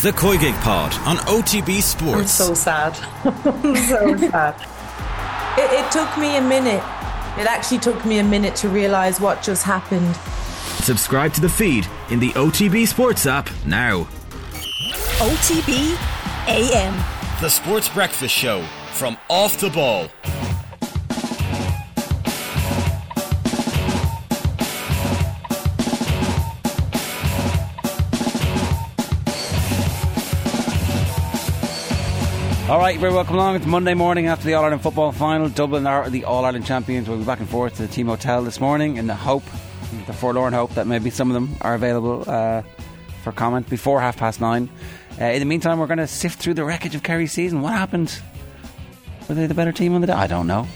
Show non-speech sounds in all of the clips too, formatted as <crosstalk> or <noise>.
The Koigig Pod on OTB Sports. I'm so sad. <laughs> so sad. It, it took me a minute. It actually took me a minute to realise what just happened. Subscribe to the feed in the OTB Sports app now. OTB AM. The Sports Breakfast Show from Off the Ball. All right, very welcome along. It's Monday morning after the All Ireland football final. Dublin are the All Ireland champions. We'll be back and forth to the team hotel this morning in the hope, the forlorn hope that maybe some of them are available uh, for comment before half past nine. Uh, in the meantime, we're going to sift through the wreckage of Kerry's season. What happened? Were they the better team on the day? I don't know.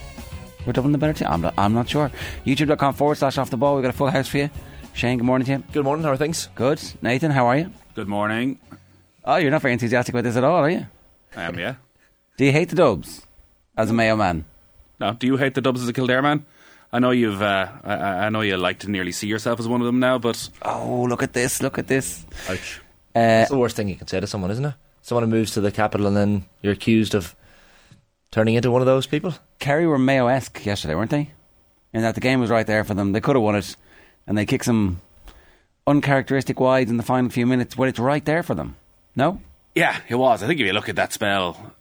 Were Dublin the better team? I'm not, I'm not sure. YouTube.com forward slash off the ball. We've got a full house for you. Shane, good morning to you. Good morning, how are things? Good. Nathan, how are you? Good morning. Oh, you're not very enthusiastic about this at all, are you? I am, yeah. Do you hate the Dubs as a Mayo man? No, do you hate the Dubs as a Kildare man? I know you've. Uh, I, I know you like to nearly see yourself as one of them now, but Oh, look at this! Look at this! Ouch. Uh, That's the worst thing you can say to someone, isn't it? Someone who moves to the capital and then you're accused of turning into one of those people. Kerry were Mayo-esque yesterday, weren't they? In that the game was right there for them. They could have won it, and they kicked some uncharacteristic wides in the final few minutes. But it's right there for them. No, yeah, it was. I think if you look at that spell,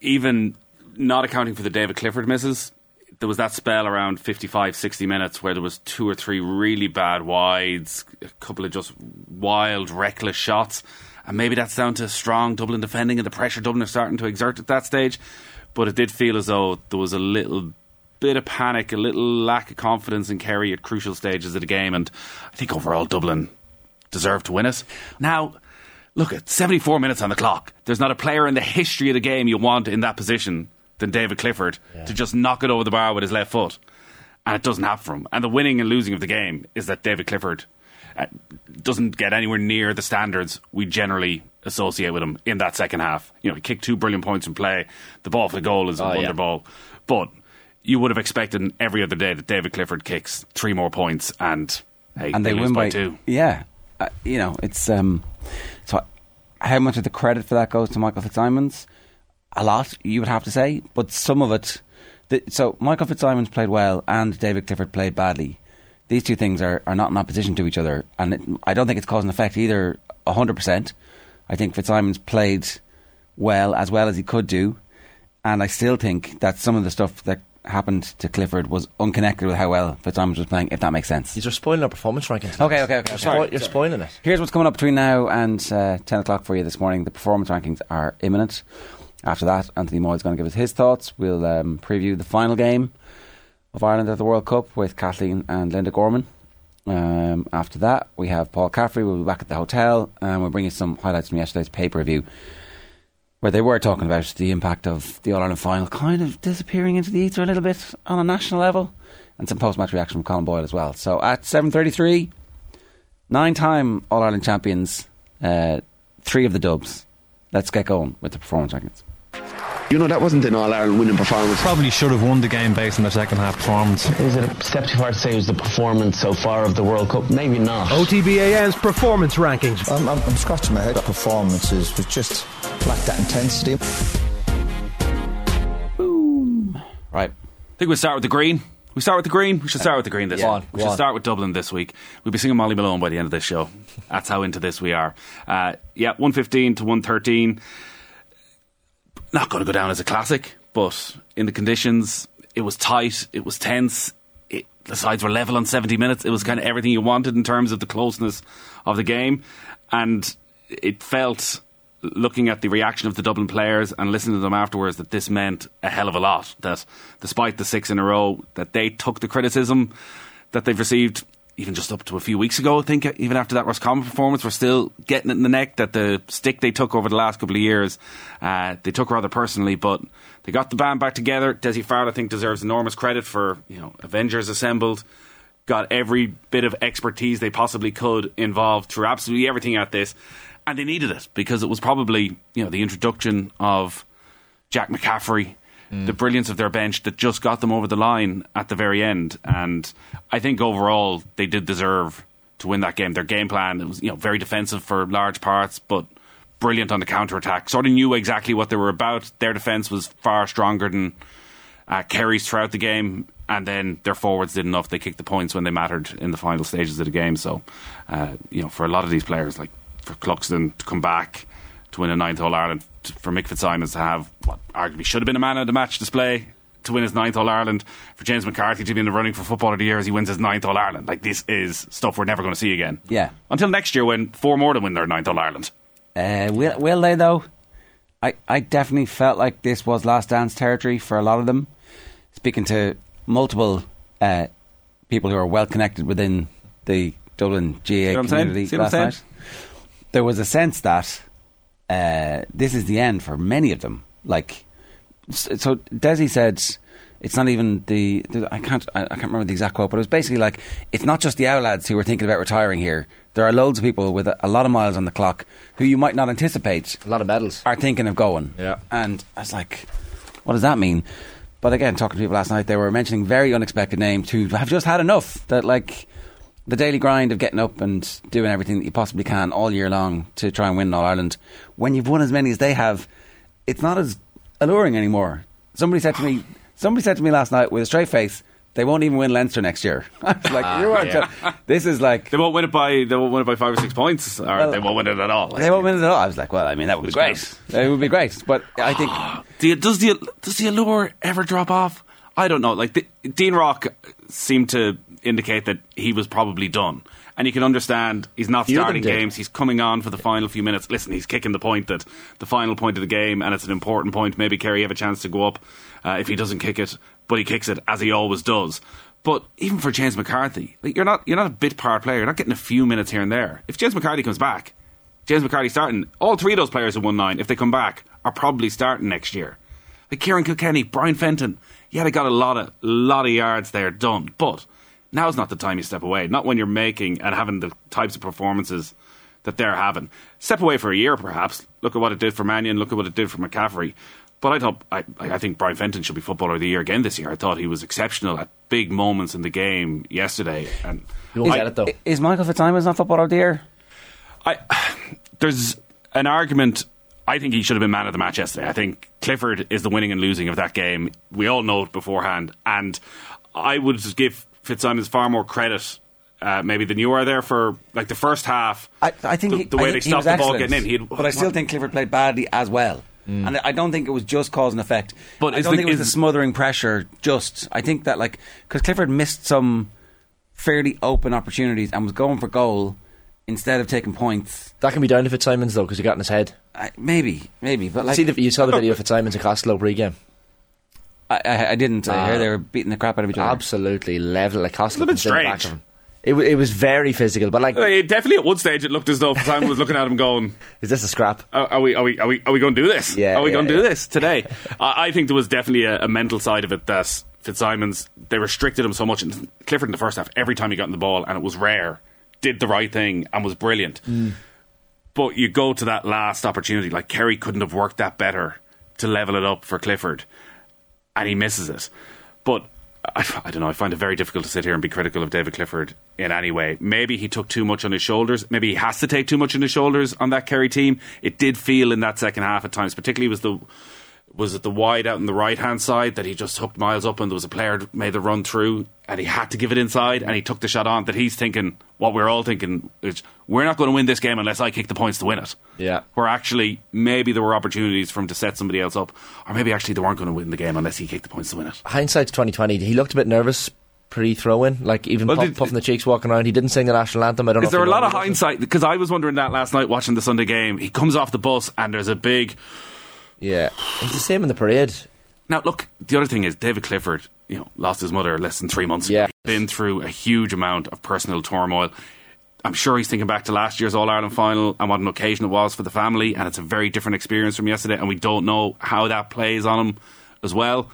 even not accounting for the David Clifford misses, there was that spell around 55, 60 minutes where there was two or three really bad wides, a couple of just wild, reckless shots. And maybe that's down to strong Dublin defending and the pressure Dublin are starting to exert at that stage. But it did feel as though there was a little bit of panic, a little lack of confidence in Kerry at crucial stages of the game. And I think overall Dublin deserved to win it. Now, look at 74 minutes on the clock. There's not a player in the history of the game you want in that position than David Clifford to just knock it over the bar with his left foot. And it doesn't happen for him. And the winning and losing of the game is that David Clifford uh, doesn't get anywhere near the standards we generally associate with him in that second half. You know, he kicked two brilliant points in play. The ball for the goal is a Oh, wonder yeah. ball. But you would have expected every other day that David Clifford kicks three more points and hey, and they, lose win by by two. Yeah, uh, you know it's um. So how much of the credit for that goes to Michael Fitzsimons? A lot, you would have to say, but some of it. The, so Michael Fitzsimons played well, and David Clifford played badly. These two things are, are not in opposition to each other, and it, I don't think it's cause and effect either. hundred percent. I think Fitzsimons played well as well as he could do, and I still think that some of the stuff that happened to Clifford was unconnected with how well Fitzsimons was playing. If that makes sense. Are spoiling our performance rankings. Okay, okay, okay. You're, spo- you're spoiling it. Here's what's coming up between now and uh, 10 o'clock for you this morning. The performance rankings are imminent. After that, Anthony Moyles is going to give us his thoughts. We'll um, preview the final game of Ireland at the World Cup with Kathleen and Linda Gorman. Um, after that, we have Paul Caffrey. We'll be back at the hotel and we'll bring you some highlights from yesterday's pay per view where they were talking about the impact of the All Ireland final kind of disappearing into the ether a little bit on a national level, and some post match reaction from Colin Boyle as well. So at seven thirty three, nine time All Ireland champions, uh, three of the dubs. Let's get going with the performance rankings. You know, that wasn't an All Ireland winning performance. Probably should have won the game based on their second half performance. Is it a step too far to say it was the performance so far of the World Cup? Maybe not. OTBAM's performance rankings. I'm, I'm, I'm scratching my head. The performances was just lacked that intensity. Boom. Right. I think we'll start with the green. We start with the green. We should start with the green this Go week. We should on. start with Dublin this week. We'll be singing Molly Malone by the end of this show. That's how into this we are. Uh, yeah, one fifteen to one thirteen. Not going to go down as a classic, but in the conditions, it was tight. It was tense. It, the sides were level on seventy minutes. It was kind of everything you wanted in terms of the closeness of the game, and it felt looking at the reaction of the Dublin players and listening to them afterwards that this meant a hell of a lot. That despite the six in a row, that they took the criticism that they've received even just up to a few weeks ago. I think even after that Roscommon performance, we're still getting it in the neck that the stick they took over the last couple of years, uh, they took rather personally, but they got the band back together. Dessie Farrell, I think, deserves enormous credit for you know Avengers assembled got every bit of expertise they possibly could involved through absolutely everything at this, and they needed it because it was probably you know the introduction of Jack McCaffrey, the brilliance of their bench that just got them over the line at the very end, and I think overall they did deserve to win that game. Their game plan was you know very defensive for large parts, but brilliant on the counter attack. Sort of knew exactly what they were about. Their defence was far stronger than uh, Kerry's throughout the game, and then their forwards did enough. They kicked the points when they mattered in the final stages of the game. So, uh, you know, for a lot of these players, like for Cluxton to come back to win a ninth All Ireland, for Mick Fitzsimons to have what arguably should have been a man of the match display to win his ninth All Ireland, for James McCarthy to be in the running for Footballer of the Year as he wins his ninth All Ireland. Like this is stuff we're never going to see again. Yeah. Until next year when four more to win their ninth All Ireland. Uh, will, will they though? I, I definitely felt like this was last dance territory for a lot of them. Speaking to multiple uh, people who are well connected within the Dublin GA community See what I'm last night, there was a sense that uh, this is the end for many of them. Like, so Dessie said, it's not even the, the I can't I, I can't remember the exact quote, but it was basically like it's not just the Owl lads who are thinking about retiring here. There are loads of people with a, a lot of miles on the clock who you might not anticipate A lot of medals. are thinking of going. Yeah. And I was like, what does that mean? But again, talking to people last night, they were mentioning very unexpected names who have just had enough. That like the daily grind of getting up and doing everything that you possibly can all year long to try and win All Ireland. When you've won as many as they have, it's not as alluring anymore. Somebody said to me, somebody said to me last night with a straight face, they won't even win Leinster next year. <laughs> I was like, ah, you are yeah. jo- this is like They won't win it by they won't win it by five or six points, or Well, they won't win it at all. they won't win it at all. I was like, well, I mean, that would be great. It would be great, but I think <gasps> The, does the does the allure ever drop off? I don't know. Like the, Dean Rock seemed to indicate that he was probably done, and you can understand he's not Few of them starting games. He's coming on for the final few minutes. Listen, he's kicking the point that the final point of the game, and it's an important point. Maybe Kerry have a chance to go up uh, if he doesn't kick it, but he kicks it as he always does. But even for James McCarthy, like you're not you're not a bit part player. You're not getting a few minutes here and there. If James McCarthy comes back, James McCarthy starting. All three of those players in one nine, if they come back, are probably starting next year. Like Ciarán Kilkenny, Brian Fenton. Yeah, they got a lot of lot of yards there done, but now's not the time you step away. Not when you're making and having the types of performances that they're having. Step away for a year, perhaps. Look at what it did for Mannion. Look at what it did for McCaffrey. But I thought I, I think Brian Fenton should be footballer of the year again this year. I thought he was exceptional at big moments in the game yesterday, and You won't I- it though. is Michael Fitzsimons not footballer of the year? I, <sighs> there's an argument. I think he should have been man of the match yesterday. I think Clifford is the winning and losing of that game. We all know it beforehand, and I would give Fitzsimons far more credit. Uh, maybe than you are there for like the first half. I, I think the, the I way think they stopped the ball excellent, getting in. He had, but I still think Clifford played badly as well. And I don't think it was just cause and effect. But I don't the- think it was is- the smothering pressure. Just I think that like because Clifford missed some fairly open opportunities and was going for goal instead of taking points. That can be down to Fitzsimons though, because he got in his head. I, maybe, maybe, but like See the, you saw the video of Fitzsimons and Costello pre-game. I, I, I didn't. I hear they were beating the crap out of each other. Absolutely level. Like Costello It's a bit was in the back strange. of him. It, wa- it was very physical, but like, Uh, definitely at one stage it looked as though Simon was looking at him going, <laughs> is this a scrap? are, are we are we are we are we going to do this? Yeah, are we yeah, going to yeah. do this today? <laughs> I, I think there was definitely a, a mental side of it that Fitzsimons they restricted him so much. And Clifford in the first half, every time he got in the ball, and it was rare, did the right thing and was brilliant. Mm. But you go to that last opportunity, like Kerry couldn't have worked that better to level it up for Clifford, and he misses it. But I, I don't know. I find it very difficult to sit here and be critical of David Clifford in any way. Maybe he took too much on his shoulders. Maybe he has to take too much on his shoulders on that Kerry team. It did feel in that second half at times, particularly was the was it the wide out on the right hand side that he just hooked miles up and there was a player that made the run through and he had to give it inside and he took the shot on that he's thinking what we're all thinking is we're not going to win this game unless I kick the points to win it. Yeah. Where actually maybe there were opportunities for him to set somebody else up or maybe actually they weren't going to win the game unless he kicked the points to win it. Hindsight's twenty twenty. He looked a bit nervous pre-throw-in, like even Well, puff, did- puffing the cheeks walking around. He didn't sing the national anthem. I don't know. Is there if a lot of hindsight? Because I was wondering that last night watching the Sunday game. He comes off the bus and there's a big. Yeah, it's the same in the parade. Now, look, the other thing is David Clifford, you know, lost his mother less than three months Yeah. ago. Been through a huge amount of personal turmoil. I'm sure he's thinking back to last year's All Ireland final and what an occasion it was for the family, and it's a very different experience from yesterday, and we don't know how that plays on him as well.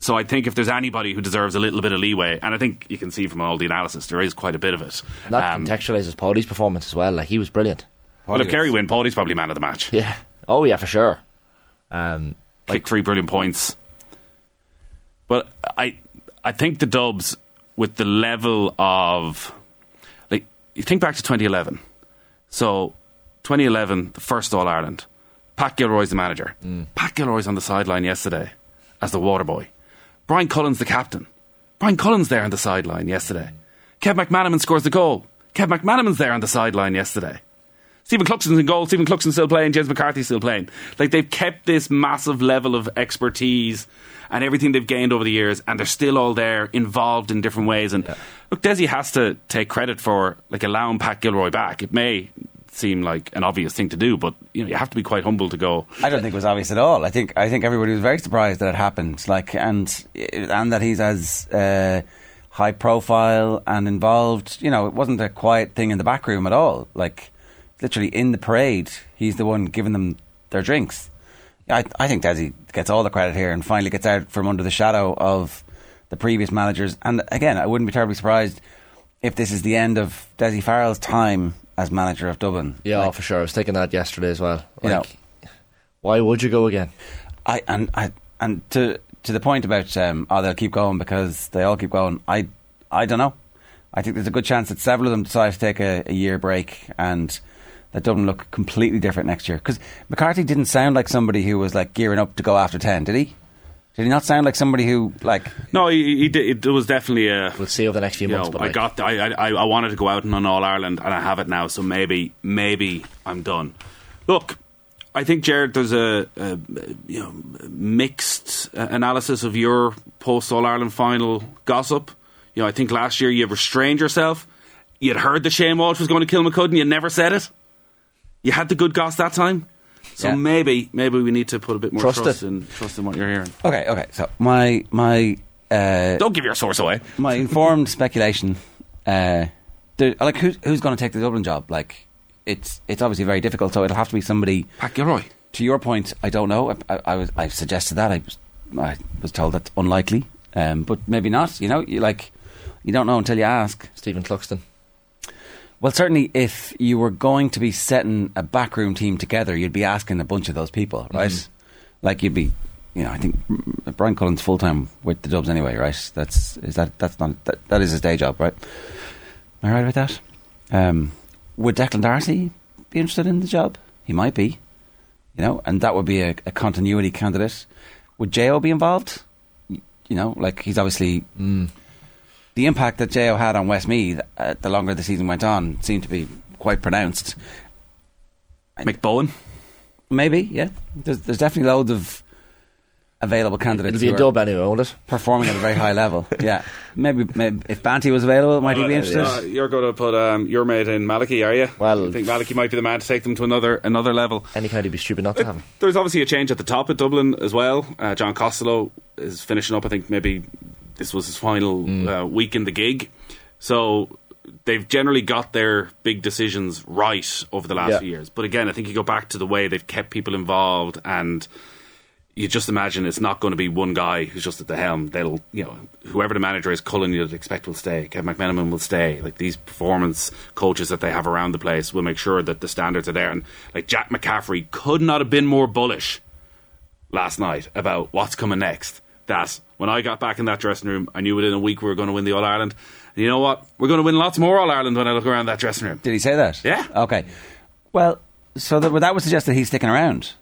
So I think if there's anybody who deserves a little bit of leeway, and I think you can see from all the analysis, there is quite a bit of it. And that Um, contextualizes Paudie's performance as well. Like he was brilliant. well, if Kerry win, Paudie's probably man of the match. Yeah. Oh yeah, for sure. Um, kick three brilliant points. But I, I think the Dubs with the level of, like, you think back to 2011. So, 2011, the first All Ireland. Pat Gilroy's the manager. Pat Gilroy's on the sideline yesterday as the water boy. Brian Cullen's the captain. Brian Cullen's there on the sideline yesterday. Kev McManamon scores the goal. Kev McManamon's there on the sideline yesterday. Stephen Cluxton's in goal. Stephen Cluxton's still playing. James McCarthy's still playing. Like they've kept this massive level of expertise and everything they've gained over the years, and they're still all there, involved in different ways. And look, Dessie has to take credit for like allowing Pat Gilroy back. It may seem like an obvious thing to do, but you know you have to be quite humble to go. I don't think it was obvious at all. I think I think everybody was very surprised that it happened. Like and and that he's as uh, high profile and involved. You know, it wasn't a quiet thing in the back room at all. Like literally in the parade, he's the one giving them their drinks. I I think Dessie gets all the credit here and finally gets out from under the shadow of the previous managers. And again, I wouldn't be terribly surprised if this is the end of Dessie Farrell's time as manager of Dublin. Yeah, Like, for sure. I was thinking that yesterday as well. You know. Why would you go again? I and I and to to the point about um, oh they'll keep going because they all keep going. I I don't know. I think there's a good chance that several of them decide to take a, a year break and that Dublin look completely different next year. Because McCarthy didn't sound like somebody who was like gearing up to go after ten, did he? Did he not sound like somebody who like? <laughs> No, he, he did, it was definitely a. We'll see over the next few months. know, but I like, got. I, I I wanted to go out and on All Ireland, and I have it now. So maybe maybe I'm done. Look, I think Jared, there's a, a you know mixed uh, analysis of your post All Ireland final gossip. You know, I think last year you restrained yourself. You'd heard that Shane Walsh was going to Kilmacud. You never said it. You had the good goss that time. So Yeah. maybe maybe we need to put a bit more Trust trust, in trust in what you're hearing. Okay, okay. So my my uh, Don't give your source away. my informed speculation, uh, there, like who's who's going to take the Dublin job? Like it's it's obviously very difficult. So it'll have to be somebody. Pat Gilroy. To your point, I don't know. I, I, I was I suggested that. I was I was told that's unlikely, um, but maybe not. You know, you like you don't know until you ask. Stephen Cluxton. Well, certainly, if you were going to be setting a backroom team together, you'd be asking a bunch of those people, right? Like you'd be, you know, I think mm, Brian Cullen's full time with the Dubs anyway, right? That's is that that's not that, that is his day job, right? Am I right about that? Um, would Declan Darcy be interested in the job? He might be, you know, and that would be a, a continuity candidate. Would Jo be involved? You know, like he's obviously the impact that Jo had on Westmeath uh, the longer the season went on seemed to be quite pronounced. McBowen. Maybe, yeah. There's, there's definitely loads of available candidates It'll be a are dub anyway, won't it? performing at a very high level. <laughs> Yeah, maybe, maybe if Banty was available, might he be interested? Uh, you're going to put um, your mate in Maliki, are you? Well- I think Maliki might be the man to take them to another another level. Any kind of be stupid not to have him. There's obviously a change at the top at Dublin as well. Uh, John Costello is finishing up. I think maybe this was his final uh, week in the gig. So they've generally got their big decisions right over the last Yeah. few years. But again, I think you go back to the way they've kept people involved and you just imagine it's not going to be one guy who's just at the helm. They'll, you know, whoever the manager is, Cullen, you'd expect will stay. Kev McManamon will stay. Like these performance coaches that they have around the place will make sure that the standards are there. And like Jack McCaffrey could not have been more bullish last night about what's coming next. That when I got back in that dressing room, I knew within a week we were going to win the All Ireland. And you know what? We're going to win lots more All Ireland when I look around that dressing room. Did he say that? Yeah. Okay. Well, so that, that would suggest that he's sticking around.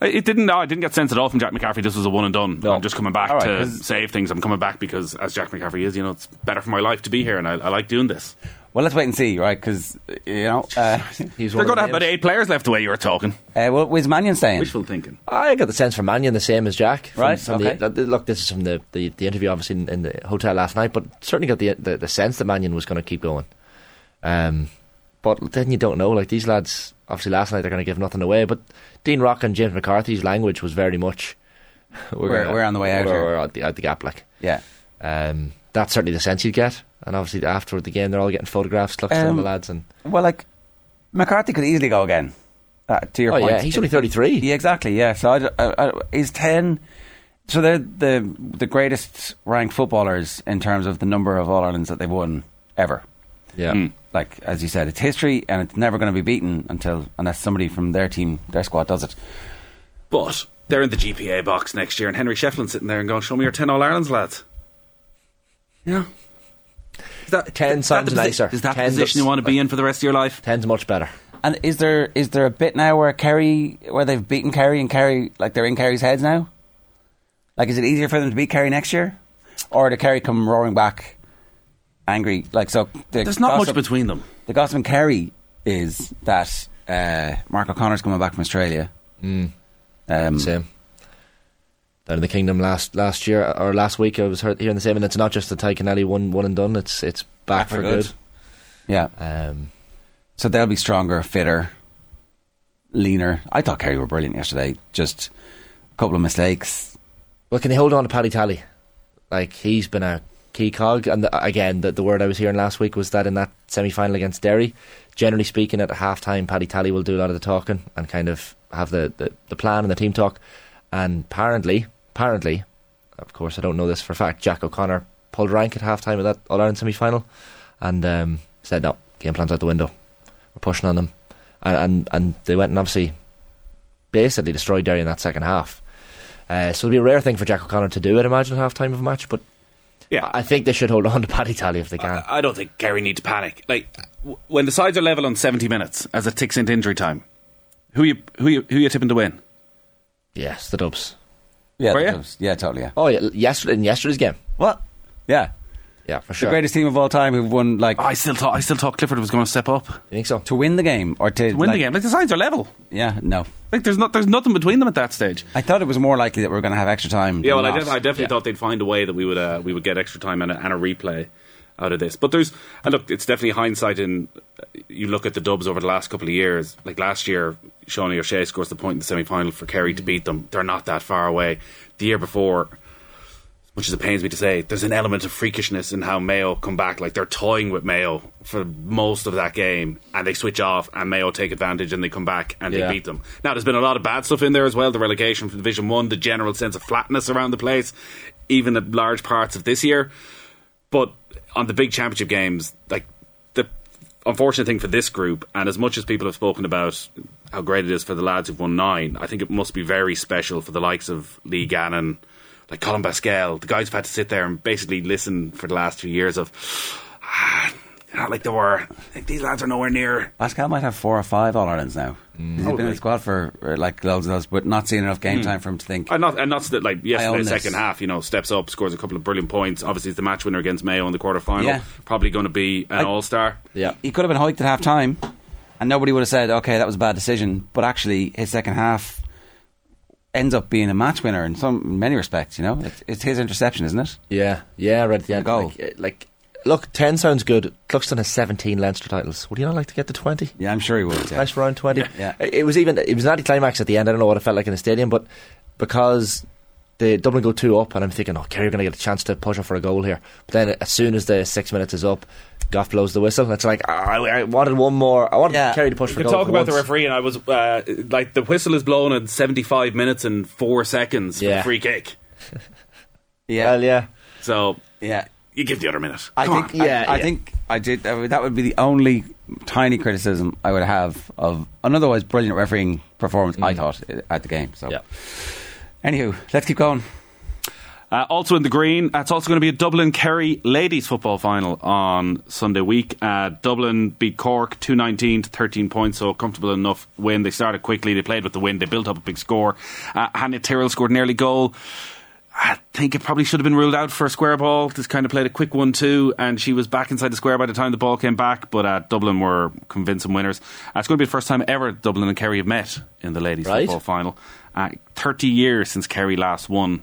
It didn't. No, I didn't get sense at all from Jack McCaffrey. This was a one and done. No. I'm just coming back right, to save things. I'm coming back because, as Jack McCaffrey is, you know, it's better for my life to be here, and I, I like doing this. Well, let's wait and see, right? Because you know, uh, <laughs> He's They're going to have about eight players left the way you were talking. uh, well, is Mannion saying? Wishful thinking. I got the sense from Mannion the same as Jack. From, Right, from okay. the- look, this is from the, the, the interview, obviously, in, in the hotel last night, but certainly got the, the, the sense that Mannion was going to keep going. Um, but then you don't know. Like, these lads, obviously, last night they're going to give nothing away, but Dean Rock and James McCarthy's language was very much. <laughs> We're- gonna- we're on the way out We're, here." we're at, the, at the gap, like. Yeah. Um, that's certainly the sense you'd get. And obviously, after the game, they're all getting photographs, looks um, Um, the lads. and Well, like McCarthy could easily go again. Uh, to your Oh, point, yeah, he's only 33. Yeah, exactly. Yeah. So I, I, I, is ten. So they're the the greatest ranked footballers in terms of the number of All Irelands that they've won ever. Yeah. Hmm. Like as you said, it's history, and it's never going to be beaten until unless somebody from their team, their squad, does it. But they're in the GPA box next year, and Henry Shefflin's sitting there and going, "Show me your ten All Irelands, lads." Yeah. Is that, Ten is sounds that the posi- nicer. Is that the Ten position you want to be in for the rest of your life? Ten's much better. And is there is there a bit now where Kerry where they've beaten Kerry and Kerry like they're in Kerry's heads now? Like, is it easier for them to beat Kerry next year, or did Kerry come roaring back, angry? Like, so the There's not gossip- much between them. The gossip in Kerry is that uh, Mark O'Connor's coming back from Australia. Mm. Um, Same. Down in the kingdom last last year or last week, I was hearing the same, and it's not just the Tadhg Kennelly one one and done. It's it's back, for good. Yeah. Um, So they'll be stronger, fitter, leaner. I thought Kerry were brilliant yesterday. Just a couple of mistakes. Well, can they hold on to Paddy Tally? Like he's been a key cog, and the, again, the, the word I was hearing last week was that in that semi final against Derry, generally speaking, at half time, Paddy Tally will do a lot of the talking and kind of have the, the, the plan and the team talk. And apparently, apparently, of course, I don't know this for a fact. Jack O'Connor pulled rank at half time of that All Ireland semi final, and um, said no, game plan's out the window. We're pushing on them, and and, and they went and obviously basically destroyed Derry in that second half. Uh, so it'll be a rare thing for Jack O'Connor to do, I'd imagine, at half time of a match. But Yeah. I think they should hold on to Paddy Tally if they can. I don't think Kerry need to panic. Like w- when the sides are level on 70 minutes as it ticks into injury time, who you who you who you tipping to win? yes, the Dubs. Yeah, Were you? was- yeah, totally. Yeah. Oh, yeah, yesterday in yesterday's game. What? Yeah, Yeah, for sure. the greatest team of all time who've won like I still thought I still thought Clifford was going to step up You think so? to win the game or to win like- the game. Like the sides are level. Yeah, no. Like there's not there's nothing between them at that stage. I thought it was more likely that we are going to have extra time. Yeah, well, I, def- I definitely Yeah. thought they'd find a way that we would uh, we would get extra time and a, and a replay out of this. But there's and look, it's definitely hindsight. In you look at the Dubs over the last couple of years. Like last year, Shawnee O'Shea scores the point in the semi final for Kerry to beat them. They're not that far away. The year before. Much as it pains me to say, there's an element of freakishness in how Mayo come back. Like they're toying with Mayo for most of that game, and they switch off, and Mayo take advantage, and they come back and Yeah. they beat them. Now, there's been a lot of bad stuff in there as well. The relegation from Division One, the general sense of flatness around the place, even at large parts of this year. But on the big championship games, like the unfortunate thing for this group, and as much as people have spoken about how great it is for the lads who've won nine, I think it must be very special for the likes of Lee Gannon, like Colm Basquel, the guys who've had to sit there and basically listen for the last few years of. Ah, <sighs> not like they were. Like, these lads are nowhere near. Basquel might have four or five All Irelands now. He's been in the squad for uh, like loads of those, but not seeing enough game time for him to think. And not, and not that like yesterday, second half, you know, steps up, scores a couple of brilliant points. Obviously, he's the match winner against Mayo in the quarter final. Yeah. Probably going to be an all star. Yeah. He could have been hiked at half time, and nobody would have said, "Okay, that was a bad decision." But actually, his second half ends up being a match winner in some in many respects. You know, it's, it's his interception, isn't it? Yeah, yeah, right at the end. goal. Like, like, look, 10 sounds good. Cluxton has 17 Leinster titles. Would you not like to get to 20? Yeah, I'm sure he would. Yeah. Nice around 20. Yeah. It it was even, it was an anticlimax at the end. I don't know what it felt like in the stadium, but because the Dublin go two up, and I'm thinking, oh, Kerry are going to get a chance to push up for a goal here. But then as soon as the six minutes is up, Gough blows the whistle. It's like, ah, I, I wanted one more. I wanted Yeah. Kerry to push We for a could goal. talk for about the referee, and I was uh, like, the whistle is blown at 75 minutes and four seconds for Yeah. free kick. <laughs> Yeah, Well, yeah. So yeah. you give the other minute. I think. on. Yeah, I, I yeah. think I did. I mean, that would be the only tiny criticism I would have of an otherwise brilliant refereeing performance. I thought uh, at the game. So, Yeah. Anywho, let's keep going. Uh, also in the green, uh, it's also going to be a Dublin Kerry ladies football final on Sunday week. Uh, Dublin beat Cork 219 to 13 points, so a comfortable enough win. They started quickly, they played with the wind, they built up a big score. Uh, Hannah Tyrrell scored an early goal. I think it probably should have been ruled out for a square ball. Just kind of played a quick one too, and she was back inside the square by the time the ball came back. But uh, Dublin were convincing winners. Uh, it's going to be the first time ever Dublin and Kerry have met in the ladies Right. football final. Uh, Thirty years since Kerry last won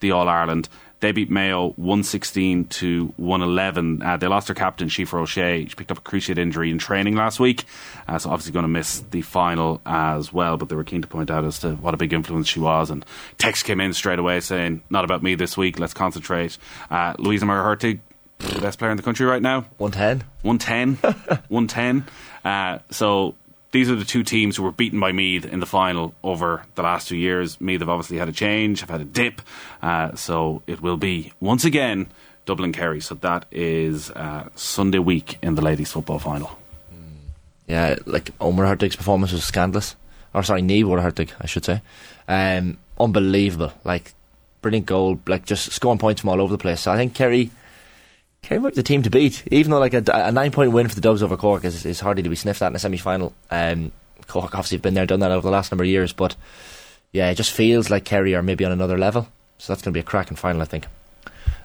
the All Ireland. They beat Mayo 116 to 111. Uh, they lost their captain, Síofra O'Shea. She picked up a cruciate injury in training last week, uh, so obviously going to miss the final as well. But they were keen to point out as to what a big influence she was. And text came in straight away saying, "Not about me this week. Let's concentrate." Uh, Louisa Murhertig, the best player in the country right now. 110. 110. <laughs> 110. Uh, so these are the two teams who were beaten by Meath in the final over the last two years. Meath have obviously had a change, have had a dip. Uh, so it will be, once again, Dublin Kerry. So that is uh, Sunday week in the ladies' football final. Yeah, like Omar Hartig's performance was scandalous. Or sorry, Neve Hartig, I should say. Um, unbelievable. Like, brilliant goal. Like, just scoring points from all over the place. So I think Kerry, Kerry the team to beat, even though like a, a nine point win for the Dubs over Cork is, is hardly to be sniffed at in a semi final. Um, Cork obviously have been there, done that over the last number of years, but yeah, it just feels like Kerry are maybe on another level. So that's going to be a cracking final, I think.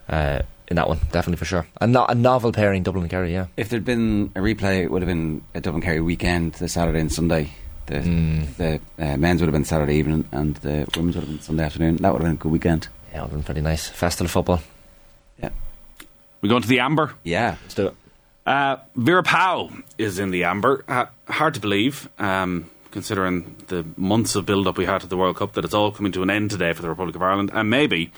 Uh, in that one, definitely for sure. And not a novel pairing, Dublin and Kerry, yeah. If there'd been a replay, it would have been a Dublin Kerry weekend, the Saturday and Sunday. The, Mm. the uh, men's would have been Saturday evening, and the women's would have been Sunday afternoon. That would have been a good weekend. Yeah, it would have been pretty nice. Festival football. We go into the amber. Yeah, let's do it. Uh, Vera Pauw is in the amber. Uh, hard to believe, um, considering the months of build-up we had to the World Cup, that it's all coming to an end today for the Republic of Ireland, and maybe,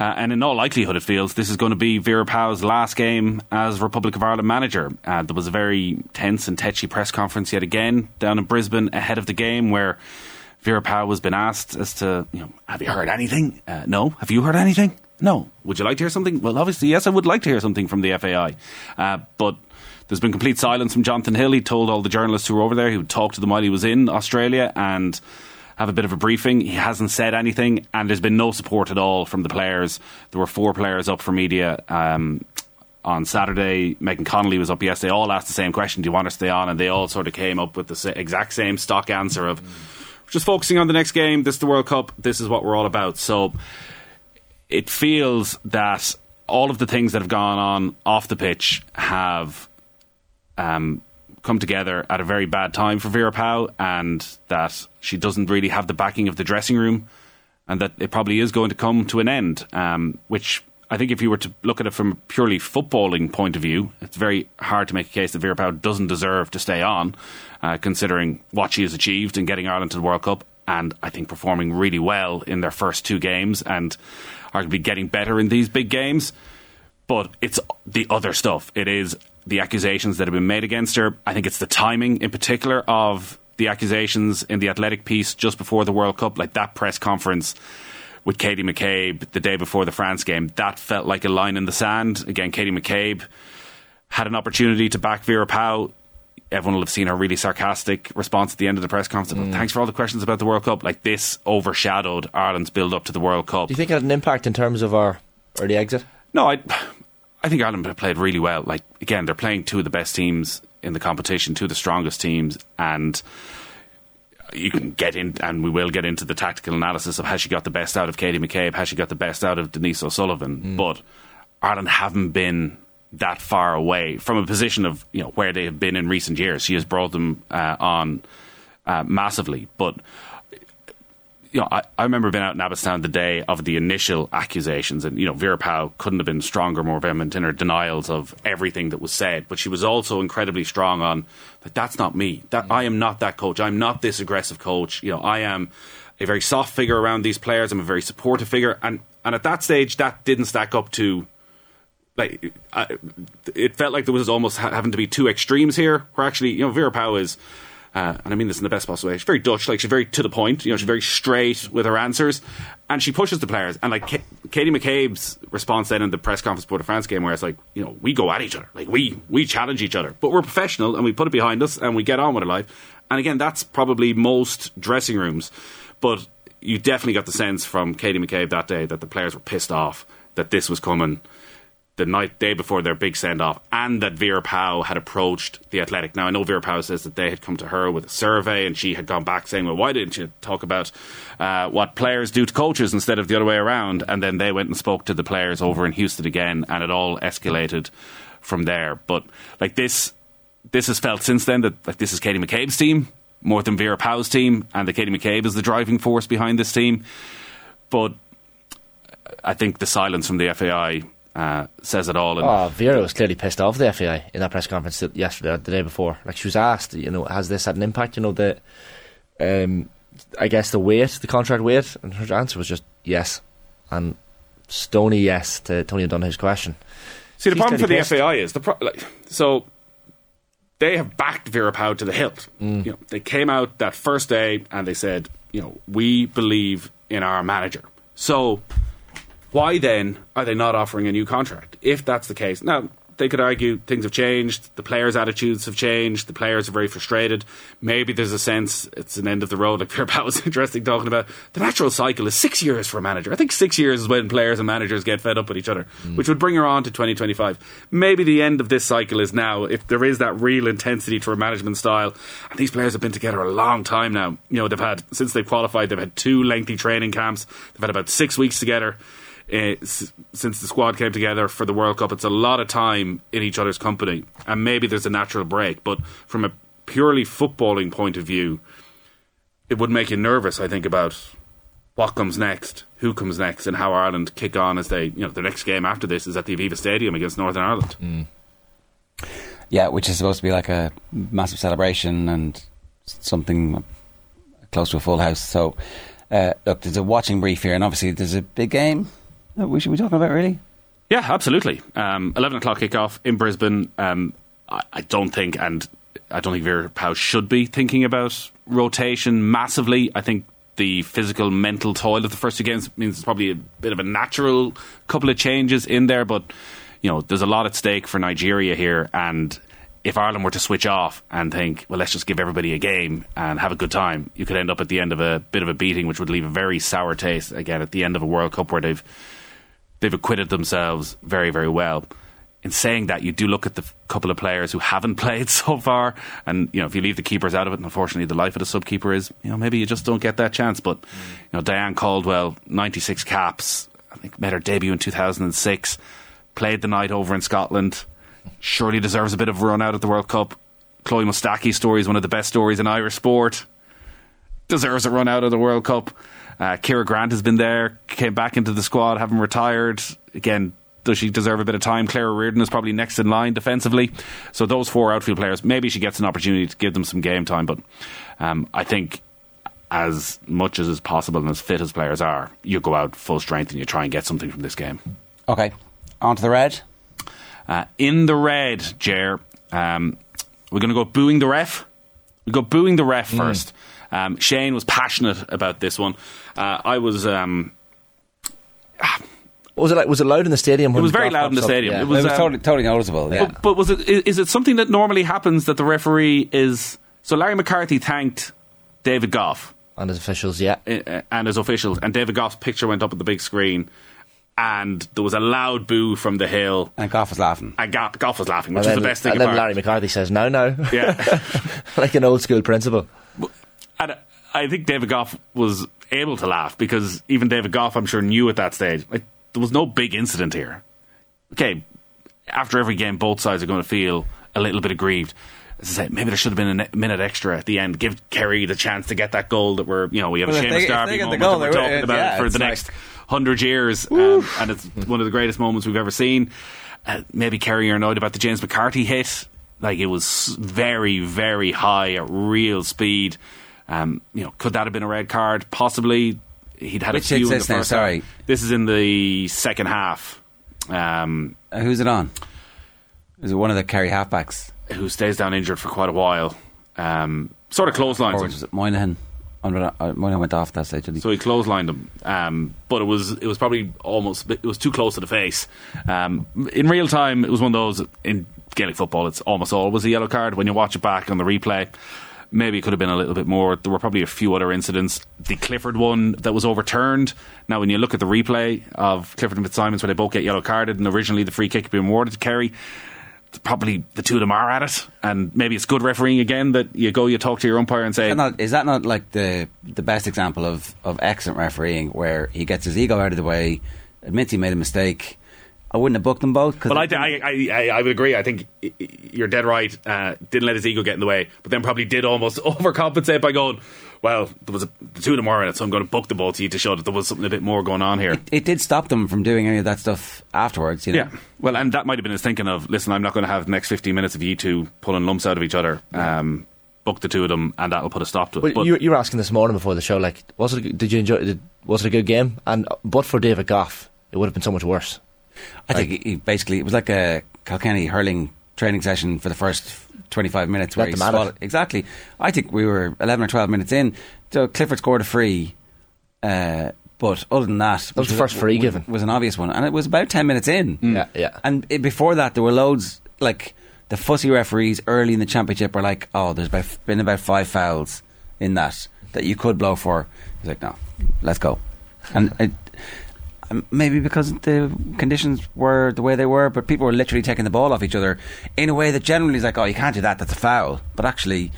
uh, and in all likelihood, it feels this is going to be Vera Pauw's last game as Republic of Ireland manager. Uh, there was a very tense and tetchy press conference yet again down in Brisbane ahead of the game, where Vera Pauw was been asked as to, you know, have you heard anything? Uh, no. Have you heard anything? No. Would you like to hear something? Well, obviously, yes, I would like to hear something from the FAI. Uh, but there's been complete silence from Jonathan Hill. He told all the journalists who were over there he would talk to them while he was in Australia and have a bit of a briefing. He hasn't said anything, and there's been no support at all from the players. There were four players up for media. Um, on Saturday, Megan Connolly was up yesterday. All asked the same question: Do you want to stay on? And they all sort of came up with the exact same stock answer of just focusing on the next game. This is the World Cup. This is what we're all about. So it feels that all of the things that have gone on off the pitch have um, come together at a very bad time for Vera Pauw, and that she doesn't really have the backing of the dressing room, and that it probably is going to come to an end. Um, which I think, if you were to look at it from a purely footballing point of view, it's very hard to make a case that Vera Pauw doesn't deserve to stay on, uh, considering what she has achieved in getting Ireland to the World Cup, and I think performing really well in their first two games, and arguably getting better in these big games but it's the other stuff. It is the accusations that have been made against her. I think it's the timing, in particular, of the accusations in the athletic piece just before the World Cup, like that press conference with Katie McCabe the day before the France game. That felt like a line in the sand. Again, Katie McCabe had an opportunity to back Vera Pauw. Everyone will have seen her really sarcastic response at the end of the press conference. Mm. Thanks for all the questions about the World Cup. Like this overshadowed Ireland's build up to the World Cup. Do you think it had an impact in terms of our early exit? No, I, I think Ireland played really well. Like again, they're playing two of the best teams in the competition, two of the strongest teams, and you can get in, and we will get into the tactical analysis of has she got the best out of Katie McCabe, has she got the best out of Denise O'Sullivan, mm. but Ireland haven't been that far away from a position of you know where they have been in recent years. She has brought them uh, on uh, massively, but you know, I, I remember being out in Abbottstown the day of the initial accusations, and you know, Vera Pauw couldn't have been stronger, more vehement in her denials of everything that was said. But she was also incredibly strong on that. That's not me. That I am not that coach. I'm not this aggressive coach. You know, I am a very soft figure around these players. I'm a very supportive figure, and and at that stage, that didn't stack up to. Like, I, it felt like there was almost ha- having to be two extremes here. Where actually, you know, Vera Pauw is uh, and I mean this in the best possible way. She's very Dutch, like she's very to the point. You know, she's very straight with her answers, and she pushes the players. And like K- Katie McCabe's response then in the press conference before the France game, where it's like, you know, we go at each other, like we we challenge each other, but we're professional and we put it behind us and we get on with our life. And again, that's probably most dressing rooms, but you definitely got the sense from Katie McCabe that day that the players were pissed off that this was coming the night day before their big send off, and that Vera Pauw had approached the Athletic. Now I know Vera Pauw says that they had come to her with a survey, and she had gone back saying, "Well, why didn't you talk about uh, what players do to coaches instead of the other way around?" And then they went and spoke to the players over in Houston again, and it all escalated from there. But like this, this has felt since then that like this is Katie McCabe's team more than Vera Pauw's team, and that Katie McCabe is the driving force behind this team. But I think the silence from the FAI uh, says it all. And Oh, Vera was clearly pissed off the FAI in that press conference yesterday, the day before. Like she was asked, you know, has this had an impact? You know, the, um, I guess the weight, the contract weight, and her answer was just yes, and stony yes to Tony O'Donoghue's question. See, the problem for the pissed. FAI is the pro- like so they have backed Vera Pauw to the hilt. Mm. You know, they came out that first day and they said, you know, we believe in our manager. So why then are they not offering a new contract? If that's the case, now they could argue things have changed. The players' attitudes have changed. The players are very frustrated. Maybe there's a sense it's an end of the road. Like <laughs> Pierre Pat was interesting talking about. The natural cycle is six years for a manager. I think six years is when players and managers get fed up with each other, mm. which would bring her on to 2025. Maybe the end of this cycle is now if there is that real intensity to a management style. And these players have been together a long time now. You know, they've had, since they've qualified, they've had two lengthy training camps. They've had about six weeks together s- since the squad came together for the World Cup. It's a lot of time in each other's company, and maybe there's a natural break. But from a purely footballing point of view, it would make you nervous. I think about what comes next, who comes next, and how Ireland kick on as they, you know, the next game after this is at the Aviva Stadium against Northern Ireland. Yeah, which is supposed to be like a massive celebration and something close to a full house. So, uh, look, there's a watching brief here, and obviously there's a big game that we should be talking about, really. Yeah, absolutely. Um, Eleven o'clock kickoff in Brisbane. Um, I, I don't think, and I don't think Vera Pauw should be thinking about rotation massively. I think the physical, mental toil of the first two games means it's probably a bit of a natural couple of changes in there. But you know, there's a lot at stake for Nigeria here, and if Ireland were to switch off and think, well, let's just give everybody a game and have a good time, you could end up at the end of a bit of a beating, which would leave a very sour taste again at the end of a World Cup where they've they've acquitted themselves very, very well. In saying that, you do look at the couple of players who haven't <laughs> played so far, and you know if you leave the keepers out of it, and unfortunately the life of the sub keeper is, you know, maybe you just don't get that chance. But you know, Diane Caldwell, ninety six caps, I think made her debut in two thousand and six, played the night over in Scotland. Surely deserves a bit of a run out at the World Cup. Chloe Mustaki's story is one of the best stories in Irish sport deserves a run out of the World Cup. Uh, Ciara Grant has been there, came back into the squad, having retired. Again, does she deserve a bit of time? Claire O'Riordan is probably next in line defensively. So those four outfield players, maybe she gets an opportunity to give them some game time. But um, I think as much as is possible and as fit as players are, you go out full strength and you try and get something from this game. Okay, on to the red. Uh, in the red, Ger, um, we're going to go booing the ref. We go booing the ref first. Um, Shane was passionate about this one. Uh, I was. Um, Was it like was it loud in the stadium? it was very loud in the stadium. Yeah. It was, um, totally, totally noticeable. Yeah. But, but was it? i- Is it something that normally happens that the referee is? So Larry McCarthy thanked David Gough and his officials, yeah, and his officials, and David Gough's picture went up at the big screen, and there was a loud boo from the hill, and Gough was laughing, and Go- Gough was laughing, which and was then, the best thing. And then about. Larry McCarthy says, "No, no," Yeah. <laughs> like an old school principal. And I think David Gough was able to laugh because even David Gough, I'm sure, knew at that stage like there was no big incident here. Okay, after every game, both sides are going to feel a little bit aggrieved. As I say, maybe there should have been a minute extra at the end. Give Kerry the chance to get that goal that we're, you know, we have Well, a Seamus Darby get the moment goal, that we're talking about yeah, for the like- next hundred years, um, and it's one of the greatest moments we've ever seen. Uh, maybe Kerry are annoyed about the James McCarthy hit. Like it was very, very high at real speed. Um, you know, could that have been a red card? Possibly. He'd had Which a few in the this now? first Sorry. half. This is in the second half. Um, Uh, who's it on? Is it one of the Kerry halfbacks? who stays down injured for quite a while. Um, sort of clotheslines Or was it Moynihan? Uh, Moynihan went off that stage. didn't he? So he clotheslined him, um, but it was it was probably almost it was too close to the face. Um, in real time, it was one of those in Gaelic football. It's almost always a yellow card when you watch it back on the replay. Maybe it could have been a little bit more. There were probably a few other incidents. The Clifford one that was overturned. Now, when you look at the replay of Clifford and Fitzsimons, where they both get yellow carded, and originally the free kick had been awarded to Kerry, probably the two of them are at it. And maybe it's good refereeing again that you go, you talk to your umpire and say, Is that not, is that not like the the best example of, of excellent refereeing where he gets his ego out of the way, admits he made a mistake? I wouldn't have booked them both. Cause Well, I, I, I, I- I would agree. I think y- y- you're dead right. Uh, didn't let his ego get in the way, but then probably did almost <laughs> overcompensate by going, well, there was a, the two of them are in it, so I'm going to book the both of you to show that there was something a bit more going on here. it did stop them from doing any of that stuff afterwards. You know? Yeah. Well, and that might have been his thinking of, listen, I'm not going to have the next 15 minutes of you two pulling lumps out of each other. Um, book the two of them, and that'll put a stop to it. But But you, you were asking this morning before the show, like, was it? a- Did you enjoy? Did, was it a good game? And uh, but for David Gough, it would have been so much worse. I think he, he basically it was like a Kilkenny hurling training session for the first 25 minutes where he them at it. swallowed- exactly. I think we were 11 or 12 minutes in. So Clifford scored a free. Uh, But other than that, That was the first free was, given. was an obvious one, and it was about ten minutes in. Yeah, yeah. And it, before that, there were loads like the fussy referees early in the championship were like, "Oh, there's about, been about five fouls in that that you could blow for." He's like, "No, let's go." And it, maybe because the conditions were the way they were, but people were literally taking the ball off each other in a way that generally is like, "Oh, you can't do that. That's a foul." But actually,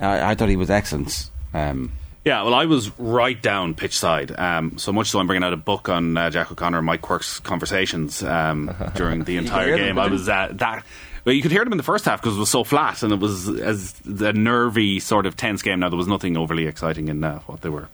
I, I thought he was excellent. Um, Yeah, well, I was right down pitch side. Um, so much so, I'm bringing out a book on uh, Jack O'Connor and Mike Quirke's conversations um, <laughs> during the entire them, game. I was uh, that. Well, you could hear them in the first half because it was so flat and it was as a nervy sort of tense game. Now there was nothing overly exciting in uh, what they were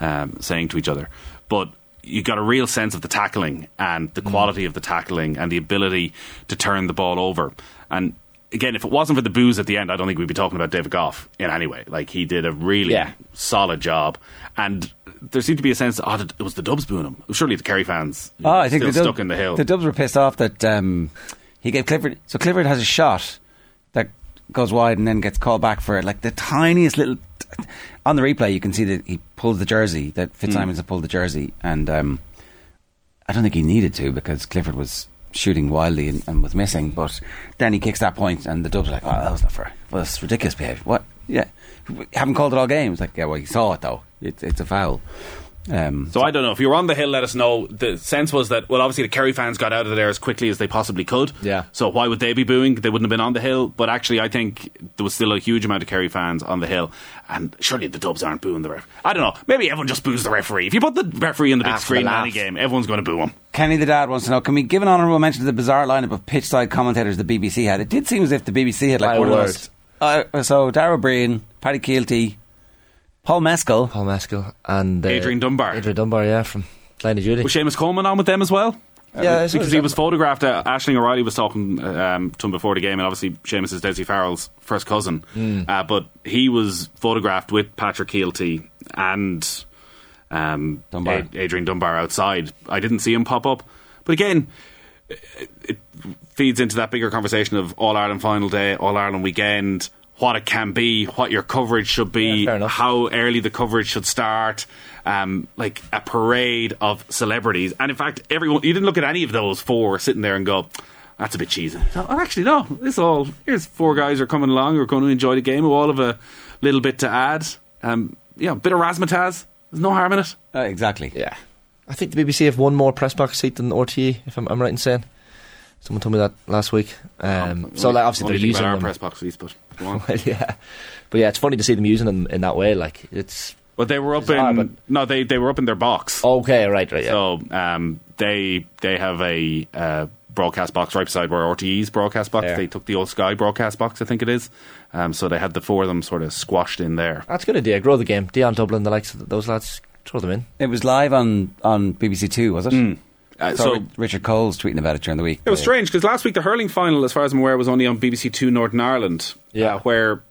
um, saying to each other, but you got a real sense of the tackling and the quality of the tackling and the ability to turn the ball over. And again, if it wasn't for the booze at the end, I don't think we'd be talking about David Gough in any way. Like he did a really Yeah. solid job, and there seemed to be a sense. Oh, it was the Dubs booing him. Surely the Kerry fans. Oh, I think still the Dub- stuck in the hill. The Dubs were pissed off that um, he gave Clifford. So Clifford has a shot that goes wide and then gets called back for it, like the tiniest little. On the replay, you can see that he pulls the jersey. That Fitzsimons had pulled the jersey, and um, I don't think he needed to because Clifford was shooting wildly and, and was missing. But then he kicks that point, and the Dubs are like, "Oh, that was not fair. Well, it's ridiculous behaviour. What? Yeah, haven't called it all game." It's like, yeah, well, he saw it though. It, it's a foul. Um, So I don't know. If you were on the hill, let us know. The sense was that, well, obviously the Kerry fans got out of there as quickly as they possibly could. Yeah. So why would they be booing? They wouldn't have been on the hill. But actually, I think there was still a huge amount of Kerry fans on the hill. And surely the Dubs aren't booing the ref. I don't know. Maybe everyone just boos the referee. If you put the referee in the big for screen in any game, everyone's going to boo him. Kenny the Dad wants to know Can we give an honourable mention to the bizarre lineup of pitch side commentators the BBC had? It did seem as if the BBC had like My one word. of those. Uh, so, Dara Breen, Paddy Kielty, Paul Mescal. Paul Mescal and uh, Adrian Dunbar. Adrian Dunbar, yeah, from Glenn Judy. Was Seamus Coleman on with them as well? Yeah, I suppose because he was photographed. Uh, Aisling O'Reilly was talking um, to him before the game, and obviously Seamus is Dessie Farrell's first cousin. Hmm. Uh, but he was photographed with Patrick Kielty and um, Dunbar. Ad- Adrian Dunbar outside. I didn't see him pop up, but again, it, it feeds into that bigger conversation of All Ireland final day, All Ireland weekend. What it can be, what your coverage should be, Yeah, how early the coverage should start, um, like a parade of celebrities. And in fact, everyone you didn't look at any of those four sitting there and go, "That's a bit cheesy." No, oh, actually, no. This all here's four guys who are coming along who are going to enjoy the game. Who all have a little bit to add. Um, yeah, a bit of razzmatazz. There's no harm in it. Uh, exactly. Yeah. I think the BBC have one more press box seat than the RTE, if I'm, I'm right in saying. Someone told me that last week. Um, so like, obviously Only they're think using our them. press box seats, but go on. <laughs> Well, yeah, but yeah, it's funny to see them using them in that way. Like it's But they were up Bizarre, in but- no, they they were up in their box. okay, right, right, yeah. So um, they they have a uh, broadcast box right beside where RTE's broadcast box. Yeah. They took the old Sky broadcast box, I think it is. Um, so they had the four of them sort of squashed in there. That's a good idea. Grow the game. Dion Dublin, the likes of those lads, throw them in. It was live on, on BBC Two, was it? Uh, So so Richard Cole's tweeting about it during the week. it was strange because last week the hurling final, as far as I'm aware, was only on BBC Two Northern Ireland. Yeah. uh, where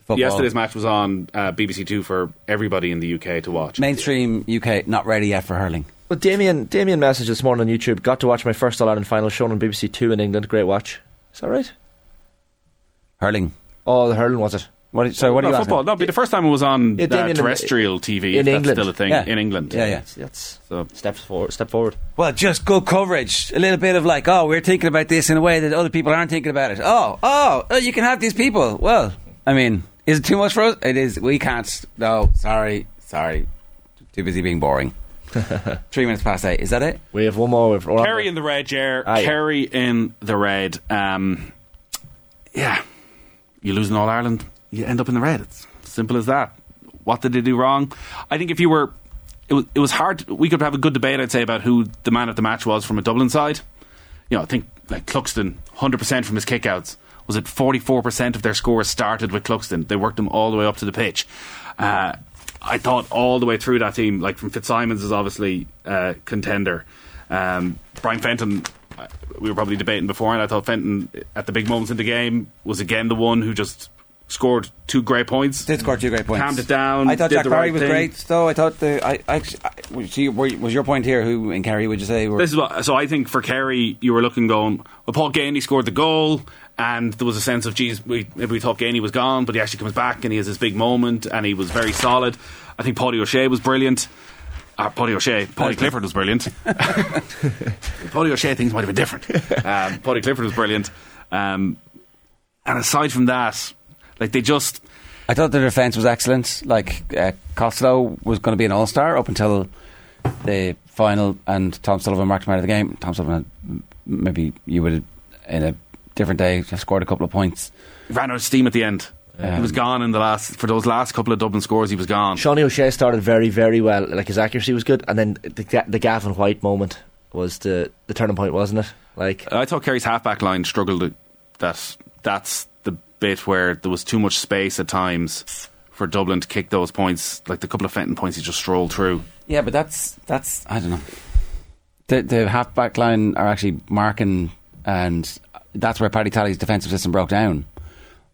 football. yesterday's match was on uh, BBC Two for everybody in the UK to watch. Mainstream UK not ready yet for hurling. But Damien, Damien messaged this morning on YouTube. Got to watch my first All Ireland final shown on BBC Two in England. Great watch. Is that right? Hurling. Oh, the hurling was it? What, so what no, are you football. asking? No, it'd be the first time it was on Yeah, uh, terrestrial TV. in if that's England. still a thing Yeah. in England. Yeah, yeah. That's, that's So steps forward. Step forward. Well, just good coverage. A little bit of like, oh, we're thinking about this in a way that other people aren't thinking about it. Oh, oh, oh you can have these people. Well, I mean, is it too much for us? It is. We can't. No, sorry, sorry. Too busy being boring. <laughs> Three minutes past eight. Is that it? We have one more. We've Kerry in the red, Jer. Ah, yeah. In the red. Um, yeah, you lose in All Ireland, you end up in the red. It's simple as that. What did they do wrong? I think if you were, it was, it was hard. We could have a good debate, I'd say, about who the man of the match was from a Dublin side. You know, I think like Cluxton, hundred percent from his kickouts. Was it forty four percent of their scores started with Cluxton? They worked them all the way up to the pitch. Uh, I thought all the way through that team, like from Fitzsimons is obviously uh, contender. Um, Brian Fenton, uh, we were probably debating before, and I thought Fenton at the big moments in the game was again the one who just scored two great points. Did score two great points. Calmed it down. I thought did Jack Barry right was thing. great, though. I thought the. I, I, I was, was your point here? Who in Kerry would you say? Were, This is what. So I think for Kerry, you were looking going. Well, Paul Geaney scored the goal, and there was a sense of, geez, we, maybe we thought Geaney was gone, but he actually comes back and he has this big moment, and he was very solid. I think Paulie O'Shea was brilliant. Uh, Paddy O'Shea. Paddy Clifford was brilliant. <laughs> <laughs> Paddy O'Shea things might have been different. Um, Paddy Clifford was brilliant. Um, and aside from that, like they just. I thought the defence was excellent. Like uh, Costello was going to be an all star up until the final, and Tom Sullivan marked him out of the game. Tom Sullivan, had, maybe you would have, in a different day, just scored a couple of points. Ran out of steam at the end. Um, he was gone in the last for those last couple of Dublin scores. He was gone. Seanie O'Shea started very, very well. Like his accuracy was good, and then the, the Gavin White moment was the the turning point, wasn't it? Like I thought Kerry's halfback line struggled. That that's the bit where there was too much space at times for Dublin to kick those points. Like the couple of Fenton points, he just strolled through. Yeah, but that's that's I don't know. The the halfback line are actually marking, and that's where Paddy Tally's defensive system broke down.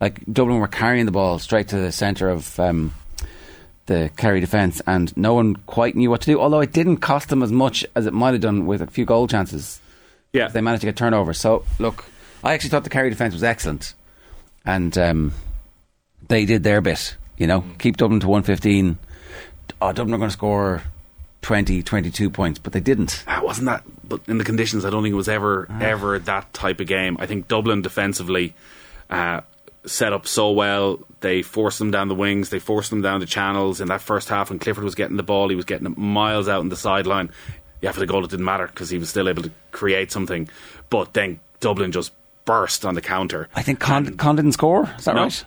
Like Dublin were carrying the ball straight to the centre of um, the Kerry defence, and no one quite knew what to do. Although it didn't cost them as much as it might have done with a few goal chances. Yeah, they managed to get turnovers. So look, I actually thought the Kerry defence was excellent, and um, they did their bit. You know, mm. keep Dublin to one fifteen. Oh, Dublin are going to score 20, 22 points, but they didn't. Ah, wasn't that? But in the conditions, I don't think it was ever ah. ever that type of game. I think Dublin defensively. Uh, set up so well. They forced them down the wings. They forced them down the channels. In that first half, when Clifford was getting the ball, he was getting it miles out on the sideline. Yeah, for the goal, it didn't matter because he was still able to create something. But then Dublin just burst on the counter. I think Con, Con didn't score. Is that no. right?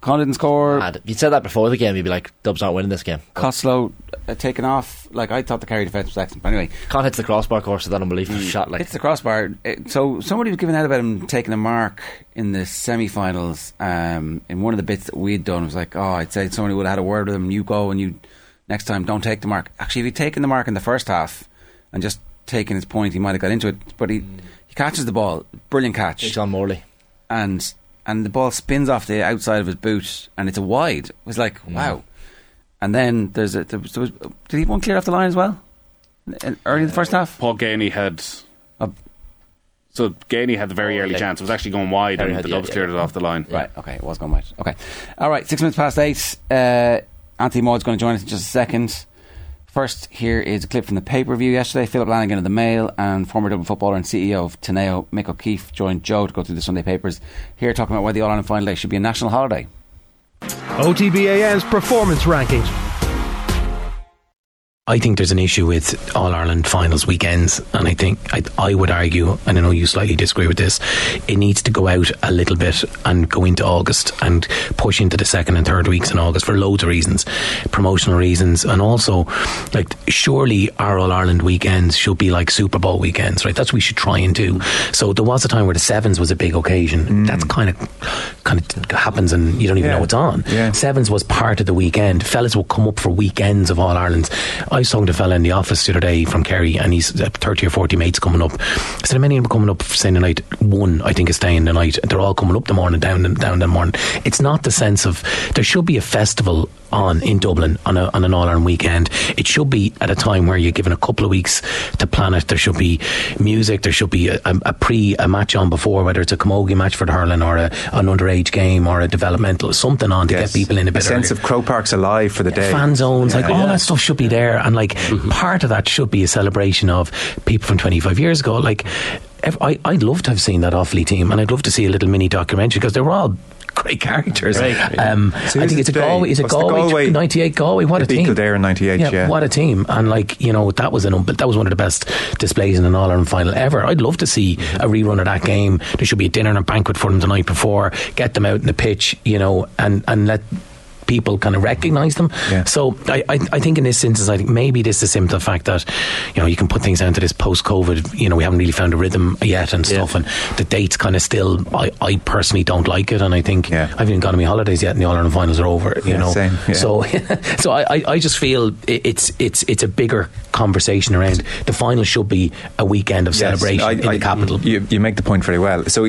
Con didn't score. Mad. You'd said that before the game. You'd be like, Dubs aren't winning this game. Costello uh, taken off. Like I thought the Kerry defence was excellent. But anyway, Con hits the crossbar course of that unbelievable mm. shot. Like hits the crossbar. It, so somebody was giving out about him taking a mark in the semi-finals. Um, in one of the bits that we'd done, it was like, oh, I'd say somebody would have had a word with him. You go and you next time don't take the mark. Actually, if he'd taken the mark in the first half and just taken his point, he might have got into it. But he mm. He catches the ball, brilliant catch. It's on Morley, and and the ball spins off the outside of his boot, and it's a wide. It was like, mm. wow. And then there's a there was, there was, did he one clear off the line as well? Early in the first half, Paul Geaney had. A, so Geaney had the very oh, early chance. It was actually going wide, and the Dubs yeah, cleared yeah. it off the line. Right. Okay. It was going wide. Okay. All right. Six minutes past eight. Uh, Anthony Moyles's going to join us in just a second. First, here is a clip from the pay per view yesterday. Philip Lanigan of the Mail and former Dublin footballer and CEO of Teneo, Mick O'Keefe, joined Joe to go through the Sunday papers. Here, talking about why the All Ireland final day should be a national holiday. OTBAM's performance rankings. I think there's an issue with All Ireland finals weekends, and I think I, I, would argue, and I know you slightly disagree with this, it needs to go out a little bit and go into August and push into the second and third weeks in August for loads of reasons, promotional reasons, and also like surely our All Ireland weekends should be like Super Bowl weekends, right? That's what we should try and do. So there was a time where the sevens was a big occasion. Mm. That's kind of kind of happens, and you don't even yeah. know it's on. Yeah. Sevens was part of the weekend. Fellas will come up for weekends of All Ireland. I was talking to fella in the office the other day from Kerry, and he's uh, 30 or 40 mates coming up. I said, How many of them coming up saying the night? One, I think, is staying the night. They're all coming up the morning, down, down the morning. It's not the sense of there should be a festival on in Dublin on, a, on an All Ireland weekend. It should be at a time where you're given a couple of weeks to plan it. There should be music. There should be a, a, a pre a match on before, whether it's a camogie match for the hurling or a, an underage game or a developmental something on to yes. get people in a bit. Of a sense earlier. of Croke Park's alive for the day. Fan zones, yeah, like yeah. all that stuff should be there, and like mm-hmm. part of that should be a celebration of people from 25 years ago. Like I, I'd love to have seen that Offaly team, and I'd love to see a little mini documentary because they were all great characters. Right. Um, so I think it's a Galway. Is it Galway, Galway? Ninety eight Galway. What a team! There in ninety eight. Yeah, yeah, What a team! And like you know, that was an but that was one of the best displays in an All Ireland final ever. I'd love to see a rerun of that game. There should be a dinner and a banquet for them the night before. Get them out in the pitch, you know, and and let people kind of recognise them. Yeah. So I, I, I, think in this instance, I think maybe this is simple fact that you know you can put things down to this post COVID. You know, we haven't really found a rhythm yet and stuff, yeah. and the dates kind of still. I, I personally don't like it, and I think yeah. I haven't even gone on my holidays yet, and the All Ireland finals are over. You know, same, so <laughs> so I, I just feel it's it's it's a bigger conversation around the final should be a weekend of yes, celebration I, in the capital. You, you make the point very well. So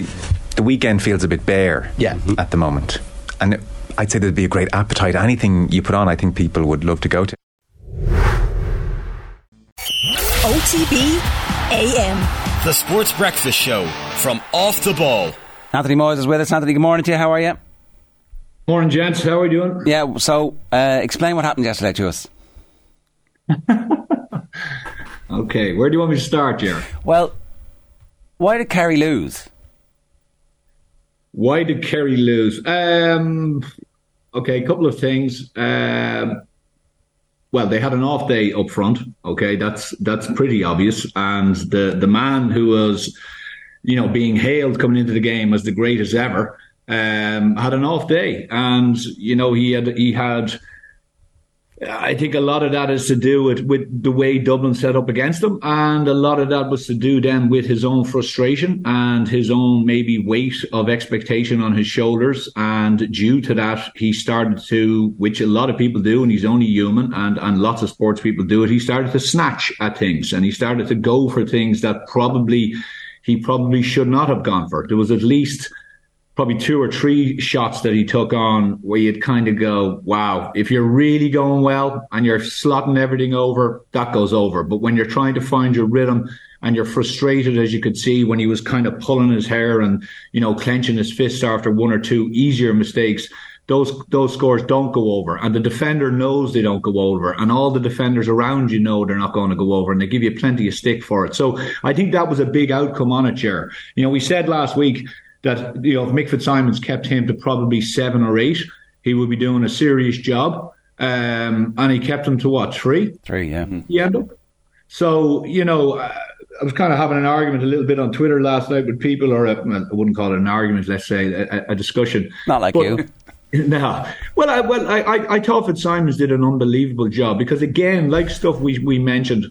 the weekend feels a bit bare yeah. at the moment, and I'd say there'd be a great appetite. Anything you put on, I think people would love to go to. OTB AM. The Sports Breakfast Show from Off the Ball. Anthony Moyles is with us. Anthony, good morning to you. How are you? Morning, gents. How are we doing? Yeah, so uh, explain what happened yesterday to us. <laughs> Okay, where do you want me to start, Jerry? Well, why did Kerry lose? Why did Kerry lose? Um, okay, a couple of things. Um, well, they had an off day up front. Okay, that's that's pretty obvious. And the the man who was, you know, being hailed coming into the game as the greatest ever, um, had an off day, and you know he had he had I think a lot of that is to do with, with the way Dublin set up against him. And a lot of that was to do then with his own frustration and his own maybe weight of expectation on his shoulders. And due to that, he started to, which a lot of people do, and he's only human and, and lots of sports people do it. He started to snatch at things and he started to go for things that probably he probably should not have gone for. There was at least probably two or three shots that he took on where you'd kind of go, wow, if you're really going well and you're slotting everything over, that goes over. But when you're trying to find your rhythm and you're frustrated, as you could see when he was kind of pulling his hair and, you know, clenching his fists after one or two easier mistakes, those those scores don't go over, and the defender knows they don't go over, and all the defenders around you know they're not going to go over, and they give you plenty of stick for it. So I think that was a big outcome on it, Chair. You know, we said last week that you know if Mick Fitzsimons kept him to probably seven or eight, he would be doing a serious job. Um, and he kept him to what three? Three, yeah. Yeah. So you know, uh, I was kind of having an argument a little bit on Twitter last night with people, or a, well, I wouldn't call it an argument. Let's say a, a discussion. Not like but, you. <laughs> No, well, I, well, I, I, I thought Fitzsimons did an unbelievable job because again, like stuff we we mentioned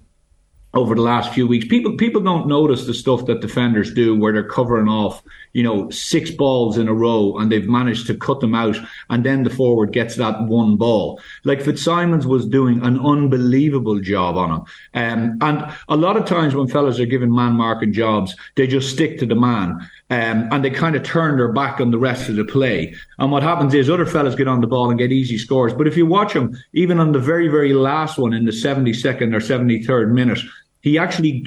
over the last few weeks. People people don't notice the stuff that defenders do where they're covering off, you know, six balls in a row and they've managed to cut them out and then the forward gets that one ball. Like Fitzsimons was doing an unbelievable job on him. Um, and a lot of times when fellas are given man marking jobs, they just stick to the man. Um, and they kind of turn their back on the rest of the play. And what happens is other fellas get on the ball and get easy scores. But if you watch them, even on the very, very last one in the 72nd or 73rd minute, he actually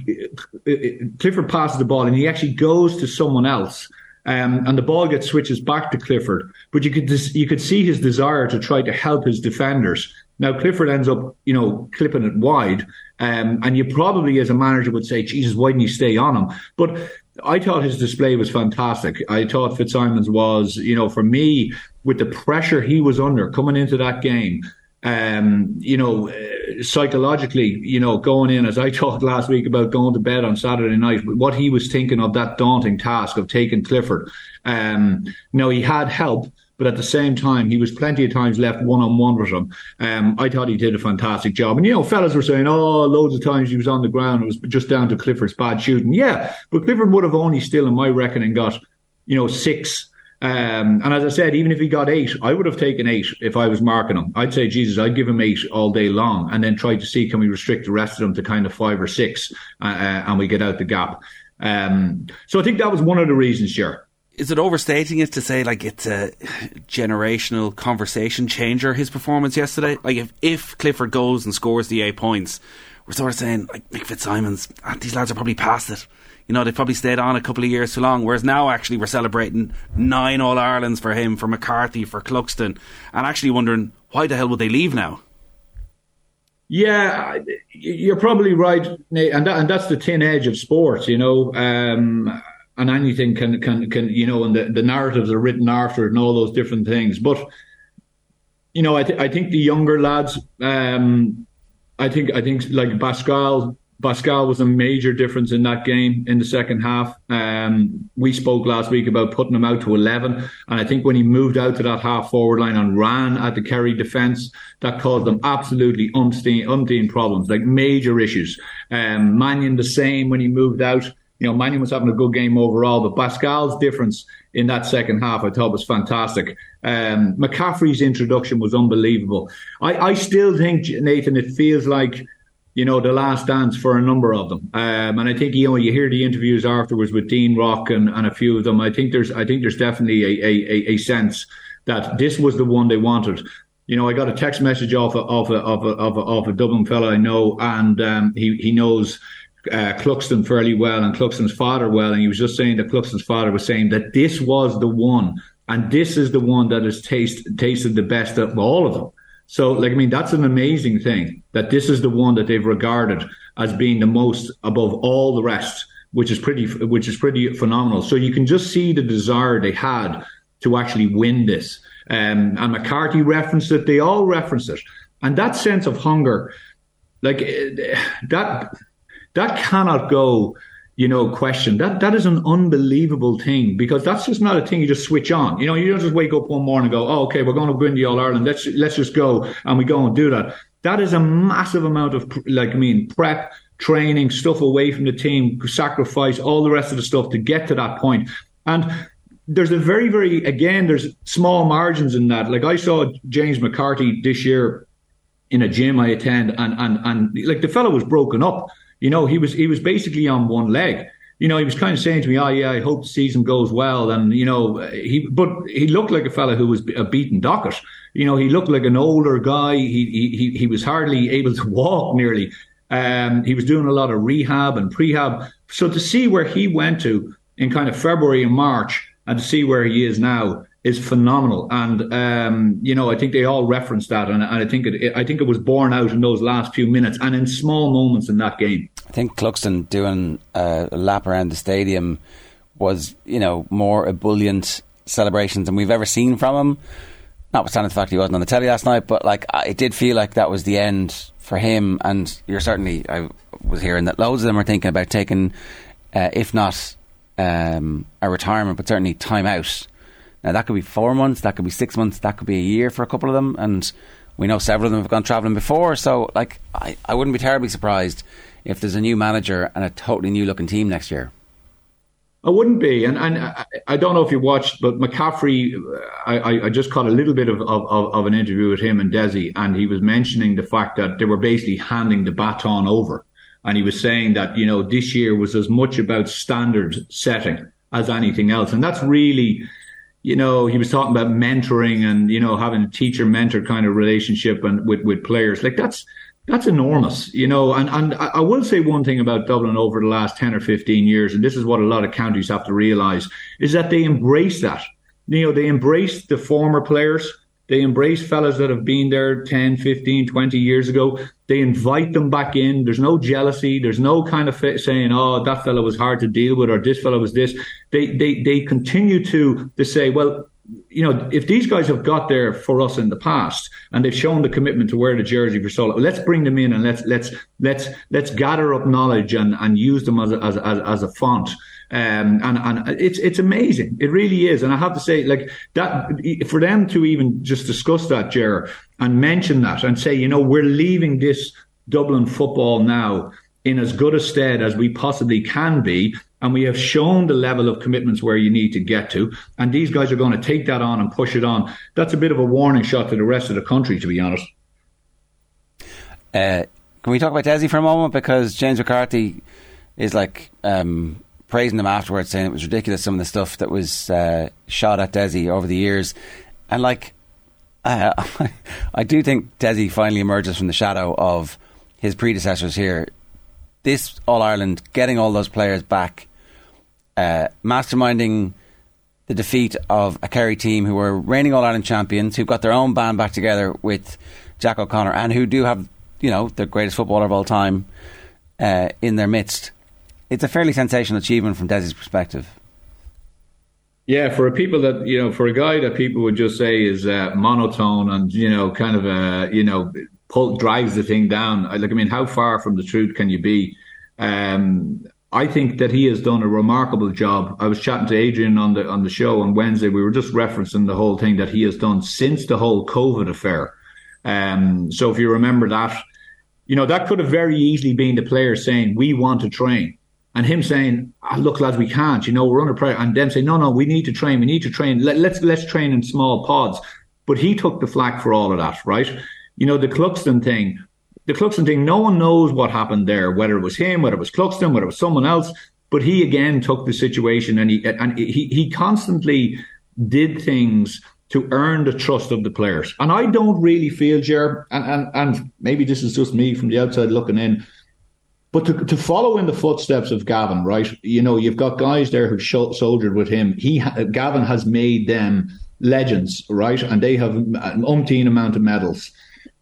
uh, uh, Clifford passes the ball and he actually goes to someone else. Um, and the ball gets switches back to Clifford, but you could you could see his desire to try to help his defenders. Now Clifford ends up, you know, clipping it wide, um, and you probably, as a manager, would say, "Jesus, why didn't you stay on him?" But I thought his display was fantastic. I thought Fitzsimons was, you know, for me, with the pressure he was under coming into that game, um, you know, psychologically, you know, going in, as I <laughs> talked last week about going to bed on Saturday night, what he was thinking of that daunting task of taking Clifford. Um, no, he had help, but at the same time, he was plenty of times left one on one with him. Um, I thought he did a fantastic job. And, you know, fellas were saying, oh, loads of times he was on the ground. It was just down to Clifford's bad shooting. Yeah, but Clifford would have only still, in my reckoning, got, you know, six um, and as I said, even if he got eight, I would have taken eight if I was marking him. I'd say, Jesus, I'd give him eight all day long and then try to see can we restrict the rest of them to kind of five or six uh, uh, and we get out the gap. Um, so I think that was one of the reasons, sure. Is it overstating it to say like it's a generational conversation changer, his performance yesterday? Like if, if Clifford goes and scores the eight points, we're sort of saying like Mick Fitzsimons, these lads are probably past it you know, they probably stayed on a couple of years too long. Whereas now, actually, we're celebrating nine All Irelands for him, for McCarthy, for Cluxton, and actually wondering why the hell would they leave now? Yeah, you're probably right, Nate, and that, and that's the thin edge of sports, you know. Um, and anything can can can you know, and the, the narratives are written after it and all those different things. But you know, I, th- I think the younger lads, um, I think I think like Basquel Basquel was a major difference in that game in the second half. Um, we spoke last week about putting him out to 11. And I think when he moved out to that half forward line and ran at the Kerry defence, that caused them absolutely umpteen, umpteen problems, like major issues. Um, Mannion the same when he moved out. You know, Mannion was having a good game overall, but Basquel's difference in that second half I thought was fantastic. Um, McCaffrey's introduction was unbelievable. I, I still think, Nathan, it feels like you know, the last dance for a number of them. Um, and I think, you know, you hear the interviews afterwards with Dean Rock and, and a few of them. I think there's, I think there's definitely a, a, a sense that this was the one they wanted. You know, I got a text message off a, off a, of a, of a, of a Dublin fella I know, and um, he, he knows uh, Cluxton fairly well and Cluxton's father well. And he was just saying that Cluxton's father was saying that this was the one, and this is the one that has taste, tasted the best of all of them. So, like, I mean, that's an amazing thing that this is the one that they've regarded as being the most above all the rest, which is pretty, which is pretty phenomenal. So you can just see the desire they had to actually win this. Um, and McCarthy referenced it. They all referenced it, and that sense of hunger, like eh, that, that cannot go you know, question. That that is an unbelievable thing because that's just not a thing you just switch on. You know, you don't just wake up one morning and go, "Oh, okay, we're going to win the All Ireland. Let's let's just go and we go and do that." That is a massive amount of like I mean prep, training, stuff away from the team, sacrifice, all the rest of the stuff to get to that point. And there's a very very again there's small margins in that. Like I saw James McCarthy this year in a gym I attend, and and and like the fellow was broken up you know, he was he was basically on one leg. You know, he was kind of saying to me, "Oh yeah, I hope the season goes well." And you know, he but he looked like a fella who was a beaten docket. You know, he looked like an older guy. He he he was hardly <laughs> able to walk nearly. Um, he was doing a lot of rehab and prehab. So to see where he went to in kind of February and March, and to see where he is now, is phenomenal. And um, you know, I think they all referenced that, and, and I think it, I think it was borne out in those last few minutes and in small moments in that game. I think Cluxton doing a lap around the stadium was, you know, more ebullient celebrations than we've ever seen from him. Notwithstanding the fact he wasn't on the telly last night, but like it did feel like that was the end for him. And you're certainly, I was hearing that loads of them are thinking about taking, uh, if not um, a retirement, but certainly time out now that could be four months, that could be six months, that could be a year for a couple of them, and we know several of them have gone travelling before. So, like, I, I wouldn't be terribly surprised if there's a new manager and a totally new looking team next year. I wouldn't be, and and I, I don't know if you watched, but McCaffrey, I, I just caught a little bit of, of, of an interview with him and Dessie, and he was mentioning the fact that they were basically handing the baton over, and he was saying that you know this year was as much about standard setting as anything else, and that's really you know, he was talking about mentoring and, you know, having a teacher mentor kind of relationship and with, with players. Like that's, that's enormous, you know, and, and I will say one thing about Dublin over the last 10 or 15 years, and this is what a lot of counties have to realize, is that they embrace that. You know, they embrace the former players. They embrace fellas that have been there 10, 15, 20 years ago. They invite them back in. There's no jealousy. There's no kind of saying, "Oh, that fellow was hard to deal with," or "This fellow was this." They they they continue to to say, "Well, you know, if these guys have got there for us in the past and they've shown the commitment to wear the jersey for so long, let's bring them in and let's let's let's let's gather up knowledge and and use them as a, as as, as a font." Um, and and it's it's amazing. It really is. And I have to say, like that, for them to even just discuss that, Ger, and mention that, and say, you know, we're leaving this Dublin football now in as good a stead as we possibly can be. And we have shown the level of commitments where you need to get to. And these guys are going to take that on and push it on. That's a bit of a warning shot to the rest of the country, to be honest. Uh, can we talk about Dessie for a moment? Because James McCarthy is like um, praising them afterwards, saying it was ridiculous some of the stuff that was uh, shot at Dessie over the years, and like. Uh, <laughs> I do think Dessie finally emerges from the shadow of his predecessors here. This All Ireland, getting all those players back, uh, masterminding the defeat of a Kerry team who were reigning All Ireland champions, who've got their own band back together with Jack O'Connor, and who do have, you know, the greatest footballer of all time uh, in their midst it's a fairly sensational achievement from Dessie's perspective. Yeah, for a people that you know, for a guy that people would just say is uh, monotone and you know, kind of a you know, pull drives the thing down. I, Like, I mean, how far from the truth can you be? Um, I think that he has done a remarkable job. I was chatting to Adrian on the on the show on Wednesday. We were just referencing the whole thing that he has done since the whole COVID affair. Um, so if you remember that, you know that could have very easily been the players saying, "We want to train." And him saying, oh, "Look, lads, we can't. You know, we're under pressure," and them saying, "No, no, we need to train. We need to train. Let, let's let's train in small pods." But he took the flak for all of that, right? You know, the Cluxton thing, the Cluxton thing. No one knows what happened there, whether it was him, whether it was Cluxton, whether it was someone else. But he again took the situation, and he and he he constantly did things to earn the trust of the players. And I don't really feel, Jer, and, and, and maybe this is just me from the outside looking in, but to, to follow in the footsteps of Gavin, right? You know, you've got guys there who soldiered with him. He Gavin has made them legends, right? And they have an umpteen amount of medals.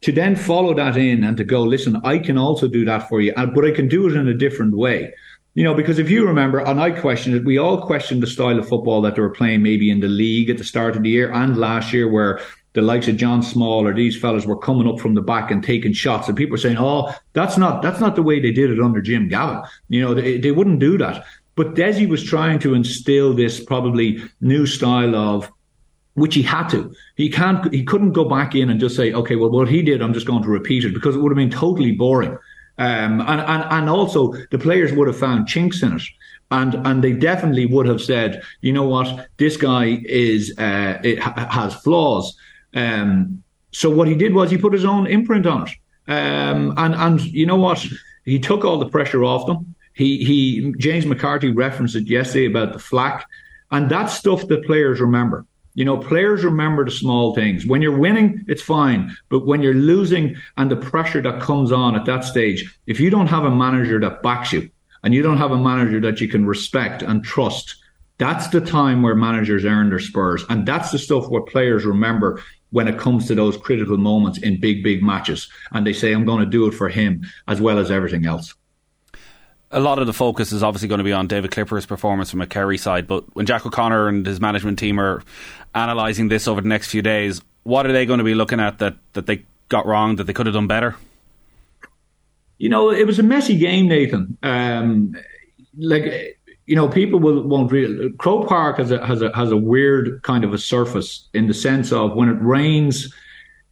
to then follow that in and to go, listen, I can also do that for you, but I can do it in a different way. You know, because if you remember, and I questioned it, we all questioned the style of football that they were playing maybe in the league at the start of the year and last year, where the likes of John Small or these fellas were coming up from the back and taking shots, and people were saying, "Oh, that's not that's not the way they did it under Jim Gavin." You know, they, they wouldn't do that. But Dessie was trying to instill this probably new style of which he had to. He can't. He couldn't go back in and just say, "Okay, well, what he did, I'm just going to repeat it," because it would have been totally boring. Um, and, and and also the players would have found chinks in it, and and they definitely would have said, "You know what? This guy is uh, it ha- has flaws." Um, so what he did was he put his own imprint on it, um, and and you know what? He took all the pressure off them. He he James McCarthy referenced it yesterday about the flack, and that's stuff that players remember. You know, players remember the small things. When you're winning, it's fine. But when you're losing and the pressure that comes on at that stage, if you don't have a manager that backs you and you don't have a manager that you can respect and trust, that's the time where managers earn their spurs. And that's the stuff what players remember when it comes to those critical moments in big, big matches. And they say, I'm going to do it for him as well as everything else a lot of the focus is obviously going to be on David Clifford's performance from a Kerry side, but when Jack O'Connor and his management team are analysing this over the next few days, what are they going to be looking at that, that they got wrong, that they could have done better? You know, it was a messy game, Nathan. Um, like, you know, people will, won't really. Croke Park has a, has a has a weird kind of a surface in the sense of when it rains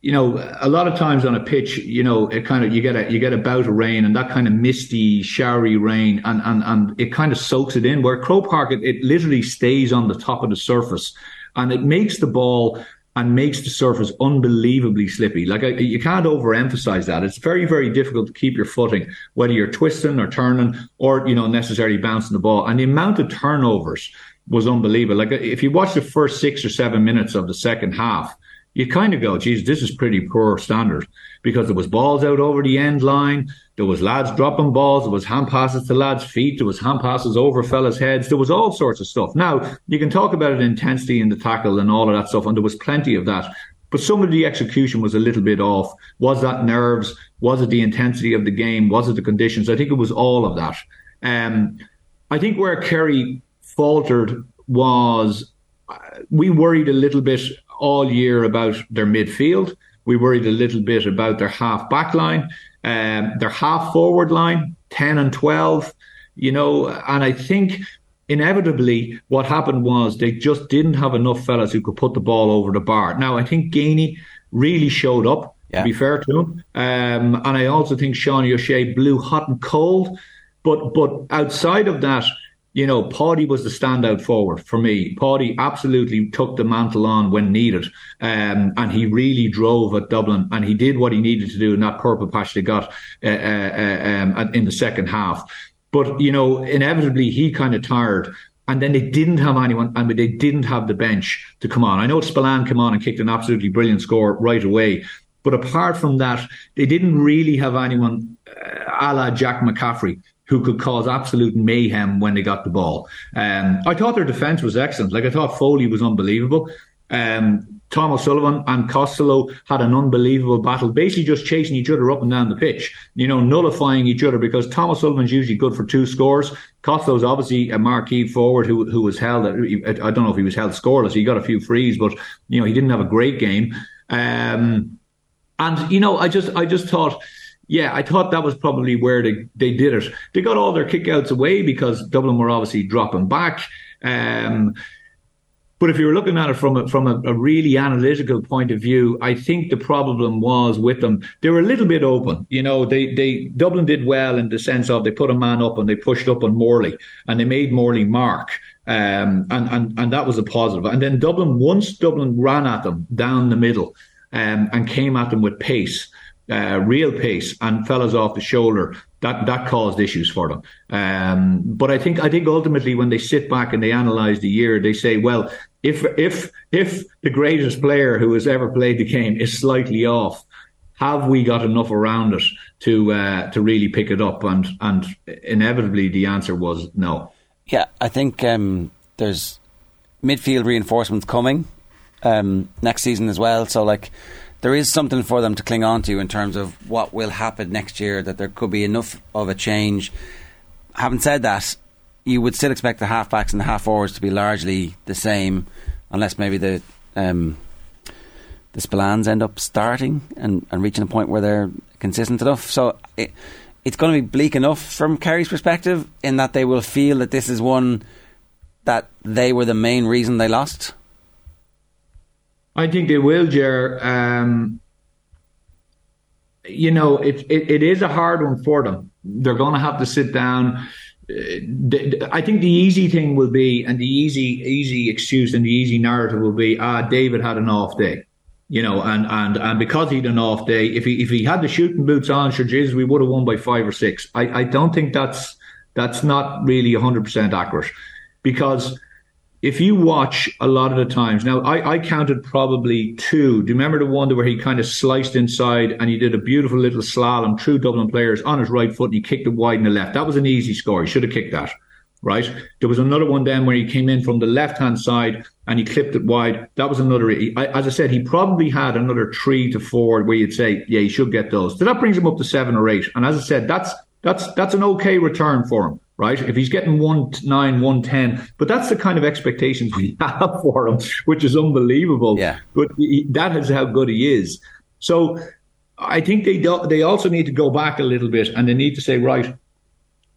you know, a lot of times on a pitch, you know, it kind of you get a you get a bout of rain and that kind of misty, showery rain, and and and it kind of soaks it in. Where Croke Park, it, it literally stays on the top of the surface, and it makes the ball and makes the surface unbelievably slippy. Like I, you can't overemphasize that. It's very, very difficult to keep your footing, whether you're twisting or turning or, you know, necessarily bouncing the ball. And the amount of turnovers was unbelievable. Like if you watch the first six or seven minutes of the second half, you kind of go, geez, this is pretty poor standard because there was balls out over the end line. There was lads dropping balls. There was hand passes to lads' feet. There was hand passes over fellas' heads. There was all sorts of stuff. Now, you can talk about it intensity in the tackle and all of that stuff, and there was plenty of that. But some of the execution was a little bit off. Was that nerves? Was it the intensity of the game? Was it the conditions? I think it was all of that. Um, I think where Kerry faltered was uh, we worried a little bit all year about their midfield. We worried a little bit about their half back line, um, their half forward line, 10 and 12, you know, and I think inevitably what happened was they just didn't have enough fellas who could put the ball over the bar. Now, I think Geaney really showed up, yeah. to be fair to him. Um, and I also think Sean O'Shea blew hot and cold. But, but outside of that, you know, Paudie was the standout forward for me. Paudie absolutely took the mantle on when needed, um, and he really drove at Dublin, and he did what he needed to do in that purple patch they got uh, uh, um, in the second half. But you know, inevitably he kind of tired. And then they didn't have anyone, I mean, they didn't have the bench to come on. I know Spillane came on and kicked an absolutely brilliant score right away. But apart from that, they didn't really have anyone uh, a la Jack McCaffrey who could cause absolute mayhem when they got the ball. Um, I thought their defence was excellent. Like I thought Foley was unbelievable. Um, Tom O'Sullivan and Costello had an unbelievable battle, basically just chasing each other up and down the pitch, you know, nullifying each other because Tom O'Sullivan's usually good for two scores. Costello's obviously a marquee forward who who was held, I don't know if he was held scoreless. He got a few frees, but, you know, he didn't have a great game. Um, and, you know, I just, I just thought, yeah, I thought that was probably where they, they did it. They got all their kickouts away because Dublin were obviously dropping back. Um, but if you were looking at it from a, from a, a, really analytical point of view, I think the problem was with them. They were a little bit open. You know, they, they Dublin did well in the sense of they put a man up and they pushed up on Morley and they made Morley mark. Um, and, and, and that was a positive. And then Dublin, once Dublin ran at them down the middle um, and came at them with pace, uh, real pace and fellas off the shoulder, that that caused issues for them. Um, but I think I think ultimately when they sit back and they analyse the year, they say, well, if if if the greatest player who has ever played the game is slightly off, have we got enough around it to uh, to really pick it up? And and inevitably the answer was no. Yeah, I think um, there's midfield reinforcements coming um, next season as well. So like there is something for them to cling on to in terms of what will happen next year. That there could be enough of a change. Having said that, you would still expect the halfbacks and the half forwards to be largely the same, unless maybe the um, the Spillanes end up starting and, and reaching a point where they're consistent enough. So it, it's going to be bleak enough from Kerry's perspective in that they will feel that this is one that they were the main reason they lost. I think they will, Jer. Um, you know, it, it, it is a hard one for them. They're going to have to sit down. Uh, I think the easy thing will be, and the easy easy excuse and the easy narrative will be, ah, David had an off day you know, and and and because he had an off day, if he if he had the shooting boots on, sure, Jesus, we would have won by five or six. I, I don't think that's that's not really hundred percent accurate, because if you watch a lot of the times now, I, I counted probably two. Do you remember the one where he kind of sliced inside and he did a beautiful little slalom through Dublin players on his right foot and he kicked it wide in the left? That was an easy score. He should have kicked that right? There was another one then where he came in from the left hand side and he clipped it wide. That was another. As I said, he probably had another three to four where you'd say, yeah, he should get those. So that brings him up to seven or eight. And as I said, that's that's that's an okay return for him, right? If he's getting one nine, one ten, but that's the kind of expectations we mm. have for him, which is unbelievable. Yeah. But he, that is how good he is. So I think they do, they also need to go back a little bit and they need to say, right,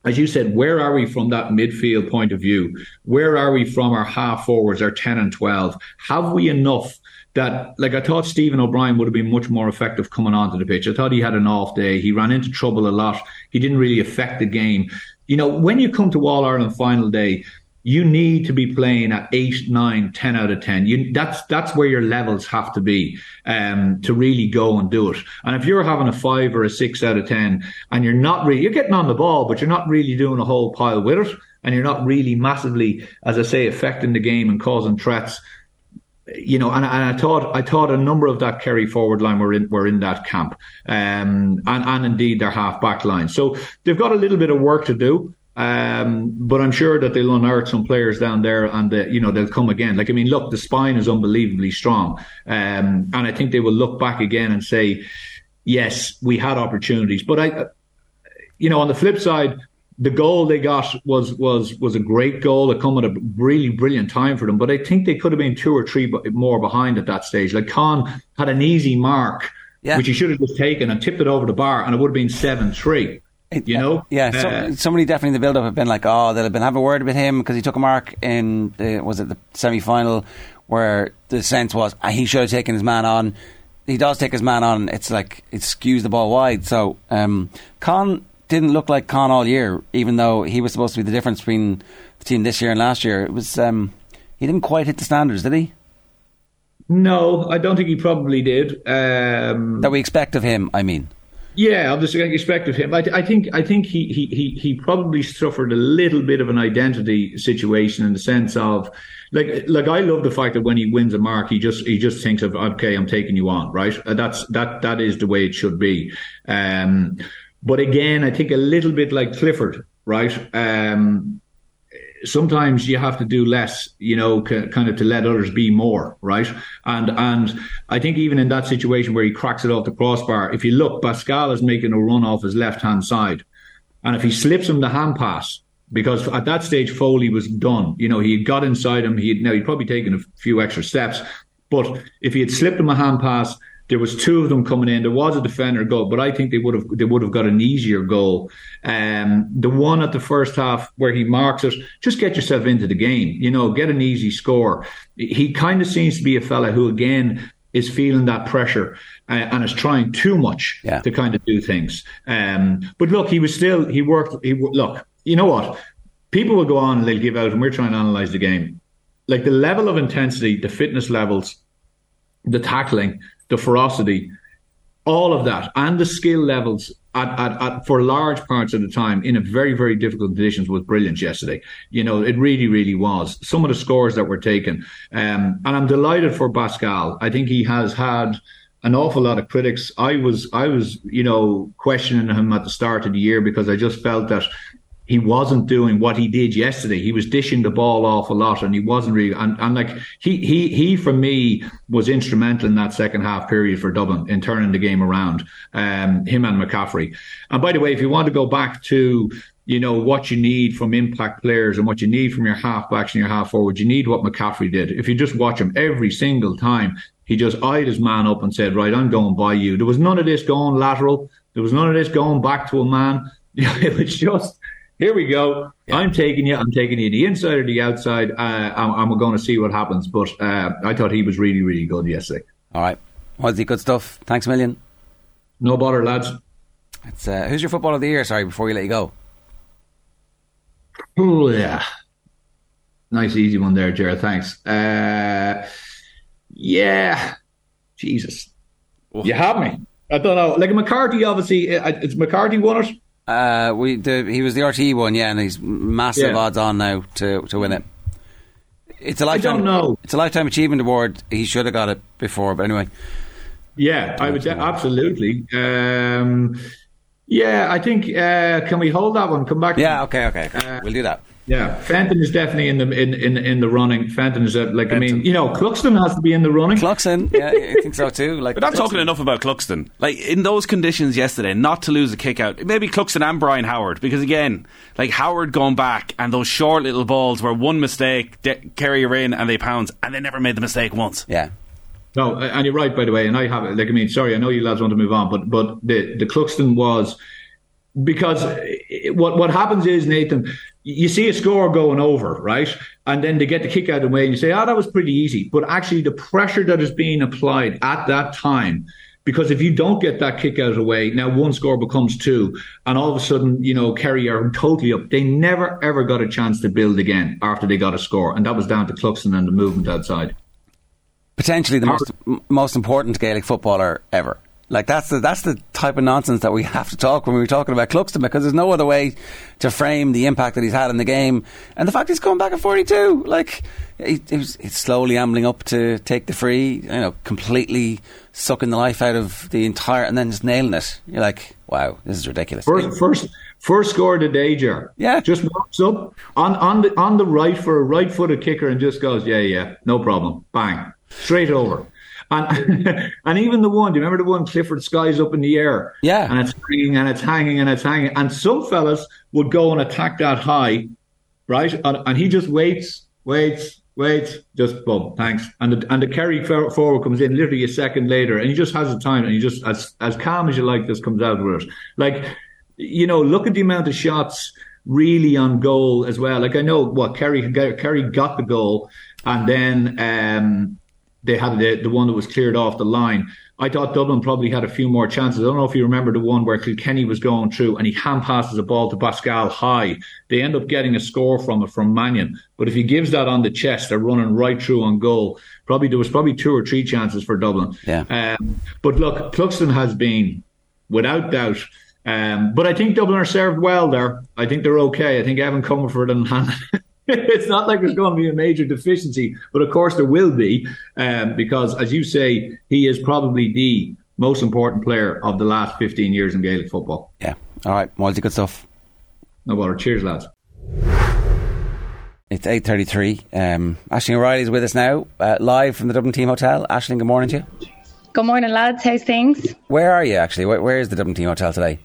as you said, where are we from that midfield point of view? Where are we from our half forwards, our 10 and 12? Have we enough that, like, I thought Stephen O'Brien would have been much more effective coming onto the pitch. I thought he had an off day. He ran into trouble a lot. He didn't really affect the game. You know, when you come to All Ireland final day, you need to be playing at eight, nine, ten out of ten. You, that's that's where your levels have to be um, to really go and do it. And if you're having a five or a six out of ten, and you're not really, you're getting on the ball, but you're not really doing a whole pile with it, and you're not really massively, as I say, affecting the game and causing threats. You know, and, and I thought I thought a number of that Kerry forward line were in were in that camp, um, and and indeed their half back line. So they've got a little bit of work to do. Um, but I'm sure that they'll unearth some players down there, and uh, you know they'll come again. Like I mean, look, the spine is unbelievably strong, um, and I think they will look back again and say, yes, we had opportunities. But I, you know, on the flip side, the goal they got was was was a great goal. It come at a really brilliant time for them. But I think they could have been two or three more behind at that stage. Like Con had an easy mark, yeah. which he should have just taken and tipped it over the bar, and it would have been seven three. You know, yeah. So, uh, somebody definitely in the build-up have been like, "Oh, they'll have been have a word with him because he took a mark in the, was it the semi-final where the sense was ah, he should have taken his man on. He does take his man on. It's like it skews the ball wide. So um, Con didn't look like Con all year, even though he was supposed to be the difference between the team this year and last year. It was um, he didn't quite hit the standards, did he? No, I don't think he probably did. Um, that we expect of him. I mean. Yeah, of the expect of him. I, I, think I think he, he he he probably suffered a little bit of an identity situation in the sense of like like I love the fact that when he wins a mark, he just he just thinks of okay, I'm taking you on, right? Uh, that's that that is the way it should be. Um, but again, I think a little bit like Clifford, right? Um, sometimes you have to do less, you know, c- kind of to let others be more, right? And and I think even in that situation where he cracks it off the crossbar, if you look, Basquel is making a run off his left hand side, and if he slips him the hand pass, because at that stage Foley was done, you know, he had got inside him, he had now he'd probably taken a few extra steps, but if he had slipped him a hand pass there was two of them coming in. There was a defender goal, but I think they would have they would have got an easier goal. Um, the one at the first half where he marks it, just get yourself into the game. You know, get an easy score. He kind of seems to be a fella who again is feeling that pressure uh, and is trying too much yeah. to kind of do things. Um, but look, he was still he worked. He look, you know what? People will go on and they'll give out, and we're trying to analyze the game. Like the level of intensity, the fitness levels, the tackling the ferocity, all of that, and the skill levels at, at, at, for large parts of the time in a very, very difficult conditions was brilliant yesterday. You know, it really, really was. Some of the scores that were taken. Um, and I'm delighted for Basquel. I think he has had an awful lot of critics. I was, I was, you know, questioning him at the start of the year because I just felt that he wasn't doing what he did yesterday. He was dishing the ball off a lot, and he wasn't really. And, and like he he he for me was instrumental in that second half period for Dublin in turning the game around. Um, him and McCaffrey. And by the way, if you want to go back to you know what you need from impact players and what you need from your halfbacks and your half forwards, you need what McCaffrey did. If you just watch him every single time, he just eyed his man up and said, "Right, I'm going by you." There was none of this going lateral. There was none of this going back to a man. <laughs> it was just here we go. Yeah. I'm taking you. I'm taking you the inside or the outside. Uh, I'm, I'm going to see what happens. But uh, I thought he was really, really good yesterday. All right. Was he good stuff? Thanks a million. No bother, lads. It's, uh, who's your football of the year? Sorry, before we let you go. Oh, yeah. Nice, easy one there, Jared. Thanks. Uh, yeah. Jesus. Oh. You have me. I don't know. Like McCarthy, obviously, uh, it's McCarthy won it. Uh, we the, he was the RTE one, yeah, and he's massive yeah. odds on now to to win it. It's a lifetime. I don't know. It's a lifetime achievement award. He should have got it before, but anyway. Yeah, I would absolutely. Um, yeah, I think. Uh, can we hold that one? Come back. Yeah. Okay. Okay. okay. Uh, we'll do that. Yeah, Fenton is definitely in the in, in, in the running. Fenton is a, like Fenton. I mean, you know, Cluxton has to be in the running. Cluxton, <laughs> yeah, I think so too. Like, but I'm talking enough about Cluxton. Like in those conditions yesterday, not to lose a kick out. Maybe Cluxton and Brian Howard, because again, like Howard going back and those short little balls where one mistake de- carry her in and they pounce, and they never made the mistake once. Yeah. No, and you're right, by the way. And I have it. Like I mean, sorry, I know you lads want to move on, but but the the Cluxton was because what what happens is Nathan, you see a score going over, right? And then they get the kick out of the way and you say, oh, that was pretty easy. But actually, the pressure that is being applied at that time, because if you don't get that kick out of the way, now one score becomes two. And all of a sudden, you know, Kerry are totally up. They never, ever got a chance to build again after they got a score. And that was down to Cluxton and the movement outside. Potentially the most, most important Gaelic footballer ever. Like that's the that's the type of nonsense that we <laughs> have to talk when we were talking about Cluxton because there's no other way to frame the impact that he's had in the game and the fact he's coming back at 42. Like he, he's, he's slowly ambling up to take the free, you know, completely sucking the life out of the entire and then just nailing it. You're like, wow, this is ridiculous. First, first, first score of the day, Ger. Yeah, just walks up on on the on the right for a right-footed kicker and just goes, yeah, yeah, no problem, bang, straight over. And <laughs> and even the one, do you remember the one Clifford Skies up in the air? Yeah. And it's hanging and it's hanging and it's hanging. And some fellas would go and attack that high, right? And, and he just waits, waits, waits, just boom, thanks. And the, and the Kerry forward comes in literally a second later and he just has the time and he just, as, as calm as you like, this comes out with it. Like, you know, look at the amount of shots really on goal as well. Like I know what Kerry Kerry got the goal, and then um, they had the, the one that was cleared off the line. I thought Dublin probably had a few more chances. I don't know if you remember the one where Kilkenny was going through and he hand passes a ball to Basquel high. They end up getting a score from it from Mannion. But if he gives that on the chest, they're running right through on goal. Probably there was probably two or three chances for Dublin. Yeah. Um, but look, Cluxton has been without doubt. Um, but I think Dublin are served well there. I think they're okay. I think Evan Comerford and <laughs> <laughs> it's not like there's going to be a major deficiency, but of course there will be, um, because as you say, he is probably the most important player of the last 15 years in Gaelic football. Yeah. All right. Multi good stuff. No bother. Cheers, lads. It's 8.33. Um, Aisling O'Reilly is with us now, uh, live from the Dublin Team Hotel. Aisling, good morning to you. Good morning, lads. How's things? Where are you, actually? where, where is the Dublin Team Hotel today?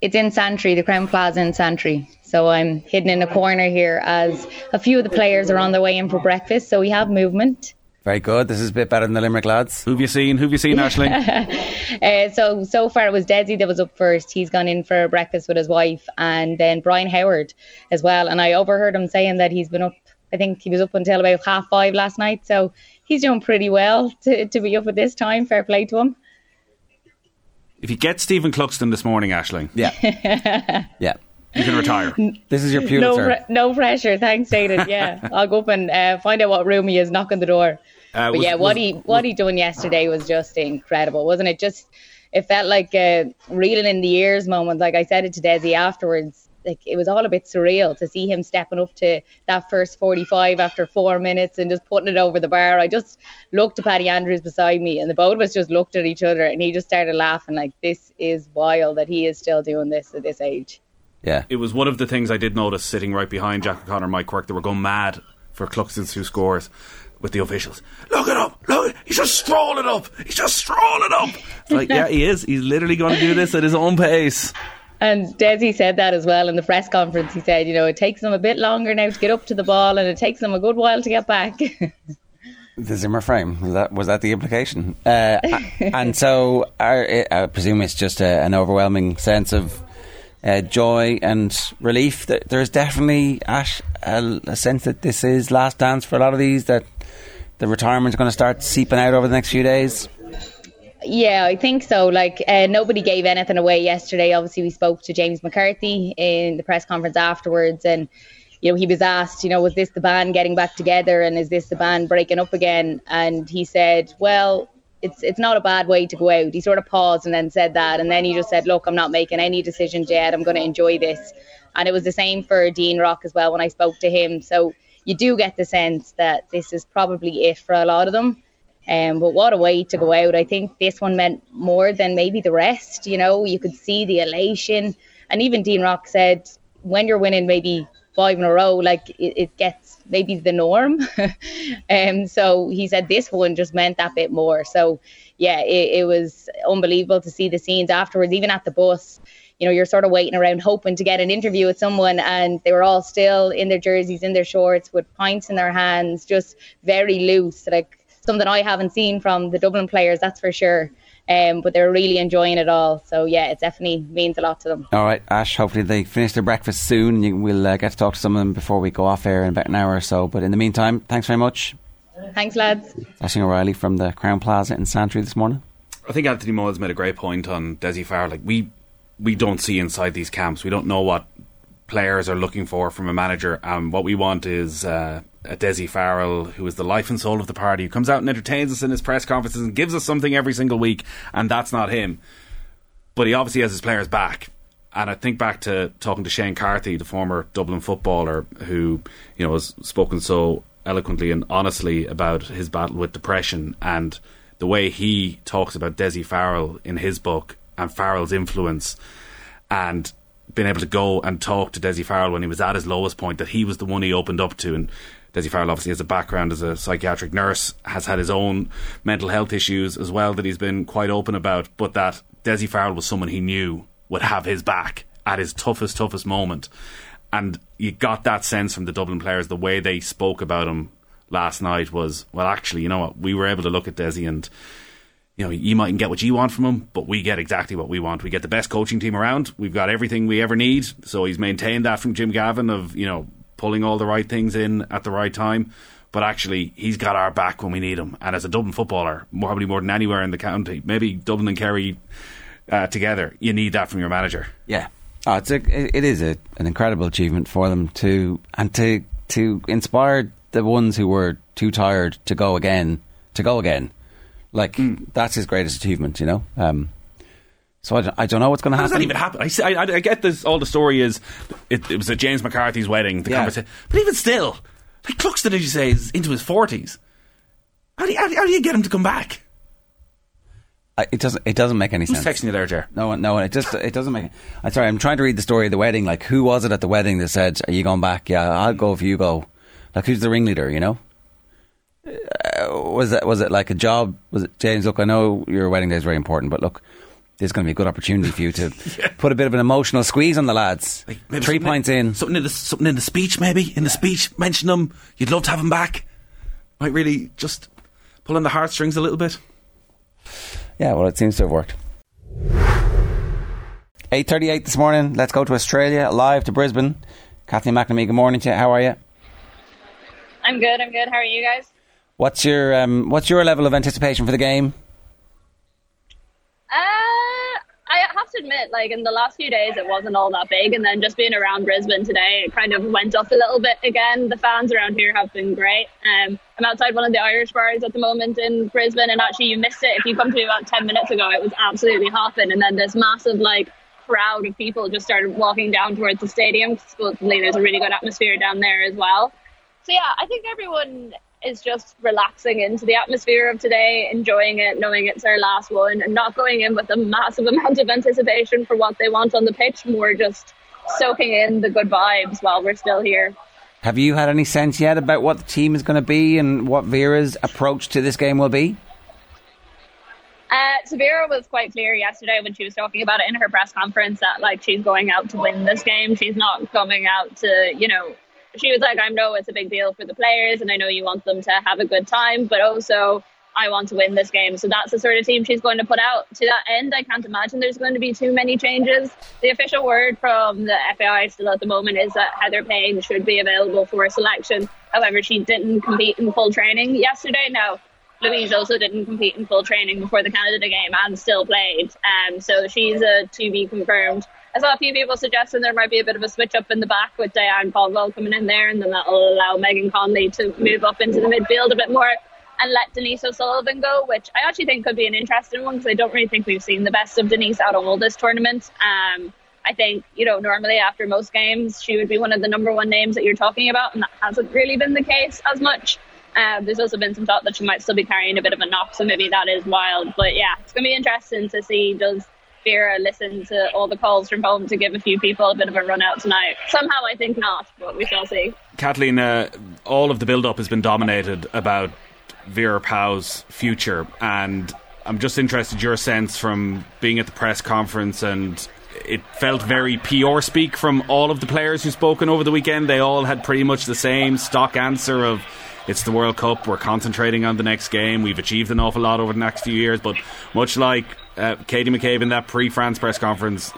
It's in Santry, the Crowne Plaza in Santry. So I'm hidden in a corner here as a few of the players are on their way in for breakfast. So we have movement. Very good. This is a bit better than the Limerick lads. Who've you seen? Who've you seen, <laughs> Aisling? uh, so so far it was Dessie that was up first. He's gone in for breakfast with his wife, and then Brian Howard as well. And I overheard him saying that he's been up. I think he was up until about half five last night. So he's doing pretty well to, to be up at this time. Fair play to him. If you get Stephen Cluxton this morning, Aisling. Yeah. <laughs> yeah. You can retire. This is your Pulitzer. No, pre- no pressure. Thanks, Aidan. Yeah, <laughs> I'll go up and uh, find out what room he is. Knock on the door. Uh, but was, yeah, what was, he what he done yesterday was just incredible, wasn't it? Just it felt like a reeling in the ears moment. Like I said it to Dessie afterwards. Like it was all a bit surreal to see him stepping up to that first 45 after four minutes and just putting it over the bar. I just looked at Paddy Andrews beside me, and the both of us just looked at each other, and he just started laughing like, "This is wild that he is still doing this at this age." Yeah. It was one of the things I did notice sitting right behind Jack O'Connor and Mike Quirke. They were going mad for Cluxton two scores with the officials. Look it up! Look, he's just strolling up. He's just strolling up. It's like, yeah, he is. He's literally going to do this at his own pace. And Dessie said that as well in the press conference. He said, you know, it takes them a bit longer now to get up to the ball, and it takes them a good while to get back. <laughs> the Zimmer frame was that was that the implication? Uh, and so, I, I presume it's just a, an overwhelming sense of uh, joy and relief. There's definitely Ash a, a sense that this is last dance for a lot of these. That the retirement is going to start seeping out over the next few days. Yeah, I think so. Like uh, nobody gave anything away yesterday. Obviously, we spoke to James McCarthy in the press conference afterwards, and you know he was asked, you know, was this the band getting back together, and is this the band breaking up again? And he said, well, it's it's not a bad way to go out. He sort of paused and then said that, and then he just said, look, I'm not making any decisions yet. I'm going to enjoy this. And it was the same for Dean Rock as well when I spoke to him. So you do get the sense that this is probably it for a lot of them. Um, but what a way to go out. I think this one meant more than maybe the rest. You know, you could see the elation. And even Dean Rock said, when you're winning maybe five in a row, like it, it gets maybe the norm. <laughs> um, so he said this one just meant that bit more. So yeah, it, it was unbelievable to see the scenes afterwards, even at the bus you know, you're sort of waiting around hoping to get an interview with someone, and they were all still in their jerseys, in their shorts, with pints in their hands, just very loose. Like something I haven't seen from the Dublin players, that's for sure. Um, but they're really enjoying it all. So yeah, it definitely means a lot to them. All right, Ash. Hopefully they finish their breakfast soon. You, we'll uh, get to talk to some of them before we go off air in about an hour or so. But in the meantime, thanks very much. Thanks, lads. Aisling O'Reilly from the Crowne Plaza in Santry this morning. I think Anthony Moyles made a great point on Dessie Farrell. Like we we don't see inside these camps. We don't know what players are looking for from a manager. Um, what we want is uh, a Dessie Farrell, who is the life and soul of the party, who comes out and entertains us in his press conferences and gives us something every single week. And that's not him. But he obviously has his players back. And I think back to talking to Shane Carthy, the former Dublin footballer, who you know has spoken so eloquently and honestly about his battle with depression and the way he talks about Dessie Farrell in his book and Farrell's influence and being able to go and talk to Dessie Farrell when he was at his lowest point, that he was the one he opened up to. And Dessie Farrell obviously has a background as a psychiatric nurse, has had his own mental health issues as well that he's been quite open about, but that Dessie Farrell was someone he knew would have his back at his toughest, toughest moment. And you got that sense from the Dublin players, the way they spoke about him last night was, well, actually, you know what, we were able to look at Dessie and you know, you mightn't get what you want from him, but we get exactly what we want. We get the best coaching team around. We've got everything we ever need. So he's maintained that from Jim Gavin of, you know, pulling all the right things in at the right time. But actually, he's got our back when we need him. And as a Dublin footballer, probably more than anywhere in the county, maybe Dublin and Kerry uh, together, you need that from your manager. Yeah. Oh, it's a, it is a, an incredible achievement for them to and to to inspire the ones who were too tired to go again to go again like mm. that's his greatest achievement, you know. Um, so I don't, I don't know what's going to happen. How does that even happen? I, I, I get this. All the story is it, it, was at James McCarthy's wedding. The yeah. conversation, but even still, like Cluxton, as you say, is into his forties. How do, you, how, do, how do you get him to come back? it doesn't. It doesn't make any Who's sense. texting you there, Ger? No, one, no. one. It just. It doesn't make. I'm sorry. I'm trying to read the story of the wedding. Like, who was it at the wedding that said, "Are you going back? Yeah, I'll go if you go." Like, who's the ringleader? You know. Uh, was it was it like a job? Was it James? Look, I know your wedding day is very important, but look, this is going to be a good opportunity for you to <laughs> yeah. put a bit of an emotional squeeze on the lads. Like Three points in, something in the something in the speech, maybe in the speech, mention them. You'd love to have them back. Might really just pull on the heartstrings a little bit. Yeah, well, it seems to have worked. 8.38 this morning. Let's go to Australia, live to Brisbane. Kathleen McNamee, good morning to you. How are you? I'm good, I'm good. How are you guys? What's your um, what's your level of anticipation for the game? Uh, I have to admit, like in the last few days, it wasn't all that big, and then just being around Brisbane today, it kind of went up a little bit again. The fans around here have been great. Um, I'm outside one of the Irish bars at the moment in Brisbane, and actually, you missed it. If you come to me about ten minutes ago, it was absolutely hopping, and then this massive like crowd of people just started walking down towards the stadium. Supposedly, there's a really good atmosphere down there as well. So yeah, I think everyone is just relaxing into the atmosphere of today, enjoying it, knowing it's our last one, and not going in with a massive <laughs> amount of anticipation for what they want on the pitch, more just soaking in the good vibes while we're still here. Have you had any sense yet about what the team is going to be and what Vera's approach to this game will be? Uh, Severa was quite clear yesterday when she was talking about it in her press conference that like she's going out to win this game. She's not coming out to, you know, she was like, I know it's a big deal for the players and I know you want them to have a good time, but also I want to win this game. So that's the sort of team she's going to put out. To that end, I can't imagine there's going to be too many changes. The official word from the FAI still at the moment is that Heather Payne should be available for selection. However, she didn't compete in full training yesterday. Now, Louise also didn't compete in full training before the Canada game and still played. Um, so she's a to be confirmed. I saw a few people suggesting there might be a bit of a switch up in the back with Diane Caldwell coming in there, and then that'll allow Megan Connolly to move up into the midfield a bit more and let Denise O'Sullivan go, which I actually think could be an interesting one because I don't really think we've seen the best of Denise out of all this tournament. Um, I think, you know, normally after most games, she would be one of the number one names that you're talking about, and that hasn't really been the case as much. Um, there's also been some talk that she might still be carrying a bit of a knock, so maybe that is wild. But yeah, it's going to be interesting to see does Vera listen to all the calls from home to give a few people a bit of a run out tonight. Somehow I think not, but we shall see. Kathleen, uh, all of the build up has been dominated about Vera Pauw's future, and I'm just interested your sense from being at the press conference and it felt very PR speak from all of the players who've spoken over the weekend. They all had pretty much the same stock answer of it's the World Cup. We're concentrating on the next game. We've achieved an awful lot over the next few years, but much like uh, Katie McCabe in that pre-France press conference,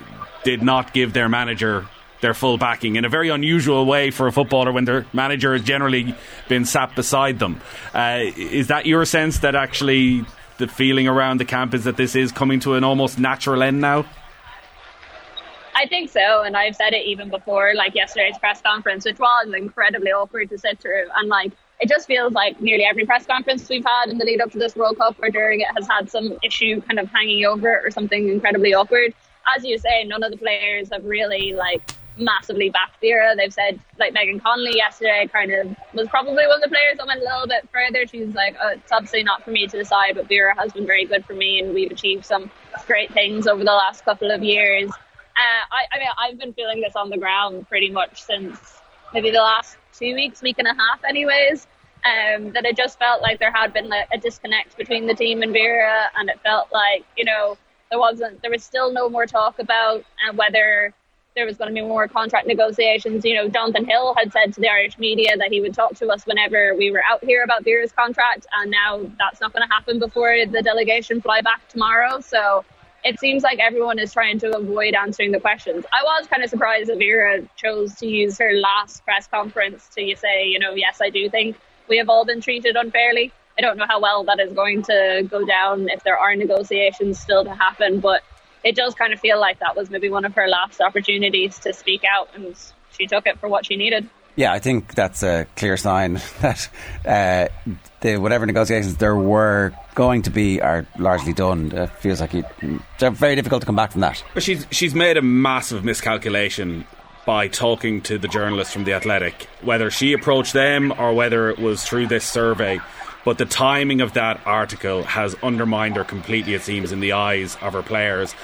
did not give their manager their full backing in a very unusual way for a footballer when their manager has generally been sat beside them. Uh, is that your sense that actually the feeling around the camp is that this is coming to an almost natural end now? I think so, and I've said it even before, like yesterday's press conference, which was incredibly awkward to sit through. And like, it just feels like nearly every press conference we've had in the lead up to this World Cup or during it has had some issue kind of hanging over it or something incredibly awkward. As you say, none of the players have really like massively backed Vera. They've said like Megan Connolly yesterday kind of was probably one of the players that went a little bit further. She's like, oh, it's obviously not for me to decide, but Vera has been very good for me and we've achieved some great things over the last couple of years. Uh, I, I mean, I've been feeling this on the ground pretty much since maybe the last two weeks, week and a half, anyways. Um, that it just felt like there had been like, a disconnect between the team and Vera, and it felt like you know there wasn't, there was still no more talk about uh, whether there was going to be more contract negotiations. You know, Jonathan Hill had said to the Irish media that he would talk to us whenever we were out here about Vera's contract, and now that's not going to happen before the delegation fly back tomorrow. So it seems like everyone is trying to avoid answering the questions. I was kind of surprised that Vera chose to use her last press conference to say, you know, yes, I do think we have all been treated unfairly. I don't know how well that is going to go down if there are negotiations still to happen, but it does kind of feel like that was maybe one of her last opportunities to speak out, and she took it for what she needed. Yeah, I think that's a clear sign <laughs> that uh, the whatever negotiations there were going to be are largely done. It feels like it, they're very difficult to come back from that. But she's she's made a massive miscalculation by talking to the journalists from the Athletic, whether she approached them or whether it was through this survey. But the timing of that article has undermined her completely, it seems, in the eyes of her players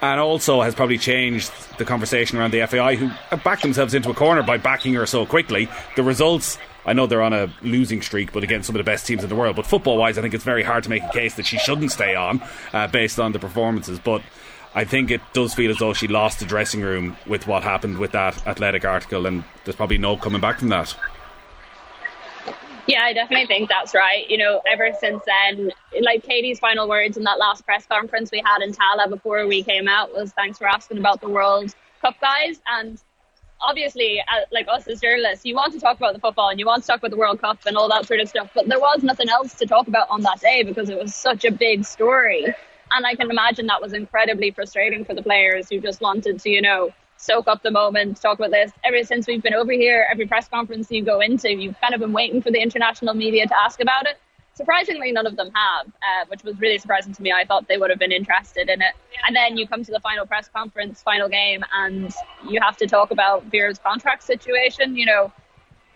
and also has probably changed the conversation around the FAI, who backed themselves into a corner by backing her so quickly. The results. I know they're on a losing streak, but against some of the best teams in the world. But football wise, I think it's very hard to make a case that she shouldn't stay on uh, based on the performances. But I think it does feel as though she lost the dressing room with what happened with that athletic article, and there's probably no coming back from that. Yeah, I definitely think that's right. You know, ever since then, like Katie's final words in that last press conference we had in Tallaght before we came out was thanks for asking about the World Cup guys. And obviously, uh, like us as journalists, you want to talk about the football and you want to talk about the World Cup and all that sort of stuff. But there was nothing else to talk about on that day because it was such a big story. And I can imagine that was incredibly frustrating for the players who just wanted to, you know, soak up the moment, talk about this. Ever since we've been over here, every press conference you go into, you've kind of been waiting for the international media to ask about it. Surprisingly, none of them have, uh, which was really surprising to me. I thought they would have been interested in it. And then you come to the final press conference, final game, and you have to talk about Vera's contract situation. You know,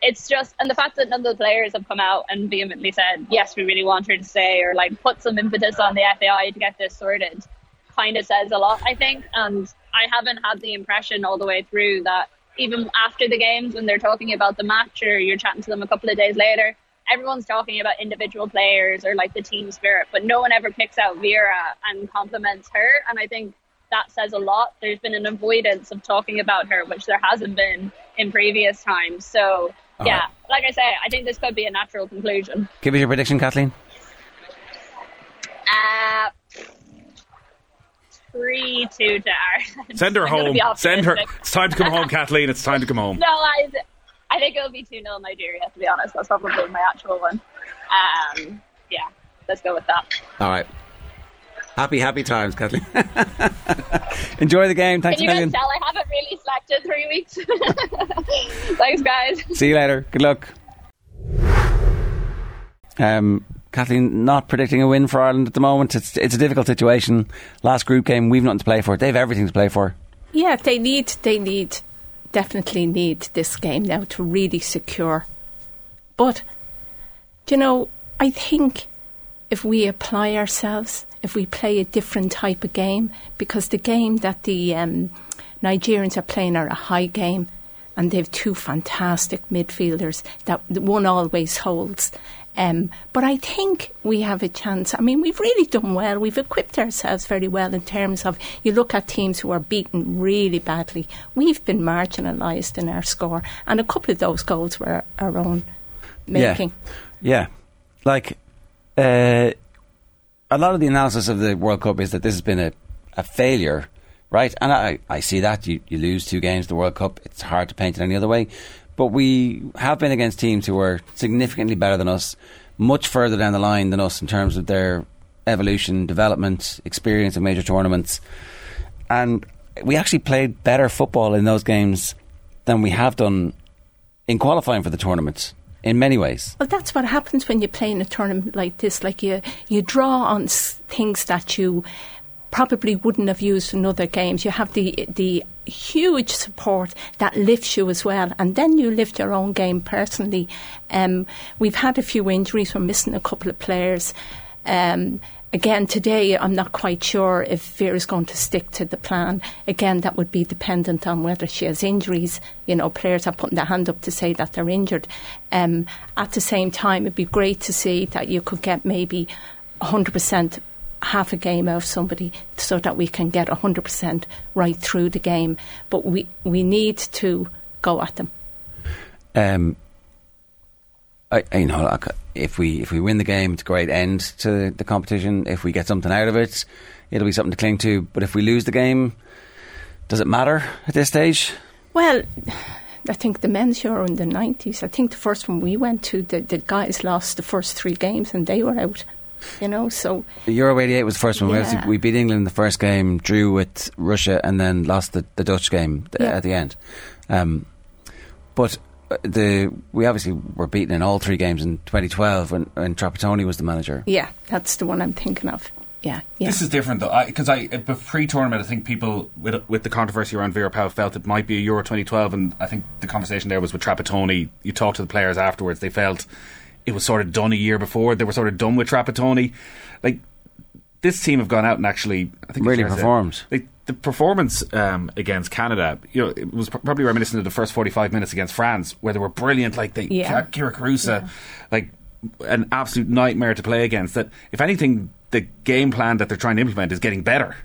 it's just, and the fact that none of the players have come out and vehemently said, yes, we really want her to stay, or like put some impetus on the FAI to get this sorted, kind of says a lot, I think. And I haven't had the impression all the way through that even after the games when they're talking about the match or you're chatting to them a couple of days later, everyone's talking about individual players or like the team spirit, but no one ever picks out Vera and compliments her. And I think that says a lot. There's been an avoidance of talking about her, which there hasn't been in previous times. So, All yeah, right. like I say, I think this could be a natural conclusion. Give us your prediction, Kathleen. Uh, three two to Ireland. <laughs> Send her home. Send her. It's time to come home, Kathleen. It's time to come home. <laughs> No, I, I think it'll be 2 0 Nigeria, to be honest. That's probably my actual one. Um, yeah, let's go with that. All right. Happy, happy times, Kathleen. <laughs> Enjoy the game. Thanks Can you guys tell I haven't really slept in three weeks? <laughs> Thanks, guys. See you later. Good luck. Um, Kathleen, not predicting a win for Ireland at the moment. It's it's a difficult situation. Last group game, we've nothing to play for. They have everything to play for. Yeah, they need they need definitely need this game now to really secure. But you know, I think if we apply ourselves, if we play a different type of game, because the game that the um, Nigerians are playing are a high game, and they've two fantastic midfielders that one always holds. Um, but I think we have a chance. I mean, we've really done well. We've equipped ourselves very well in terms of you look at teams who are beaten really badly. We've been marginalised in our score, and a couple of those goals were our own making. Yeah, yeah. like uh, a lot of the analysis of the World Cup is that this has been a, a failure. Right, and I, I see that you, you lose two games the World Cup. It's hard to paint it any other way. But we have been against teams who are significantly better than us, much further down the line than us in terms of their evolution, development, experience in major tournaments. And we actually played better football in those games than we have done in qualifying for the tournament in many ways. Well, that's what happens when you play in a tournament like this. Like you, you draw on things that you probably wouldn't have used in other games. You have the the huge support that lifts you as well, and then you lift your own game personally. Um, we've had a few injuries. We're missing a couple of players. Um, again, today I'm not quite sure if Vera's going to stick to the plan. Again, that would be dependent on whether she has injuries. You know, players are putting their hand up to say that they're injured. Um, at the same time, it'd be great to see that you could get maybe 100% half a game out of somebody so that we can get 100% right through the game. But we, we need to go at them. Um, I, you know, like, if we if we win the game, it's a great end to the competition. If we get something out of it, it'll be something to cling to. But if we lose the game, does it matter at this stage? Well, I think the men's Euro in the 90s, I think the first one we went to, the, the guys lost the first three games and they were out you know. So Euro '88 was the first one. Yeah. We beat England in the first game, drew with Russia, and then lost the, the Dutch game th- yeah. at the end. Um, but the we obviously were beaten in all three games in 2012 when, when Trapattoni was the manager. Yeah, that's the one I'm thinking of. Yeah, yeah. This is different though, because I, I uh, pre-tournament, I think people with with the controversy around Vera Pauw felt it might be a Euro 2012, and I think the conversation there was with Trapattoni. You talked to the players afterwards; they felt it was sort of done a year before. They were sort of done with Trapattoni. Like this team have gone out and actually, I think really performed. Like, the performance um, against Canada, you know, it was probably reminiscent of the first forty-five minutes against France, where they were brilliant. Like they, yeah. Kyra Carusa, yeah. like an absolute nightmare to play against. That if anything, the game plan that they're trying to implement is getting better.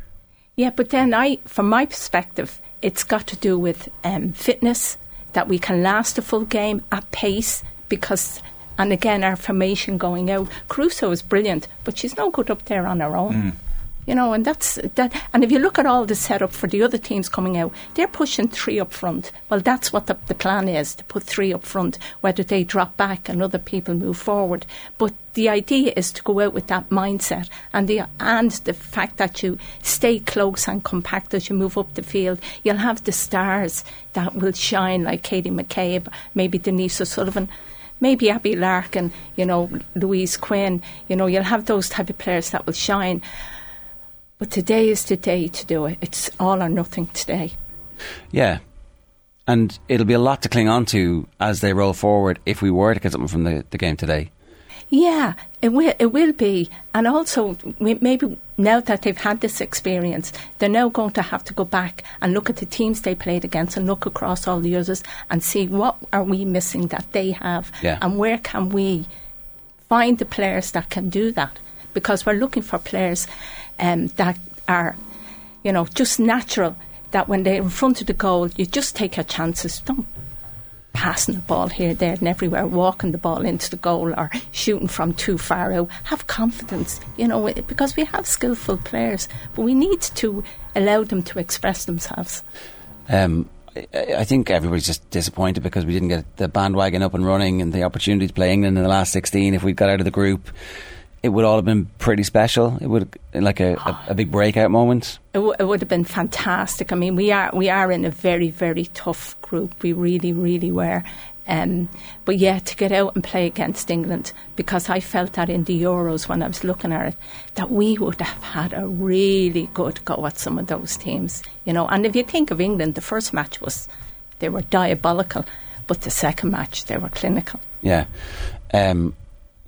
Yeah, but then I, from my perspective, it's got to do with um, fitness, that we can last a full game at pace, because and again, our formation going out. Carusa is brilliant, but she's no good up there on her own. Mm. You know, and that's that. And if you look at all the setup for the other teams coming out, they're pushing three up front. Well, that's what the, the plan is to put three up front, whether they drop back and other people move forward. But the idea is to go out with that mindset and the and the fact that you stay close and compact as you move up the field. You'll have the stars that will shine like Katie McCabe, maybe Denise O'Sullivan maybe Abbie Larkin, you know, Louise Quinn, you know, you'll have those type of players that will shine. But today is the day to do it. It's all or nothing today. Yeah. And it'll be a lot to cling on to as they roll forward if we were to get something from the, the game today. Yeah, it will. It will be, and also maybe now that they've had this experience, they're now going to have to go back and look at the teams they played against and look across all the others and see what are we missing that they have, yeah. and where can we find the players that can do that because we're looking for players um, that are, you know, just natural. That when they're in front of the goal, you just take your chances. Don't passing the ball here, there, and everywhere, walking the ball into the goal or shooting from too far out. Have confidence, you know, because we have skillful players, but we need to allow them to express themselves. Um, I think everybody's just disappointed because we didn't get the bandwagon up and running and the opportunity to play England in the last 16. If we'd got out of the group, it would all have been pretty special. It would like a, a, a big breakout moment. It, w- it, would have been fantastic. I mean, we are we are in a very very tough group. We really really were. Um, but yeah, to get out and play against England, because I felt that in the Euros when I was looking at it, that we would have had a really good go at some of those teams, you know. And if you think of England, the first match was they were diabolical, but the second match they were clinical. Yeah. Um,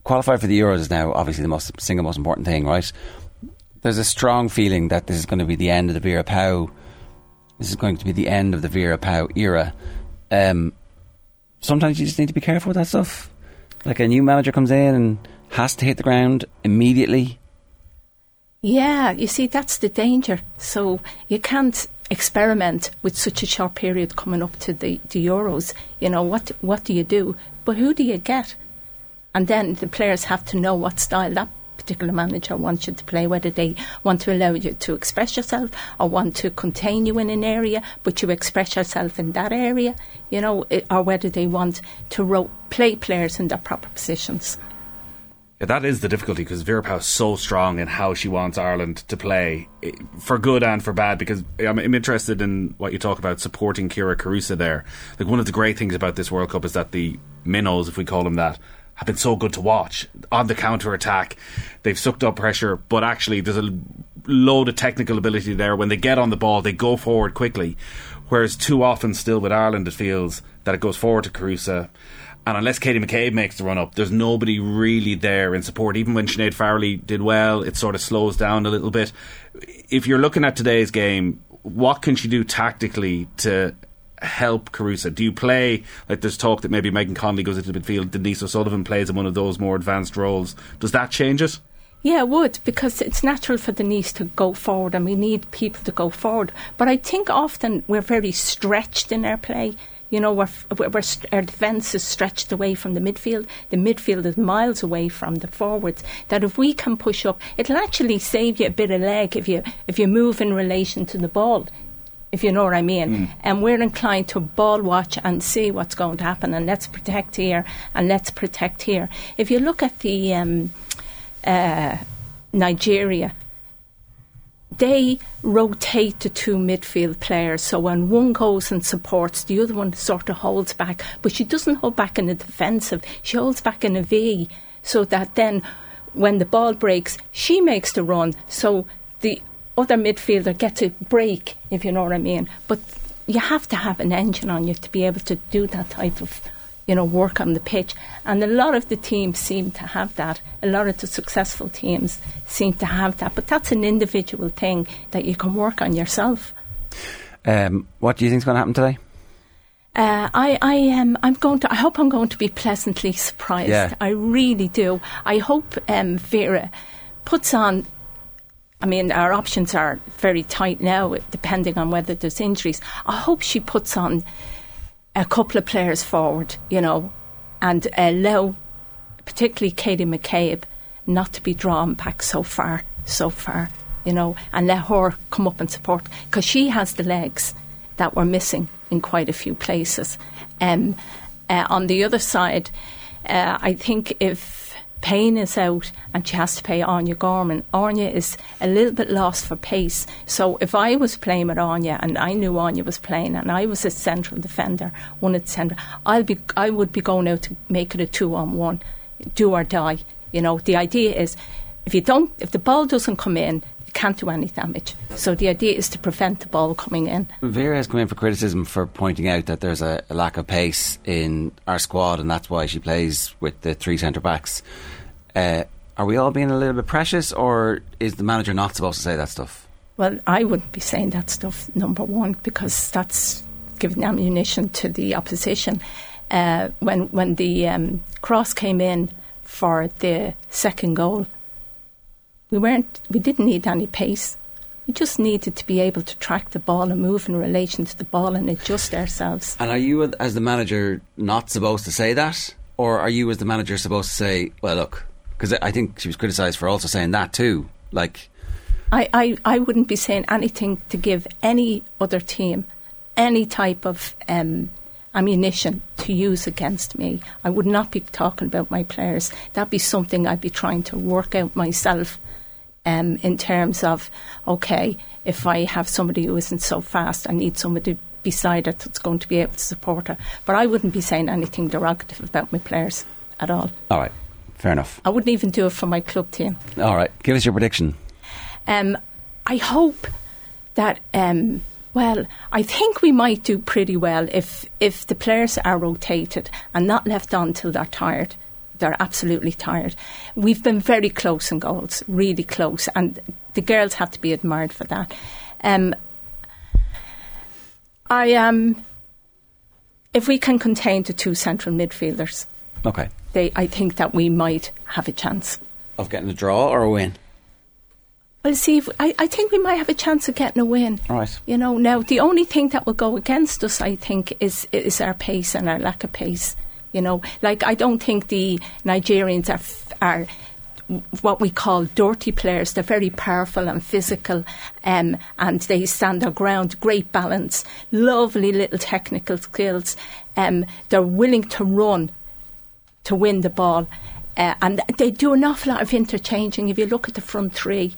qualify for the Euros is now obviously the most single most important thing, right? There's a strong feeling that this is going to be the end of the Vera Pauw. This is going to be the end of the Vera Pauw era. Um, sometimes you just need to be careful with that stuff. Like a new manager comes in and has to hit the ground immediately. Yeah, you see, that's the danger. So you can't experiment with such a short period coming up to the, the Euros. You know, what, what do you do? But who do you get? And then the players have to know what style that particular manager wants you to play, whether they want to allow you to express yourself or want to contain you in an area, but you express yourself in that area, you know, eh, or whether they want to ro- play players in their proper positions. Yeah, that is the difficulty because Vera is so strong in how she wants Ireland to play, eh, for good and for bad. Because eh, I'm, I'm interested in what you talk about supporting Kyra Carusa there. Like one of the great things about this World Cup is that the minnows, if we call them that, have been so good to watch on the counter attack. They've sucked up pressure, but actually there's a load of technical ability there. When they get on the ball, they go forward quickly. Whereas too often, still with Ireland, it feels that it goes forward to Carusa. And unless Katie McCabe makes the run up, there's nobody really there in support. Even when Sinead Farrelly did well, it sort of slows down a little bit. If you're looking at today's game, what can she do tactically to help Carusa? Do you play like there's talk that maybe Megan Connolly goes into the midfield, Denise O'Sullivan plays in one of those more advanced roles? Does that change it? Yeah, it would because it's natural for Denise to go forward, and we need people to go forward. But I think often we're very stretched in our play. You know, we're, we're, our defence is stretched away from the midfield. The midfield is miles away from the forwards. That if we can push up, it'll actually save you a bit of leg if you if you move in relation to the ball if you know what I mean. Mm. And we're inclined to ball watch and see what's going to happen, and let's protect here and let's protect here. If you look at the um, uh, Nigeria, they rotate the two midfield players. So when one goes and supports, the other one sort of holds back. But she doesn't hold back in the defensive, she holds back in a V so that then when the ball breaks, she makes the run. So the other midfielder gets a break, if you know what I mean. But you have to have an engine on you to be able to do that type of, you know, work on the pitch. And a lot of the teams seem to have that. A lot of the successful teams seem to have that. But that's an individual thing that you can work on yourself. Um, what do you think is going to happen today? Uh, I, I am. I'm going to. I hope I'm going to be pleasantly surprised. Yeah. I really do. I hope um, Vera puts on I mean, our options are very tight now, depending on whether there's injuries. I hope she puts on a couple of players forward, you know, and allow, particularly Katie McCabe, not to be drawn back so far, so far, you know, and let her come up and support because she has the legs that were missing in quite a few places. Um, uh, on the other side, uh, I think if Payne is out and she has to play Áine O'Gorman. Áine is a little bit lost for pace. So if I was playing with Áine and I knew Áine was playing and I was a central defender, one at centre, I'll be I would be going out to make it a two on one, do or die. You know, the idea is if you don't if the ball doesn't come in, can't do any damage. So the idea is to prevent the ball coming in. Vera has come in for criticism for pointing out that there's a, a lack of pace in our squad, and that's why she plays with the three centre backs. Uh, are we all being a little bit precious, or is the manager not supposed to say that stuff? Well, I wouldn't be saying that stuff, number one, because that's giving ammunition to the opposition. Uh, when when the um, cross came in for the second goal, we weren't we didn't need any pace. We just needed to be able to track the ball and move in relation to the ball and adjust ourselves. And are you, as the manager, not supposed to say that, or are you, as the manager, supposed to say, "Well, look," because I think she was criticised for also saying that too, like. I, I, I wouldn't be saying anything to give any other team any type of um, ammunition to use against me. I would not be talking about my players. That'd be something I'd be trying to work out myself um, in terms of, okay, if I have somebody who isn't so fast, I need somebody beside her that's going to be able to support her. But I wouldn't be saying anything derogative about my players at all. All right, fair enough. I wouldn't even do it for my club team. All right, give us your prediction. Um, I hope that. Um, well, I think we might do pretty well if if the players are rotated and not left on till they're tired. They're absolutely tired. We've been very close in goals, really close, and the girls have to be admired for that. Um, I am. Um, if we can contain the two central midfielders, okay, they, I think that we might have a chance of getting a draw or a win. Well, see, if, I, I think we might have a chance of getting a win. Right. You know, now the only thing that will go against us, I think, is is our pace and our lack of pace. You know, like I don't think the Nigerians are are what we call dirty players. They're very powerful and physical, um, and they stand their ground. Great balance, lovely little technical skills. Um, they're willing to run to win the ball. Uh, and they do an awful lot of interchanging. If you look at the front three,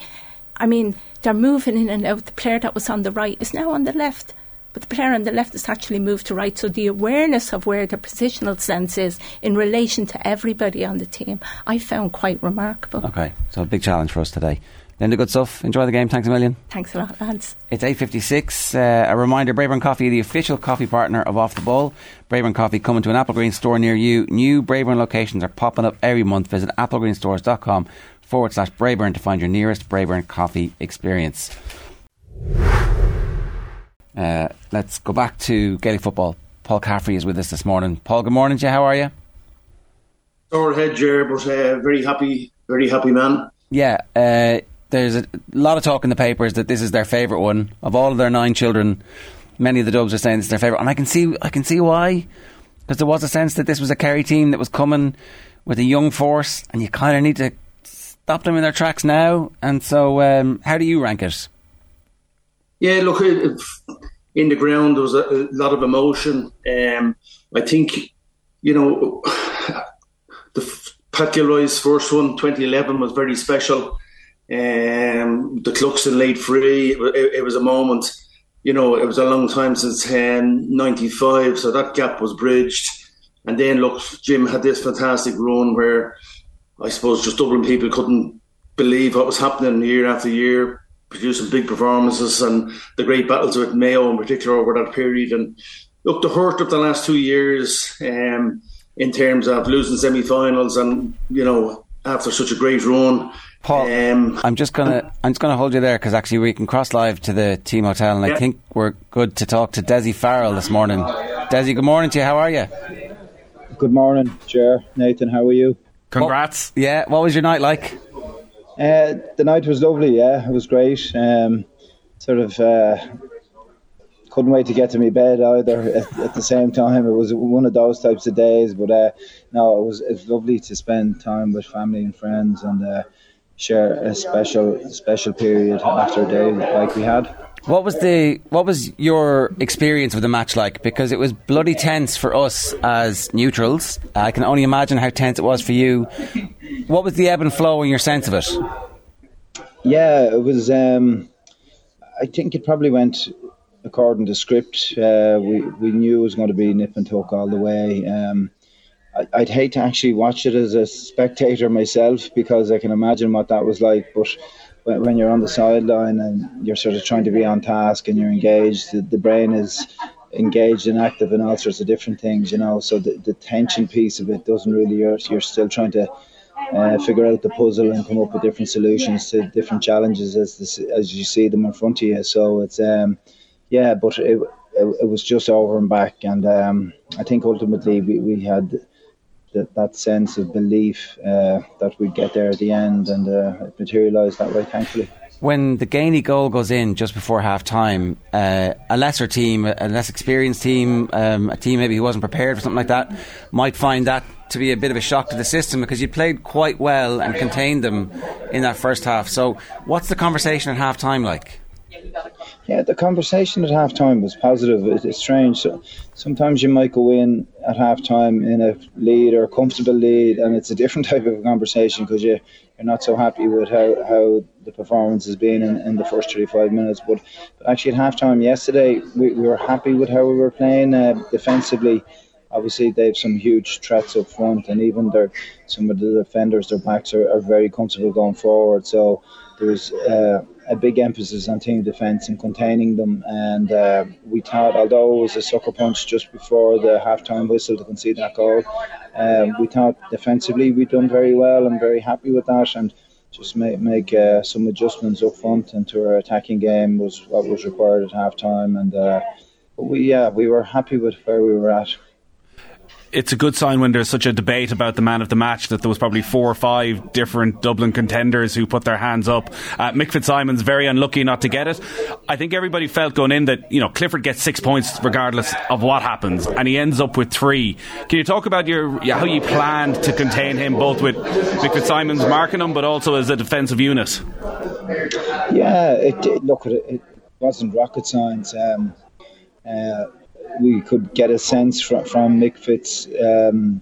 I mean, they're moving in and out. The player that was on the right is now on the left. But the player on the left has actually moved to right. So the awareness of where the positional sense is in relation to everybody on the team, I found quite remarkable. Okay, so a big challenge for us today. Linda, good stuff. Enjoy the game. Thanks a million. Thanks a lot, lads. It's 8.56. Uh, a reminder, Braeburn Coffee, the official coffee partner of Off the Ball. Braeburn Coffee coming to an Applegreen store near you. New Braeburn locations are popping up every month. Visit applegreenstores.com forward slash Braeburn to find your nearest Braeburn coffee experience. Uh, let's go back to Gaelic football. Paul Caffrey is with us this morning. Paul, good morning to you. How are you? Sore head, Ger, but uh, very happy, very happy man. Yeah, uh, there's a lot of talk in the papers that this is their favourite one of all of their nine children. Many of the Dubs are saying it's their favourite, and I can see, I can see why, because there was a sense that this was a Kerry team that was coming with a young force, and you kind of need to stop them in their tracks now. And so, um, how do you rank it? Yeah, look, in the ground there was a, lot of emotion. Um, I think, you know, <sighs> the Pat Gilroy's first one, 2011, was very special. Um, the Cluxton laid free. It, it, was a moment. You know, it was a long time since um, 95, so that gap was bridged. And then, look, Jim had this fantastic run where I suppose just Dublin people couldn't believe what was happening year after year, producing big performances and the great battles with Mayo in particular over that period. And look, the hurt of the last two years um, in terms of losing semi-finals and you know after such a great run. Paul, um, I'm just gonna I'm just gonna hold you there because actually we can cross live to the team hotel and yeah. I think we're good to talk to Dessie Farrell this morning. Dessie, good morning to you. How are you? Good morning, Chair Nathan. How are you? Congrats. What, yeah, what was your night like? Uh, the night was lovely, yeah, it was great. Um, sort of uh, couldn't wait to get to my bed either <laughs> at, at, the same time. It was one of those types of days, but uh, no, it was, it was lovely to spend time with family and friends and uh, share a special special period after a day like we had. What was the what was your experience with the match like? Because it was bloody tense for us as neutrals. I can only imagine how tense it was for you. What was the ebb and flow in your sense of it? Yeah, it was. Um, I think it probably went according to script. Uh, we we knew it was going to be nip and tuck all the way. Um, I, would hate to actually watch it as a spectator myself because I can imagine what that was like, but when, you're on the sideline and you're sort of trying to be on task and you're engaged, the, the brain is engaged and active in all sorts of different things, you know. So the, the tension piece of it doesn't really. You're, you're still trying to uh, figure out the puzzle and come up with different solutions to different challenges as this, as you see them in front of you. So it's um, yeah, but it, it, it was just over and back, and um, I think ultimately we, we had that, that sense of belief uh, that we'd get there at the end, and uh, it materialised that way, thankfully. When the Geaney goal goes in just before half time, uh, a lesser team, a less experienced team, um, a team maybe who wasn't prepared for something like that, might find that to be a bit of a shock to the system because you played quite well and contained them in that first half. So, what's the conversation at half time like? Yeah, the conversation at halftime was positive. It's strange. So sometimes you might go in at halftime in a lead or a comfortable lead, and it's a different <laughs> type of conversation because you, you're not so happy with how, how the performance has been in, in the first 35 minutes. But, but actually, at halftime yesterday, we, we were happy with how we were playing uh, defensively. Obviously, they have some huge threats up front, and even their some of the defenders, their backs are, are very comfortable going forward. So there was. Uh, a big emphasis on team defence and containing them. And uh, we thought, although it was a sucker punch just before the half-time whistle to concede that goal, um, we thought defensively we'd done very well. I'm very happy with that, and just make make uh, some adjustments up front into our attacking game was what was required at half-time. And uh, we, yeah, we were happy with where we were at it's a good sign when there's such a debate about the man of the match that there was probably four or five different Dublin contenders who put their hands up. Uh, Mick Fitzsimons very unlucky not to get it. I think everybody felt going in that you know Clifford gets six points regardless of what happens, and he ends up with three. Can you talk about your how you planned to contain him, both with Mick Fitzsimons marking him, but also as a defensive unit? Yeah, it, look, it, it wasn't rocket science. Um, uh, we could get a sense from, from Mick Fitz um,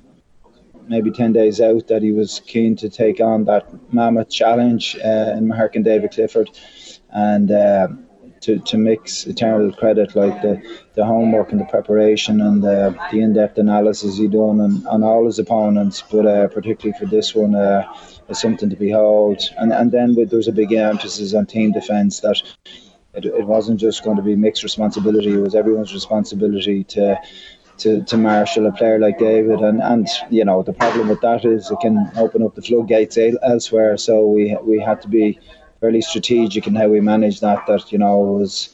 maybe 10 days out that he was keen to take on that mammoth challenge uh, in Mahirk and David Clifford. And uh, to, to Mick's eternal credit, like the, the homework and the preparation and the, the in depth analysis he done on, on all his opponents, but uh, particularly for this one, uh, is something to behold. And, and then with, there was a big emphasis on team defence that it, it wasn't just going to be mixed responsibility; it was everyone's responsibility to to, to marshal a player like David. And, and you know the problem with that is it can open up the floodgates elsewhere. So we we had to be fairly strategic in how we managed that. That you know was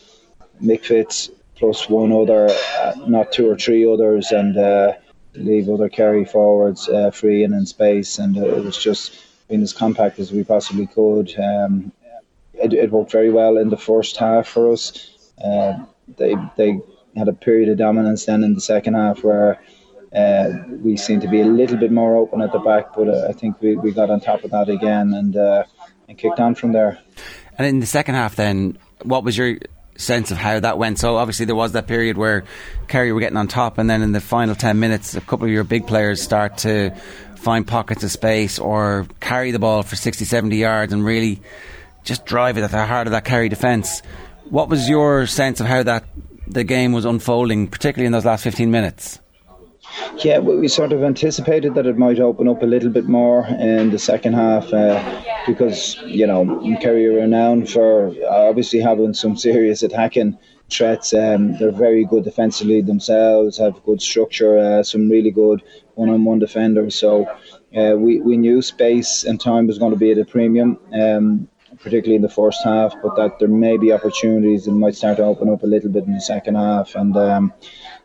Mick Fitz plus one other, uh, not two or three others, and uh, leave other Kerry forwards uh, free and in space. And uh, it was just being as compact as we possibly could. Um, it, it worked very well in the first half for us. Uh, they they had a period of dominance then in the second half where uh, we seemed to be a little bit more open at the back, but uh, I think we, we got on top of that again and uh, and kicked on from there. And in the second half, then, what was your sense of how that went? So obviously there was that period where Kerry were getting on top, and then in the final ten minutes, a couple of your big players start to find pockets of space or carry the ball for 60, 70 yards and really just drive it at the heart of that Kerry defence. What was your sense of how that the game was unfolding, particularly in those last 15 minutes? Yeah, we sort of anticipated that it might open up a little bit more in the second half uh, because, you know, Kerry are renowned for obviously having some serious attacking threats. Um, they're very good defensively themselves, have good structure, uh, some really good one on one defenders. So uh, we, we knew space and time was going to be at a premium. Um, particularly in the first half, but that there may be opportunities and might start to open up a little bit in the second half. And um,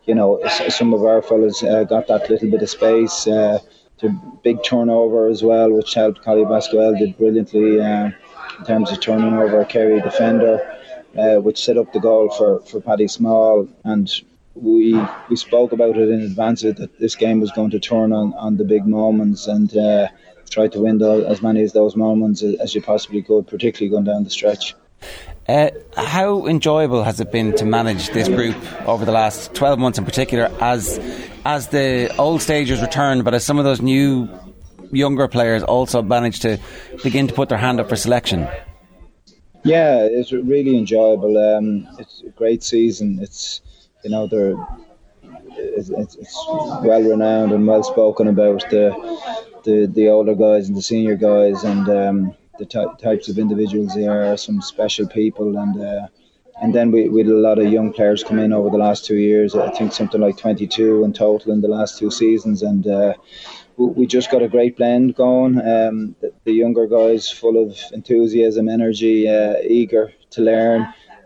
you know, some of our fellas uh, got that little bit of space. Uh, big turnover as well, which helped Colm Basquel did brilliantly uh, in terms of turning over a Kerry defender, uh, which set up the goal for, for Paddy Small. And we we spoke about it in advance that this game was going to turn on, on the big moments and uh, try to win the, as many of those moments as you possibly could, particularly going down the stretch. Uh, how enjoyable has it been to manage this group over the last 12 months in particular as as the old stagers return but as some of those new younger players also managed to begin to put their hand up for selection? Yeah it's really enjoyable. Um, it's a great season. It's you know they're it's, it's well renowned and well spoken about. The the the older guys and the senior guys and um, the ty- types of individuals they are. Some special people and. Uh, and then we, we had a lot of young players come in over the last two years. I think something like 22 in total in the last two seasons. And uh, we just got a great blend going. Um, the, the, younger guys, full of enthusiasm, energy, uh, eager to learn.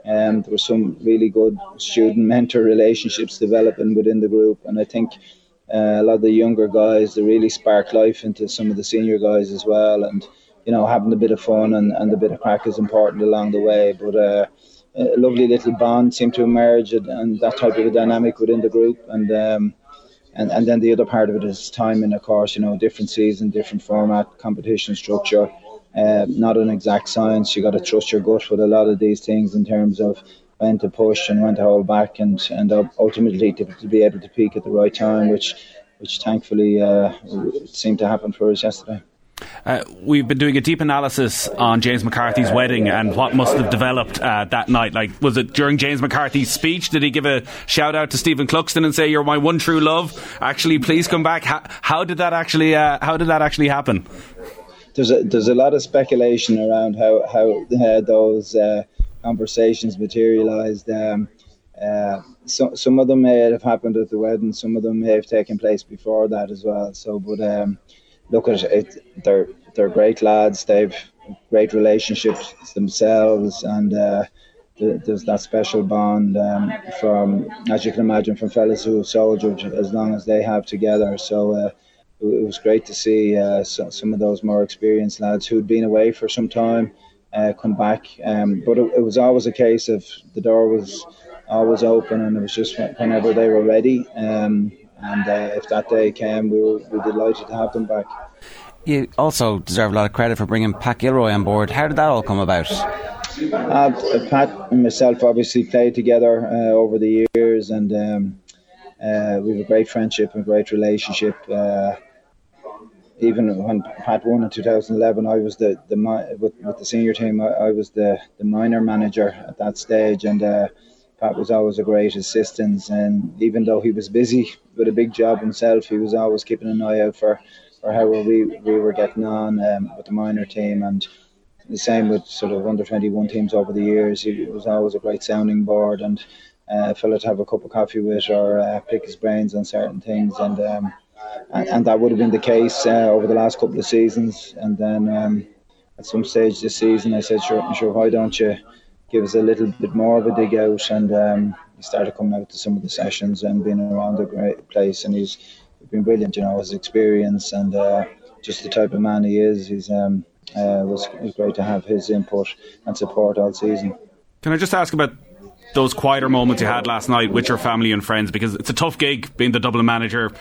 Um, there were some really good student-mentor relationships developing within the group, and I think uh, a lot of the younger guys they really spark life into some of the senior guys as well. And you know, having a bit of fun and, and a bit of crack is important along the way. But uh, a lovely little bond seemed to emerge, and, and that type of a dynamic within the group, and. Um, and and then the other part of it is timing, of course. You know, different season, different format, competition structure. Uh, not an exact science. You got to trust your gut with a lot of these things in terms of when to push and when to hold back, and and ultimately to, to be able to peak at the right time, which which thankfully uh, seemed to happen for us yesterday. Uh, we've been doing a deep analysis on James McCarthy's wedding and what must have developed uh, that night. Like, was it during James McCarthy's speech? Did he give a shout out to Stephen Cluxton and say, "You're my one true love"? Actually, please come back. How, how did that actually? Uh, how did that actually happen? There's a, there's a lot of speculation around how how uh, those uh, conversations materialised. Um, uh, so, some of them may have happened at the wedding. Some of them may have taken place before that as well. So, but. Um, look at it, they're they're great lads. They've great relationships themselves, and uh, there's that special bond um, from, as you can imagine, from fellas who have soldiered as long as they have together. So uh, it was great to see uh, some of those more experienced lads who'd been away for some time uh, come back. Um, but it, it, was always a case of the door was always open, and it was just whenever they were ready. Um, and uh, if that day came, we were, we were delighted to have them back. You also deserve a lot of credit for bringing Pat Gilroy on board. How did that all come about? Uh, Pat and myself obviously played together uh, over the years, and um, uh, we have a great friendship and great relationship. Even when Pat won in 2011, I was the the with, with the senior team. I, I, was the the minor manager at that stage, and uh, Pat was always a great assistant, and even though he was busy with a big job himself, he was always keeping an eye out for, for how we, we were getting on um, with the minor team. And the same with sort of under 21 teams over the years. He was always a great sounding board and uh, to have a cup of coffee with or uh, pick his brains on certain things. And um, and, and, that would have been the case uh, over the last couple of seasons. And then um, at some stage this season, I said, sure, sure, why don't you? give us a little bit more of a dig out. And um, he started coming out to some of the sessions and being around the great place. And he's been brilliant, you know, his experience and uh, just the type of man he is. He's um, uh, was, was great to have his input and support all season. Can I just ask about those quieter moments you had last night with your family and friends? Because it's a tough gig being the Dublin manager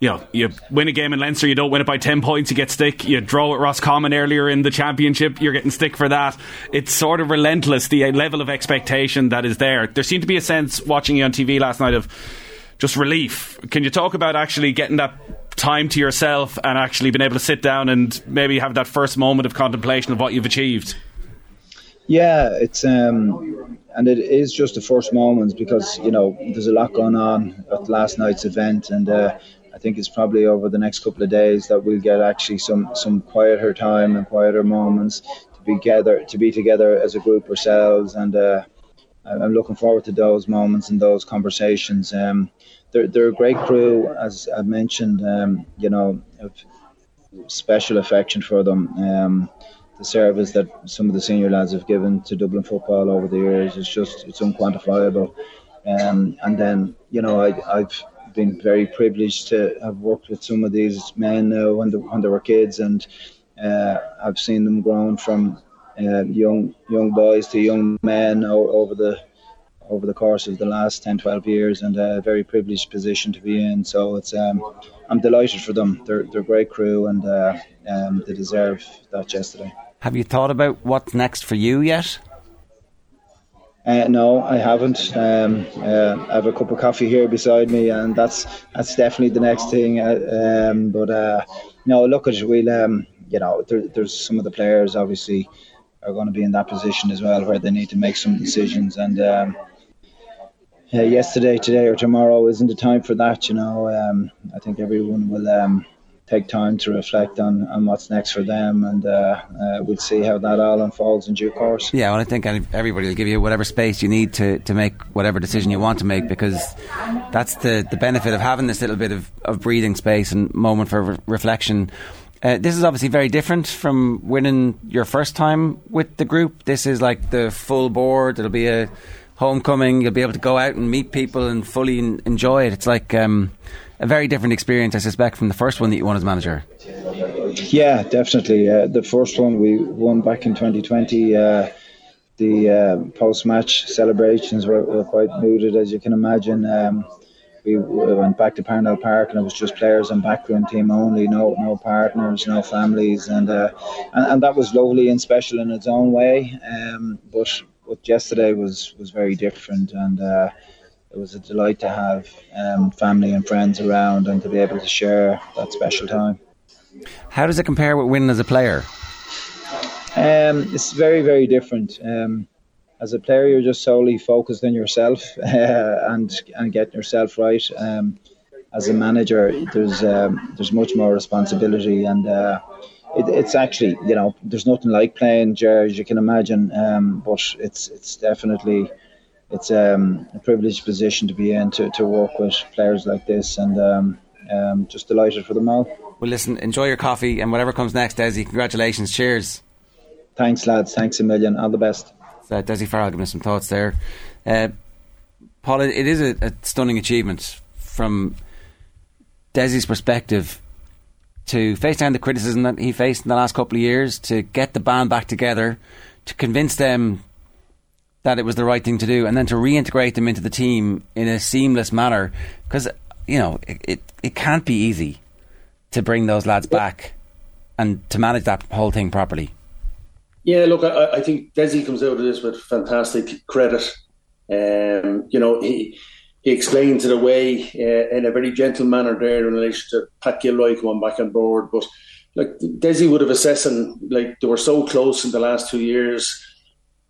you know, you win a game in Leinster, you don't win it by 10 points, you get stick. You draw at Roscommon earlier in the championship, you're getting stick for that. It's sort of relentless, the level of expectation that is there. There seemed to be a sense watching you on TV last night of just relief. Can you talk about actually getting that time to yourself and actually being able to sit down and maybe have that first moment of contemplation of what you've achieved? Yeah, it's um, and it is just the first moments because you know there's a lot going on at last night's event, and uh, I think it's probably over the next couple of days that we'll get actually some some quieter time and quieter moments to be together to be together as a group ourselves and uh, I'm looking forward to those moments and those conversations. Um, they're, they're a great crew, as I mentioned. Um, you know, special affection for them. Um, the service that some of the senior lads have given to Dublin football over the years is just it's unquantifiable. Um, and then you know I, I've been very privileged to have worked with some of these men now when they, when they were kids, and uh, I've seen them grown from uh, young young boys to young men over the over the course of the last 10, 12 years, and a very privileged position to be in. So it's um, I'm delighted for them. They're they're a great crew, and uh, um, they deserve that yesterday. Have you thought about what's next for you yet? Uh, no, I haven't. Um, uh, I have a cup of coffee here beside me, and that's that's definitely the next thing. Uh, um, but uh, no, look at we'll um, you know there, there's some of the players obviously are going to be in that position as well where they need to make some decisions, and um, yesterday, today, or tomorrow isn't the time for that. You know, um, I think everyone will um, take time to reflect on, on what's next for them, and uh, uh, we'll see how that all unfolds in due course. Yeah, well, I think everybody will give you whatever space you need to, to make whatever decision you want to make because that's the, the benefit of having this little bit of, of breathing space and moment for re- reflection. Uh, this is obviously very different from winning your first time with the group. This is like the full board. It'll be a homecoming. You'll be able to go out and meet people and fully enjoy it. It's like um, a very different experience, I suspect, from the first one that you won as manager. Yeah, definitely. Uh, the first one we won back in 2020. Uh, the uh, post-match celebrations were, were, quite muted, as you can imagine. Um, we went back to Parnell Park, and it was just players and backroom team only, no no partners, no families, and uh, and, and, that was lovely and special in its own way. Um, but but yesterday was was very different, and uh, it was a delight to have um, family and friends around and to be able to share that special time. How does it compare with winning as a player? Um, it's very, very different. Um, as a player, you're just solely focused on yourself <laughs> uh, and and getting yourself right. Um, as a manager, there's um, there's much more responsibility, and uh, it, it's actually you know there's nothing like playing, Jerry, as you can imagine. Um, but it's it's definitely it's um, a privileged position to be in to, to work with players like this, and um, um, just delighted for them all. Well, listen, enjoy your coffee and whatever comes next, Dessie. Congratulations. Cheers. Thanks, lads. Thanks a million. All the best. Uh, Dessie Farrell giving us some thoughts there. Uh, Paul, it is a, a, stunning achievement from Dessie's perspective to face down the criticism that he faced in the last couple of years, to get the band back together, to convince them that it was the right thing to do, and then to reintegrate them into the team in a seamless manner. Because you know it, it, it can't be easy to bring those lads back and to manage that whole thing properly. Yeah, look, I, I think Dessie comes out of this with fantastic credit. Um, you know, he he explains it away uh, in a very gentle manner there in relation to Pat Gilroy coming back on board. But like Dessie would have assessed, and like they were so close in the last two years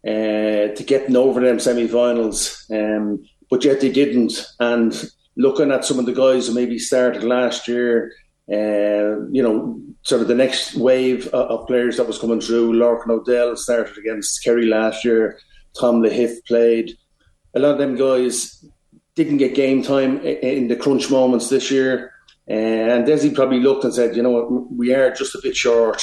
uh, to getting over them semi-finals, um, but yet they didn't. And looking at some of the guys who maybe started last year, uh, you know, sort of the next wave of, players that was coming through. Lorcan O'Dell started against Kerry last year. Tom Lahiff played. A lot of them guys didn't get game time in the crunch moments this year. And Dessie probably looked and said, you know what, we are just a bit short.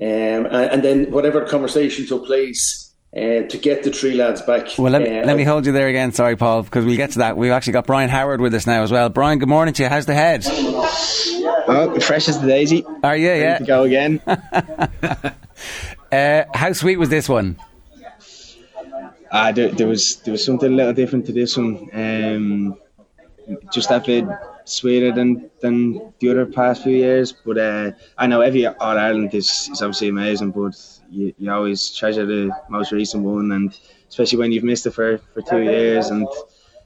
Um, and, then whatever conversation took place, uh, to get the three lads back. Well, let me, uh, let me hold you there again. Sorry, Paul, because we'll get to that. We've actually got Brian Howard with us now as well. Brian, good morning to you. How's the head? Oh, fresh as the daisy. Are you? Ready yeah. To go again. <laughs> <laughs> uh, how sweet was this one? Uh, there, there, was there was something a little different to this one. Um, just that bit sweeter than than the other past few years. But uh, I know every All Ireland is, is obviously amazing, but you, you always treasure the most recent one, and especially when you've missed it for, for two years, and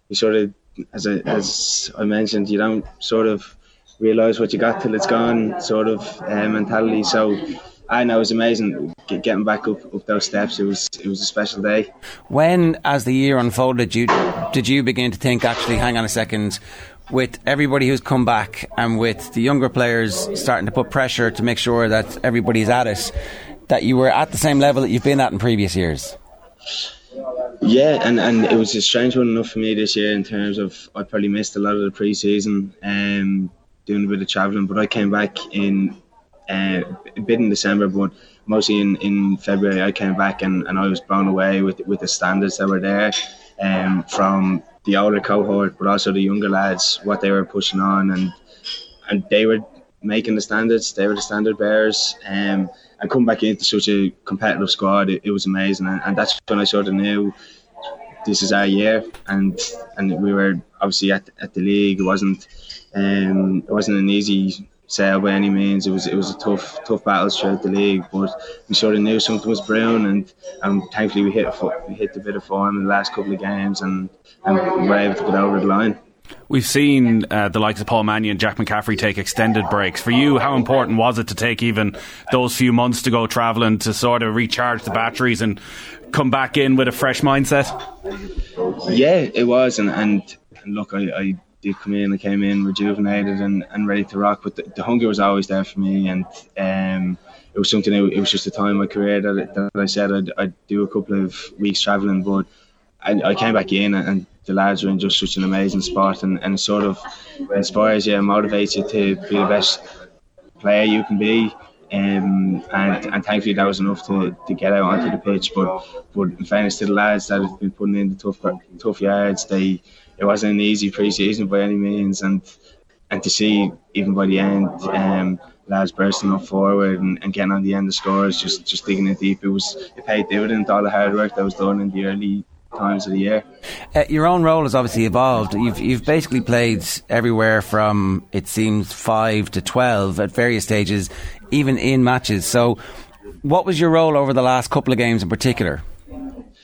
you sort of, as I, as I mentioned, you don't sort of realise what you got till it's gone, sort of uh, mentality. So. I know it was amazing getting back up, up those steps. It was it was a special day. When, as the year unfolded, you did you begin to think, actually, hang on a second, with everybody who's come back and with the younger players starting to put pressure to make sure that everybody's at it, that you were at the same level that you've been at in previous years? Yeah, and, and it was a strange one enough for me this year in terms of I probably missed a lot of the preseason, um, doing a bit of travelling, but I came back in uh, a bit in December, but mostly in, in February I came back and, and I was blown away with with the standards that were there um, from the older cohort, but also the younger lads, what they were pushing on, and and they were making the standards. They were the standard bearers, um, and come back into such a competitive squad, it, it was amazing, and, and, that's when I sort of knew this is our year, and and we were obviously at, at the league. It wasn't um, it wasn't an easy sail by any means. It was it was a tough tough battle throughout the league, but we sort of knew something was brewing, and and thankfully we hit we hit a bit of form in the last couple of games, and and we were able to get over the line. We've seen uh, the likes of Paul Mannion and Jack McCaffrey take extended breaks. For you, how important was it to take even those few months to go travelling to sort of recharge the batteries and come back in with a fresh mindset? Yeah, it was, and and, and look, I, I did come in. I came in rejuvenated and, and ready to rock. But the, the hunger was always there for me, and um, it was something. It, was just a time in my career that, that I said I'd, I'd do a couple of weeks travelling, but I, I came back in and the lads are in just such an amazing spot and, and it sort of inspires you and motivates you to be the best player you can be. Um, and, and thankfully that was enough to, to get out onto the pitch. But but in fairness to the lads that have been putting in the tough tough yards, they it wasn't an easy pre-season by any means, and and to see even by the end, um, lads bursting up forward and, and getting on the end of scores, just just digging it deep. It was it paid dividend all the hard work that was done in the early times of the year. Uh, your own role has obviously evolved. You've you've basically played everywhere from it seems five to twelve at various stages, even in matches. So, what was your role over the last couple of games in particular?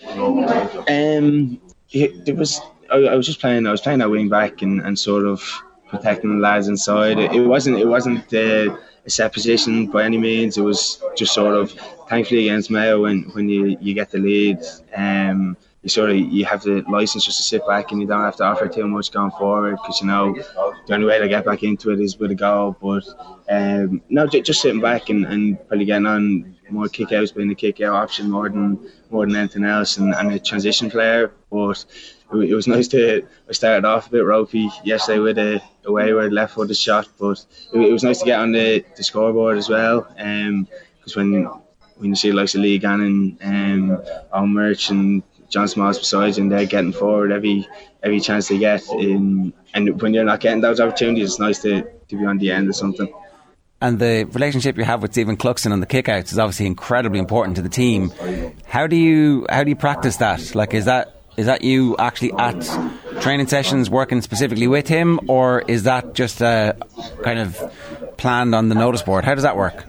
Um, it, was I, I, was just playing. I was playing that wing back and, and sort of protecting the lads inside. It, it wasn't it wasn't uh, a set position by any means. It was just sort of thankfully against Mayo when when you, you get the lead. Um, you sort of you have the license just to sit back and you don't have to offer too much going forward because you know the only way to get back into it is with a goal. But um, no, just sitting back and, and probably getting on more kick outs being a kick out option more than more than anything else and, and a transition player. But it, was nice to I started off a bit ropey yesterday with a, a wayward left footed shot, but it, it, was nice to get on the, the scoreboard as well. Because um, when when you see like the Lee Gannon, um, Eoin Murchan John Smalls beside you and they're getting forward every every chance they get. In, and when you're not getting those opportunities, it's nice to, to be on the end of something. And the relationship you have with Stephen Cluxton on the kickouts is obviously incredibly important to the team. How do you how do you practice that? Like, is that is that you actually at training sessions working specifically with him, or is that just a kind of planned on the notice board? How does that work?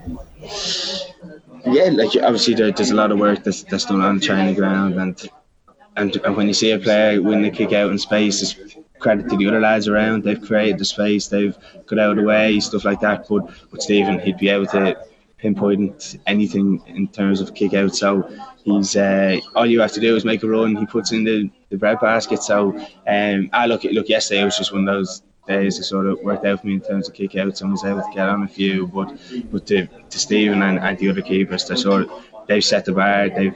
Yeah, like obviously there, there's a lot of work that's, that's done on the training ground, and and, and when you see a player win the kick out in space, it's credit to the other lads around. They've created the space, they've got out of the way, stuff like that. But with Stephen, he'd be able to pinpoint anything in terms of kick out. So he's uh, all you have to do is make a run. He puts in the, the bread basket. So um, I look look yesterday it was just one of those days that sort of worked out for me in terms of kick and was able to get on a few. But but to, to Stephen and, and the other keepers, they sort of they've set the bar. They've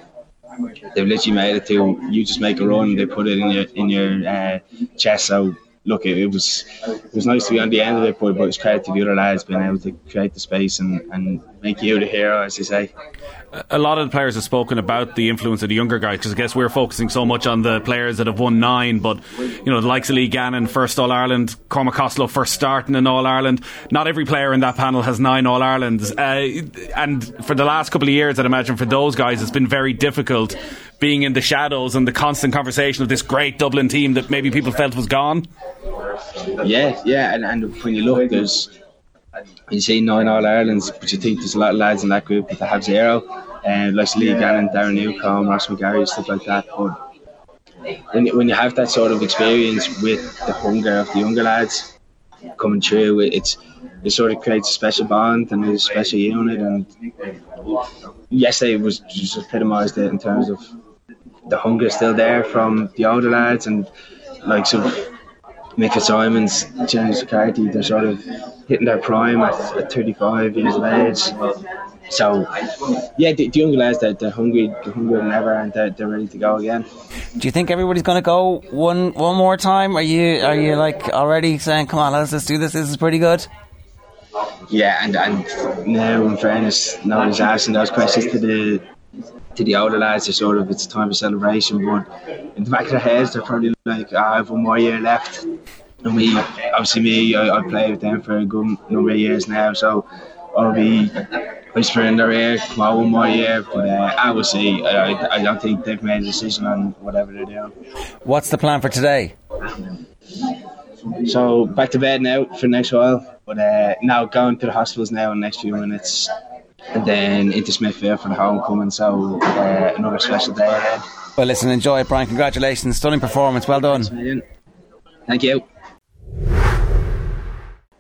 they've literally made it to you just make a run. They put it in your in your uh, chest. So look, it, it, was it was nice to be on the end of it, but, but it's credit to the other lads being able to create the space and, and make you the hero, as you say a lot of the players have spoken about the influence of the younger guys because I guess we're focusing so much on the players that have won nine, but you know the likes of Lee Gannon, first All Ireland, Cormac Costello, first starting in All Ireland. Not every player in that panel has nine All Irelands, uh, and for the last couple of years, I'd imagine for those guys, it's been very difficult being in the shadows and the constant conversation of this great Dublin team that maybe people felt was gone. Yeah, yeah, and, and when you look, there's you see nine All Irelands, but you think there's a lot of lads in that group that have zero, and uh, like Lee Gannon, Darren Newcombe, Ross McGarry, stuff like that. But when you, when you have that sort of experience with the hunger of the younger lads coming through, it's it sort of creates a special bond and a special unit. And yesterday was just epitomised it in terms of the hunger is still there from the older lads and like so Mick Fitzsimons, James McCarthy, they're sort of hitting their prime at, at 35 years of age. So, yeah, the, the younger lads, they're, they're hungry, they're hungrier than ever, and they're, they're ready to go again. Do you think everybody's going to go one one more time? Are you are you like already saying, "Come on, let's just do this. This is pretty good." Yeah, and and now, in fairness, nobody's asking those questions to the to the older lads. They're sort of it's time for celebration, but in the back of their heads, they're probably like, oh, "I have one more year left." And we, obviously, me, I, I played with them for a good number of years now, so I'll be whispering their ear, come on, one more year. But uh, I will see. I, I don't think they've made a decision on whatever they're doing. What's the plan for today? So back to bed now for the next while. But uh, now going to the hospitals now in the next few minutes. And then into Smithfield for the homecoming. So uh, another special day ahead. Well, listen, enjoy it, Brian. Congratulations. Stunning performance. Well done. Thank you.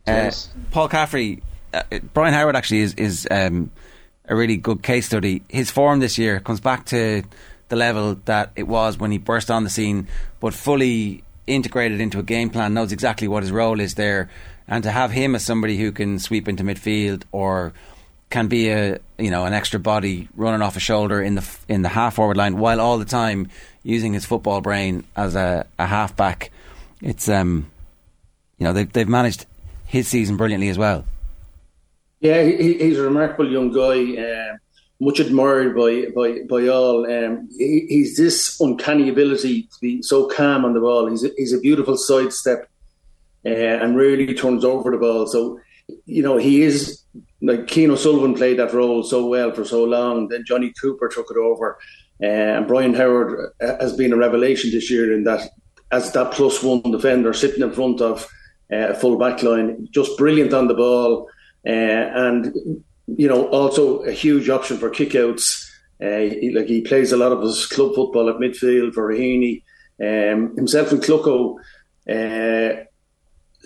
Uh, Paul Caffrey, uh, Brian Howard actually is is um, a really good case study. His form this year comes back to the level that it was when he burst on the scene, but fully integrated into a game plan, knows exactly what his role is there, and to have him as somebody who can sweep into midfield or can be a you know an extra body running off a shoulder in the in the half forward line while all the time using his football brain as a, a half back. It's um you know they've they've managed his season brilliantly as well. Yeah, he, he's a remarkable young guy. Uh, much admired by by by all. Um, he, he's this uncanny ability to be so calm on the ball. He's a, he's a beautiful sidestep uh, and really turns over the ball. So you know he is like Cian O'Sullivan played that role so well for so long. Then Johnny Cooper took it over, uh, and Brian Howard uh, has been a revelation this year in that as that plus one defender sitting in front of uh, a full back line, just brilliant on the ball, uh, and you know also a huge option for kickouts. Uh, he, like he plays a lot of his club football at midfield for Raheny. Um, himself and Clucko uh,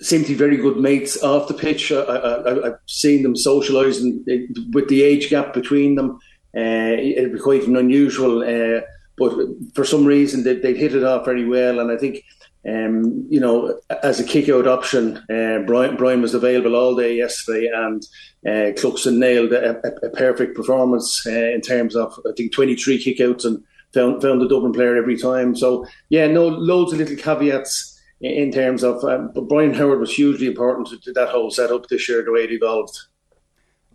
seem to be very good mates off the pitch. I, have seen them socialising with the age gap between them. Uh, it'd be quite an unusual, uh, but for some reason they, would hit it off very well. And I think, um, you know, as a kick-out option, uh, Brian, Brian, was available all day yesterday, and uh, Cluxton nailed a, a, a perfect performance in terms of I think 23 kick-outs and found found the Dublin player every time. So yeah, no, loads of little caveats in terms of. Um, but Brian Howard was hugely important to, that whole setup this year, the way it evolved.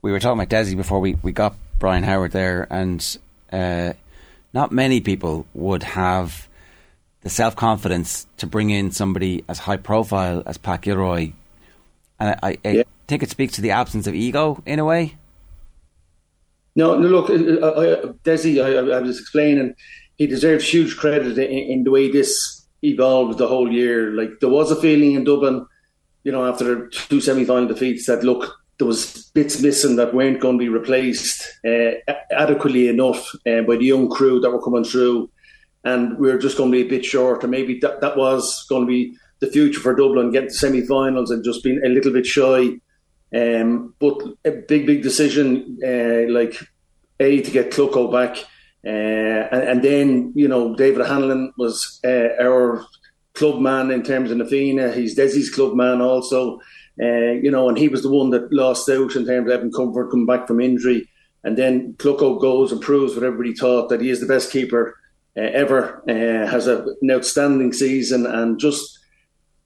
We were talking about Dessie before we, we got Brian Howard there, and uh, not many people would have the self confidence to bring in somebody as high profile as Pat Gilroy. And I, I, yeah. think it speaks to the absence of ego in a way. No, no look, uh, uh, Dessie, I, I, was explaining, he deserves huge credit in, in the way this evolved the whole year. Like there was a feeling in Dublin, you know, after two semi-final defeats, that look there was bits missing that weren't going to be replaced uh, adequately enough uh, by the young crew that were coming through, and we were just going to be a bit short. And maybe that that was going to be the future for Dublin, getting to semi-finals and just being a little bit shy. Um, but a big, big decision uh, like a to get Clucko back uh, and, and, then, you know, David Hanlon was uh, our club man in terms of Na Fianna. He's Dessie's club man also. Uh, you know, and he was the one that lost out in terms of Evan Comerford coming back from injury. And then Clucko goes and proves what everybody thought that he is the best keeper uh, ever, uh, has a, an outstanding season, and just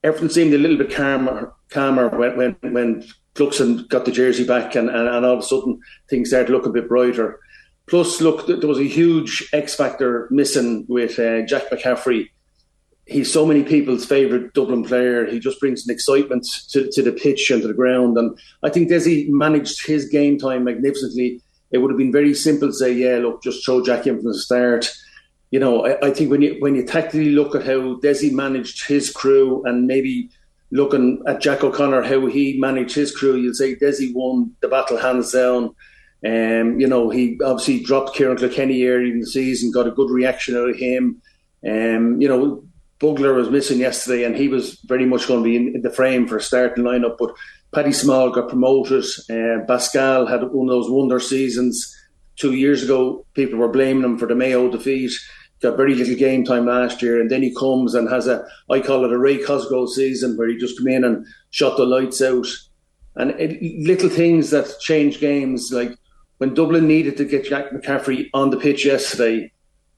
everything seemed a little bit calmer, calmer when when, when Cluxton got the jersey back, and, and, and all of a sudden things started to look a bit brighter. Plus, look, there was a huge X factor missing with uh, Jack McCaffrey. He's so many people's favourite Dublin player. He just brings an excitement to, to the pitch and to the ground. And I think Dessie managed his game time magnificently. It would have been very simple to say, yeah, look, just throw Jack in from the start. You know, I, I think when you when you tactically look at how Dessie managed his crew and maybe looking at Jack O'Connor, how he managed his crew, you'll say Dessie won the battle hands down. Um, you know, he obviously dropped Ciarán Kilkenny early in the season, got a good reaction out of him. Um, you know, Bugler was missing yesterday, and he was very much going to be in, in the frame for a starting lineup. But Paddy Small got promoted. Uh, Basquel had one of those wonder seasons two years ago. People were blaming him for the Mayo defeat. Got very little game time last year, and then he comes and has a I call it a Ray Cosgrove season where he just come in and shot the lights out. And it, little things that change games, like when Dublin needed to get Jack McCaffrey on the pitch yesterday,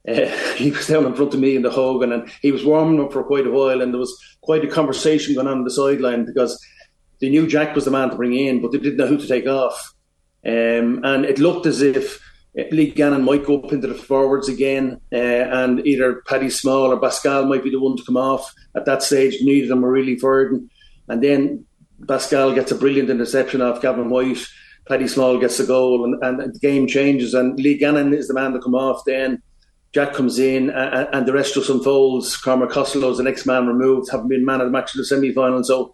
uh, <laughs> he was down in front of me in the Hogan and he was warming up for quite a while. And there was quite a conversation going on on the sideline because they knew Jack was the man to bring in, but they didn't know who to take off. Um, and it looked as if Lee Gannon might go up into the forwards again, uh, and either Paddy Small or Basquel might be the one to come off at that stage. Neither of them were really forward. And then Basquel gets a brilliant interception off Gavin White Paddy Small gets the goal and, and the game changes and Lee Gannon is the man to come off then. Jack comes in and, and the rest just unfolds. Cormac Costello is the next man removed, having been man of the match in the semi final. So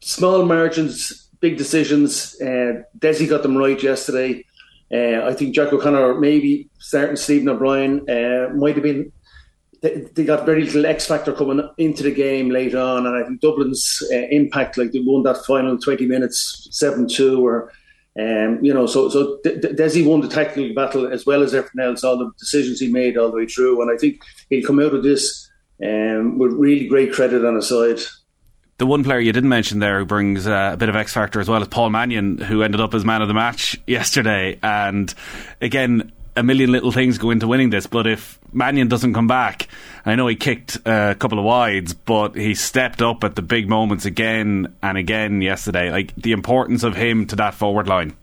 small margins, big decisions. Uh, Dessie got them right yesterday. Uh, I think Jack O'Connor, maybe starting Stephen O'Brien, uh, might have been. They, they, got very little X factor coming into the game later on, and I think Dublin's uh, impact, like they won that final twenty minutes, seven two, or um, you know, so so Dessie won the tactical battle as well as everything else, all the decisions he made all the way through, and I think he'll come out of this um, with really great credit on his side. The one player you didn't mention there who brings uh, a bit of X factor as well is Paul Mannion, who ended up as man of the match yesterday. And again, a million little things go into winning this, but if Mannion doesn't come back, I know he kicked a couple of wides, but he stepped up at the big moments again and again yesterday. Like the importance of him to that forward line.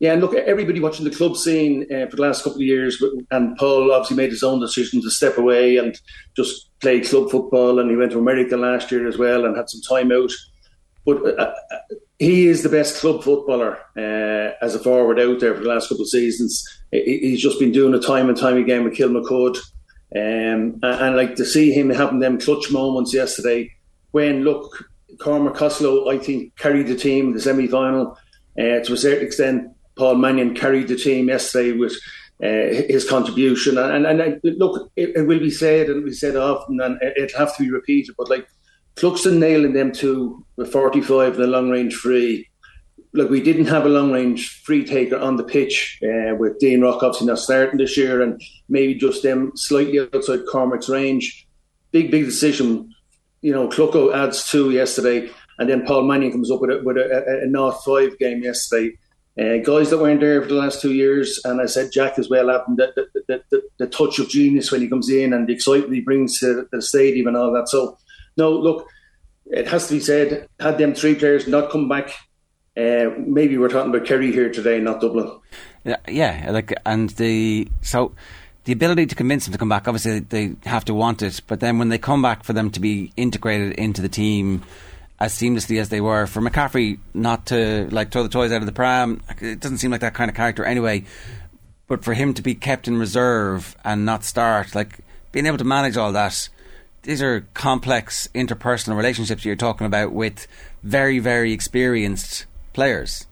Yeah, and look, everybody watching the club scene uh, for the last couple of years, and Paul obviously made his own decision to step away and just play club football, and he went to America last year as well and had some time out. But uh, uh he is the best club footballer uh, as a forward out there for the last couple of seasons. He's just been doing it time and time again with Kilmacud. Um, and, and like to see him having them clutch moments yesterday when, look, Cormac Costello, I think, carried the team in the semi final. Uh, to a certain extent, Paul Mannion carried the team yesterday with uh, his contribution. And, and, and look, it, it, will be said, and we said often, and it'll have to be repeated, but like Cluxton nailing them to the 45 and the long range free. Look, we didn't have a long range free taker on the pitch uh, with Dean Rock obviously not starting this year and maybe just them slightly outside Cormac's range. Big, big decision. You know, Clucko adds two yesterday and then Paul Mannion comes up with a, with a, a, a North 5 game yesterday. Uh, guys that weren't there for the last two years, and I said Jack as well, the, the, the, the, the touch of genius when he comes in and the excitement he brings to the stadium and all that. So no, look, it has to be said, had them three players not come back, uh, maybe we're talking about Kerry here today, not Dublin. Yeah, yeah, like and the so the ability to convince them to come back. Obviously, they have to want it, but then when they come back, for them to be integrated into the team as seamlessly as they were, for McCaffrey not to like throw the toys out of the pram, it doesn't seem like that kind of character anyway. But for him to be kept in reserve and not start, like being able to manage all that these are complex interpersonal relationships you're talking about with very, very experienced players.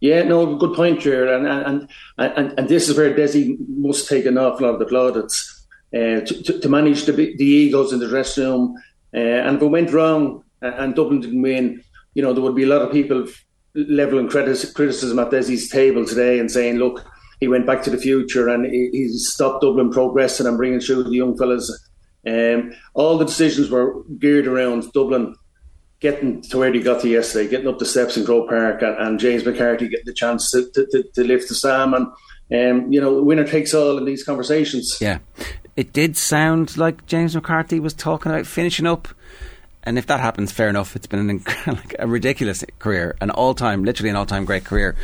Yeah, no, good point, Jared. And and, and and this is where Dessie must take an awful lot of the plaudits uh, to, to, manage the, the egos in the dressing room. Uh, and if it went wrong and Dublin didn't win, you know, there would be a lot of people leveling criticism at Dessie's table today and saying, look, he went back to the future and he, he stopped Dublin progressing and bringing through the young fellas um, all the decisions were geared around Dublin getting to where they got to yesterday, getting up the steps in Croke Park, and, and James McCarthy getting the chance to, to, to, to lift the Sam. And, um, you know, winner takes all in these conversations. Yeah. It did sound like James McCarthy was talking about finishing up. And if that happens, fair enough. It's been an, <laughs> like a ridiculous career, an all-time, literally an all-time great career.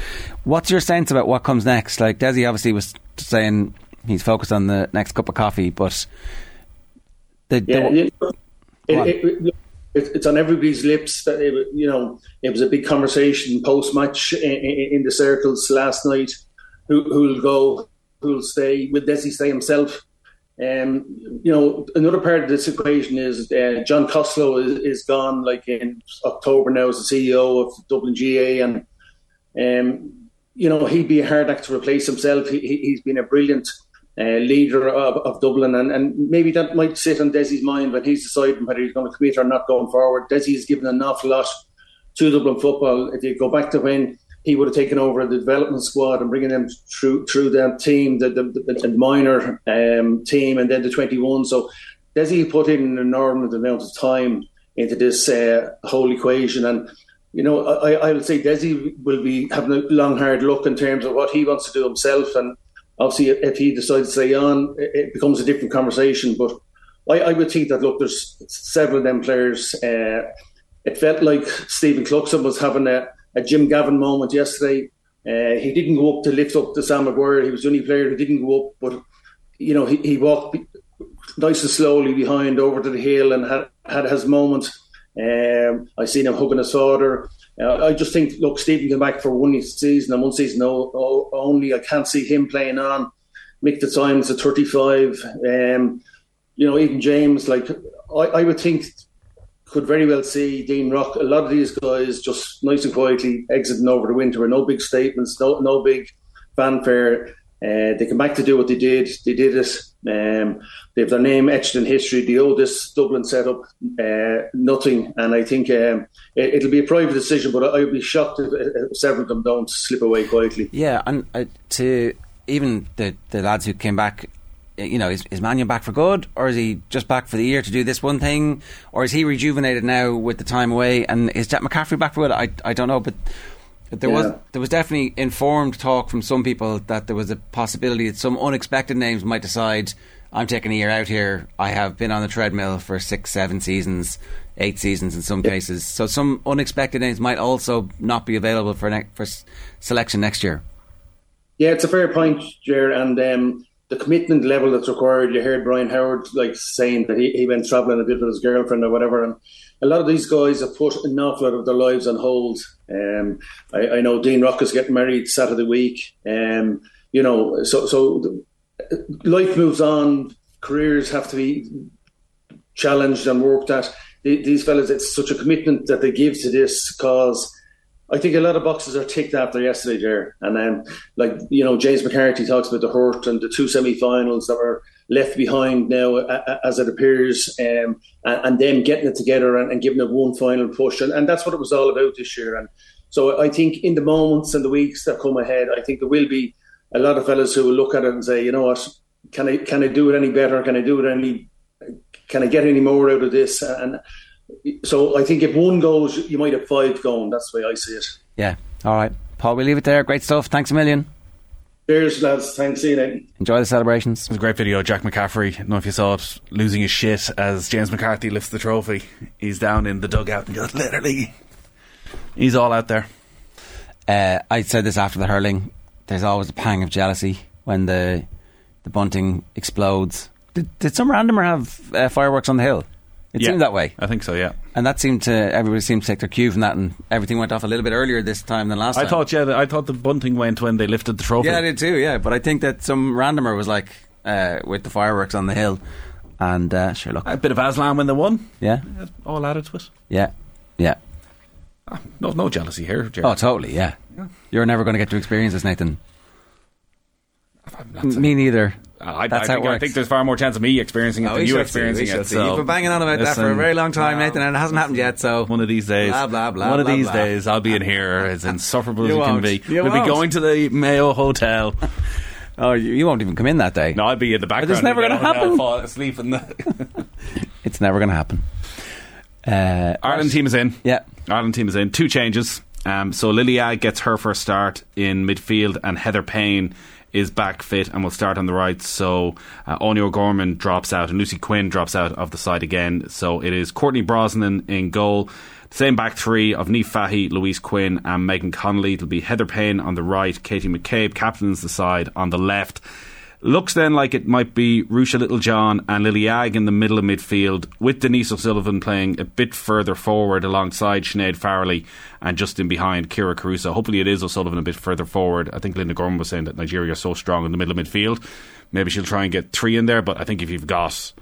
What's your sense about what comes next? Like Dessie obviously was saying he's focused on the next cup of coffee, but the, yeah, the, it, it, it, it's on everybody's lips that it, you know it was a big conversation post match in, in, the circles last night. Who who'll go? Who'll stay? Will Dessie stay himself? Um, you know, another part of this equation is uh, John Costello is, is, gone. Like in October now, as the CEO of Dublin GAA, and um, you know he'd be a hard act to replace himself. He, has been a brilliant uh, leader of, of Dublin, and, and maybe that might sit on Dessie's mind when he's deciding whether he's going to commit or not going forward. Dessie has given an awful lot to Dublin football. If you go back to when he would have taken over the development squad and bringing them through through that team, the, the, the minor um, team, and then the 21. So Dessie put in an enormous amount of time into this uh, whole equation. And, you know, I, I would say Dessie will be having a long, hard look in terms of what he wants to do himself and obviously, if he decides to stay on, it becomes a different conversation. But I, I would think that look, there's several of them players. Uh, it felt like Stephen Cluxton was having a, a Jim Gavin moment yesterday. Uh, he didn't go up to lift up the Sam Maguire. He was the only player who didn't go up, but you know he, he walked nice and slowly behind over to the hill and had had his moment. Um, I seen him hugging his father. Uh, I just think, look, Stephen came back for one season and one season only. I can't see him playing on. Mick the times at 35. Um, you know, even James, like, I, I, would think could very well see Dean Rock. A lot of these guys just nice and quietly exiting over the winter with no big statements, no, no big fanfare. Uh, they come back to do what they did. They did it. Um, they have their name etched in history. The oldest Dublin setup, uh, nothing. And I think um, it, will be a private decision, but I would be shocked if, if, several of them don't slip away quietly. Yeah, and uh, to even the, the lads who came back you know, is, is Mannion back for good, or is he just back for the year to do this one thing, or is he rejuvenated now with the time away? And is Jack McCaffrey back for good? I, I don't know, but there yeah. was there was definitely informed talk from some people that there was a possibility that some unexpected names might decide I'm taking a year out here. I have been on the treadmill for six, seven seasons, eight seasons in some cases. So some unexpected names might also not be available for ne- for selection next year. Yeah, it's a fair point, Jer, and. Um, the commitment level that's required. You heard Brian Howard like saying that he, he went travelling a bit with his girlfriend or whatever, and a lot of these guys have put an awful lot of their lives on hold. Um, I, I, know Dean Rock is getting married Saturday week. Um, you know, so so life moves on. Careers have to be challenged and worked at. These fellas, it's such a commitment that they give to this cause I think a lot of boxes are ticked after yesterday, there. And um, like you know, James McCarthy talks about the hurt and the two semi-finals that were left behind now, as it appears, um, and, and them getting it together and, and, giving it one final push, and, and that's what it was all about this year. And so I think in the moments and the weeks that come ahead, I think there will be a lot of fellas who will look at it and say, you know what, can I can I do it any better? Can I do it any? Can I get any more out of this? And so I think if one goes, you might have five going. That's the way I see it. Yeah. All right, Paul. We leave it there. Great stuff. Thanks a million. Cheers, lads. Thanks, see you Enjoy the celebrations. It was a great video. Jack McCaffrey. I don't know if you saw it, losing his shit as James McCarthy lifts the trophy. He's down in the dugout and just literally, he's all out there. Uh, I said this after the hurling. There's always a pang of jealousy when the the bunting explodes. Did, did some randomer have uh, fireworks on the hill? It yeah, seemed that way. I think so, yeah. And that seemed to everybody seemed to take their cue from that, and everything went off a little bit earlier this time than last I time. thought, yeah, I thought the bunting went when they lifted the trophy. Yeah, I did too. Yeah, but I think that some randomer was like uh, with the fireworks on the hill, and uh, sure, look, a bit of Aslan when they won. Yeah, all added to it. Yeah, yeah. Ah, no, no jealousy here. Jerry. Oh, totally. Yeah. yeah. You're never going to get to experience this, Nathan. Me neither. I, That's I, how think, I think there's far more chance of me experiencing it oh, than you experiencing it. So. You've been banging on about that for a very long time, Nathan, and it hasn't happened yet. So one of these days, blah blah blah. One of these blah. days, I'll be in here as insufferable as you can be. You we'll won't. be going to the Mayo Hotel. <laughs> oh, you, you, won't even come in that day. No, I'll be in the background. It's never going to happen. Fall asleep in the. <laughs> it's never going to happen. Uh, Ireland team is in. Yeah, Ireland team is in. Two changes. Um, so Lily Agg gets her first start in midfield, and Heather Payne is back fit and will start on the right. So uh, Áine O'Gorman drops out and Lucy Quinn drops out of the side again. So it is Courtney Brosnan in goal. Same back three of Fahey, Louise Quinn, and Megan Connolly. It'll be Heather Payne on the right, Katie McCabe captains the side on the left. Looks then like it might be Ruesha Littlejohn and Lily Agg in the middle of midfield, with Denise O'Sullivan playing a bit further forward alongside Sinead Farrelly and just in behind Kyra Carusa. Hopefully, it is O'Sullivan a bit further forward. I think Linda Gorman was saying that Nigeria is so strong in the middle of midfield. Maybe she'll try and get three in there, but I think if you've got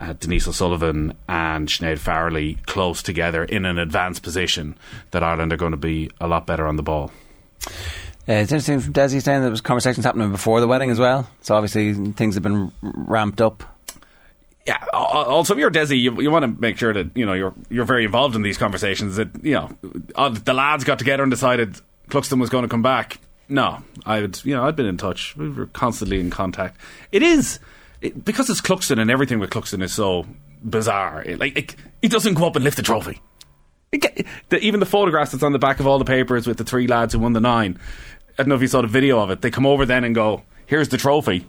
uh, Denise O'Sullivan and Sinead Farrelly close together in an advanced position, that Ireland are going to be a lot better on the ball. Uh, it's interesting from Dessie saying there was conversations happening before the wedding as well. So obviously things have been ramped up. Yeah. Also, if you're Dessie, you, you want to make sure that you know you're you're very involved in these conversations. That you know the lads got together and decided Cluxton was going to come back. No, I would. You know, I'd been in touch. We were constantly in contact. It is it, because it's Cluxton and everything with Cluxton is so bizarre. It, like it, he doesn't go up and lift the trophy. Get, the, even the photographs that's on the back of all the papers with the three lads who won the nine. I don't know if you saw the video of it. They come over then and go, "Here's the trophy."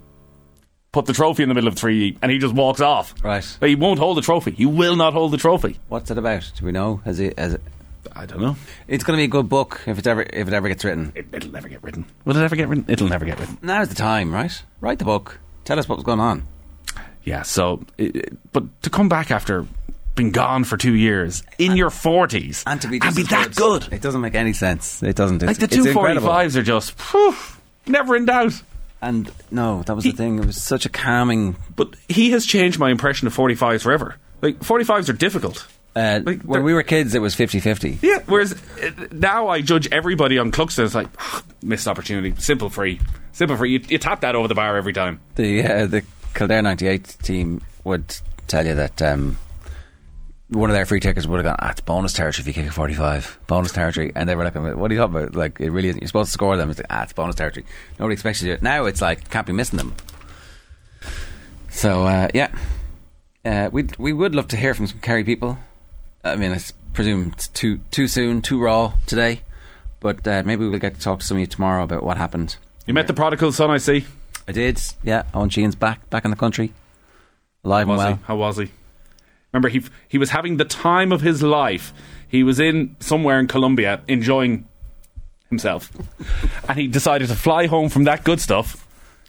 Put the trophy in the middle of three, and he just walks off. Right. But he won't hold the trophy. He will not hold the trophy. What's it about? Do we know? Has it? Has it? I don't know. It's going to be a good book if it ever if it ever gets written. It, will never get written. Will it ever get written? It'll never get written. Now's the time, right? Write the book. Tell us what's going on. Yeah. So, it, but to come back after been gone for two years in your forties and to be, and be that good. It doesn't make any sense. It doesn't. It's, like the two forty fives are just whew, never in doubt. And no, that was he, the thing. It was such a calming. But he has changed my impression of forty fives forever. Like forty fives are difficult. Uh, like, when we were kids, it was 50-50. Yeah, whereas uh, now I judge everybody on Cluxton. It's like oh, missed opportunity, simple free, simple free. You, you, tap that over the bar every time. The uh, the Kildare '98 team would tell you that um, one of their free tickets would have gone, ah, it's bonus territory if you kick a 45. Bonus territory. And they were like, what are you talking about? Like, it really isn't. You're supposed to score them. It's like, ah, it's bonus territory. Nobody expects you to do it. Now it's like, can't be missing them. So uh, yeah, uh, we we would love to hear from some Kerry people. I mean, I presume it's too too soon, too raw today, but uh, maybe we'll get to talk to some of you tomorrow about what happened. You met the prodigal son, I see. I did. Yeah, Owen Sheehan's back back in the country, alive How and well. he? How was he? Remember, he he was having the time of his life. He was in somewhere in Colombia enjoying himself, <laughs> and he decided to fly home from that good stuff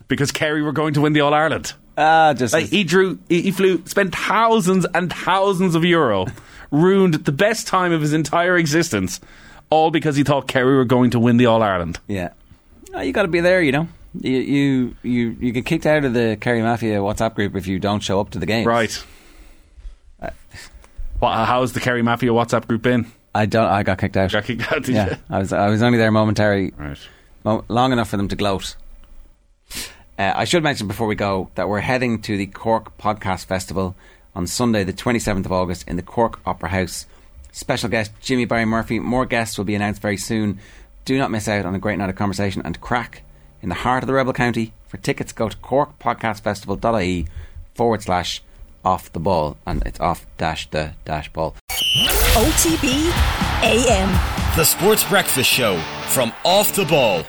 because Kerry were going to win the All Ireland. Ah, just like he drew, he, he flew, spent thousands and thousands of euro, <laughs> ruined the best time of his entire existence, all because he thought Kerry were going to win the All Ireland. Yeah, Oh, you got to be there. You know, you you you you get kicked out of the Kerry Mafia WhatsApp group if you don't show up to the game. Right. What, how's the Kerry Mafia WhatsApp group been? I don't. I got kicked out. Got kicked out. Yeah, you? I was I was only there momentarily, right. mo- long enough for them to gloat. Uh, I should mention before we go that we're heading to the Cork Podcast Festival on Sunday, the 27th of August, in the Cork Opera House. Special guest Jimmy Barry Murphy. More guests will be announced very soon. Do not miss out on a great night of conversation and crack in the heart of the Rebel County. For tickets, go to corkpodcastfestival.ie forward slash off the ball, and it's off dash the dash ball. OTB AM. The Sports Breakfast Show from Off the Ball.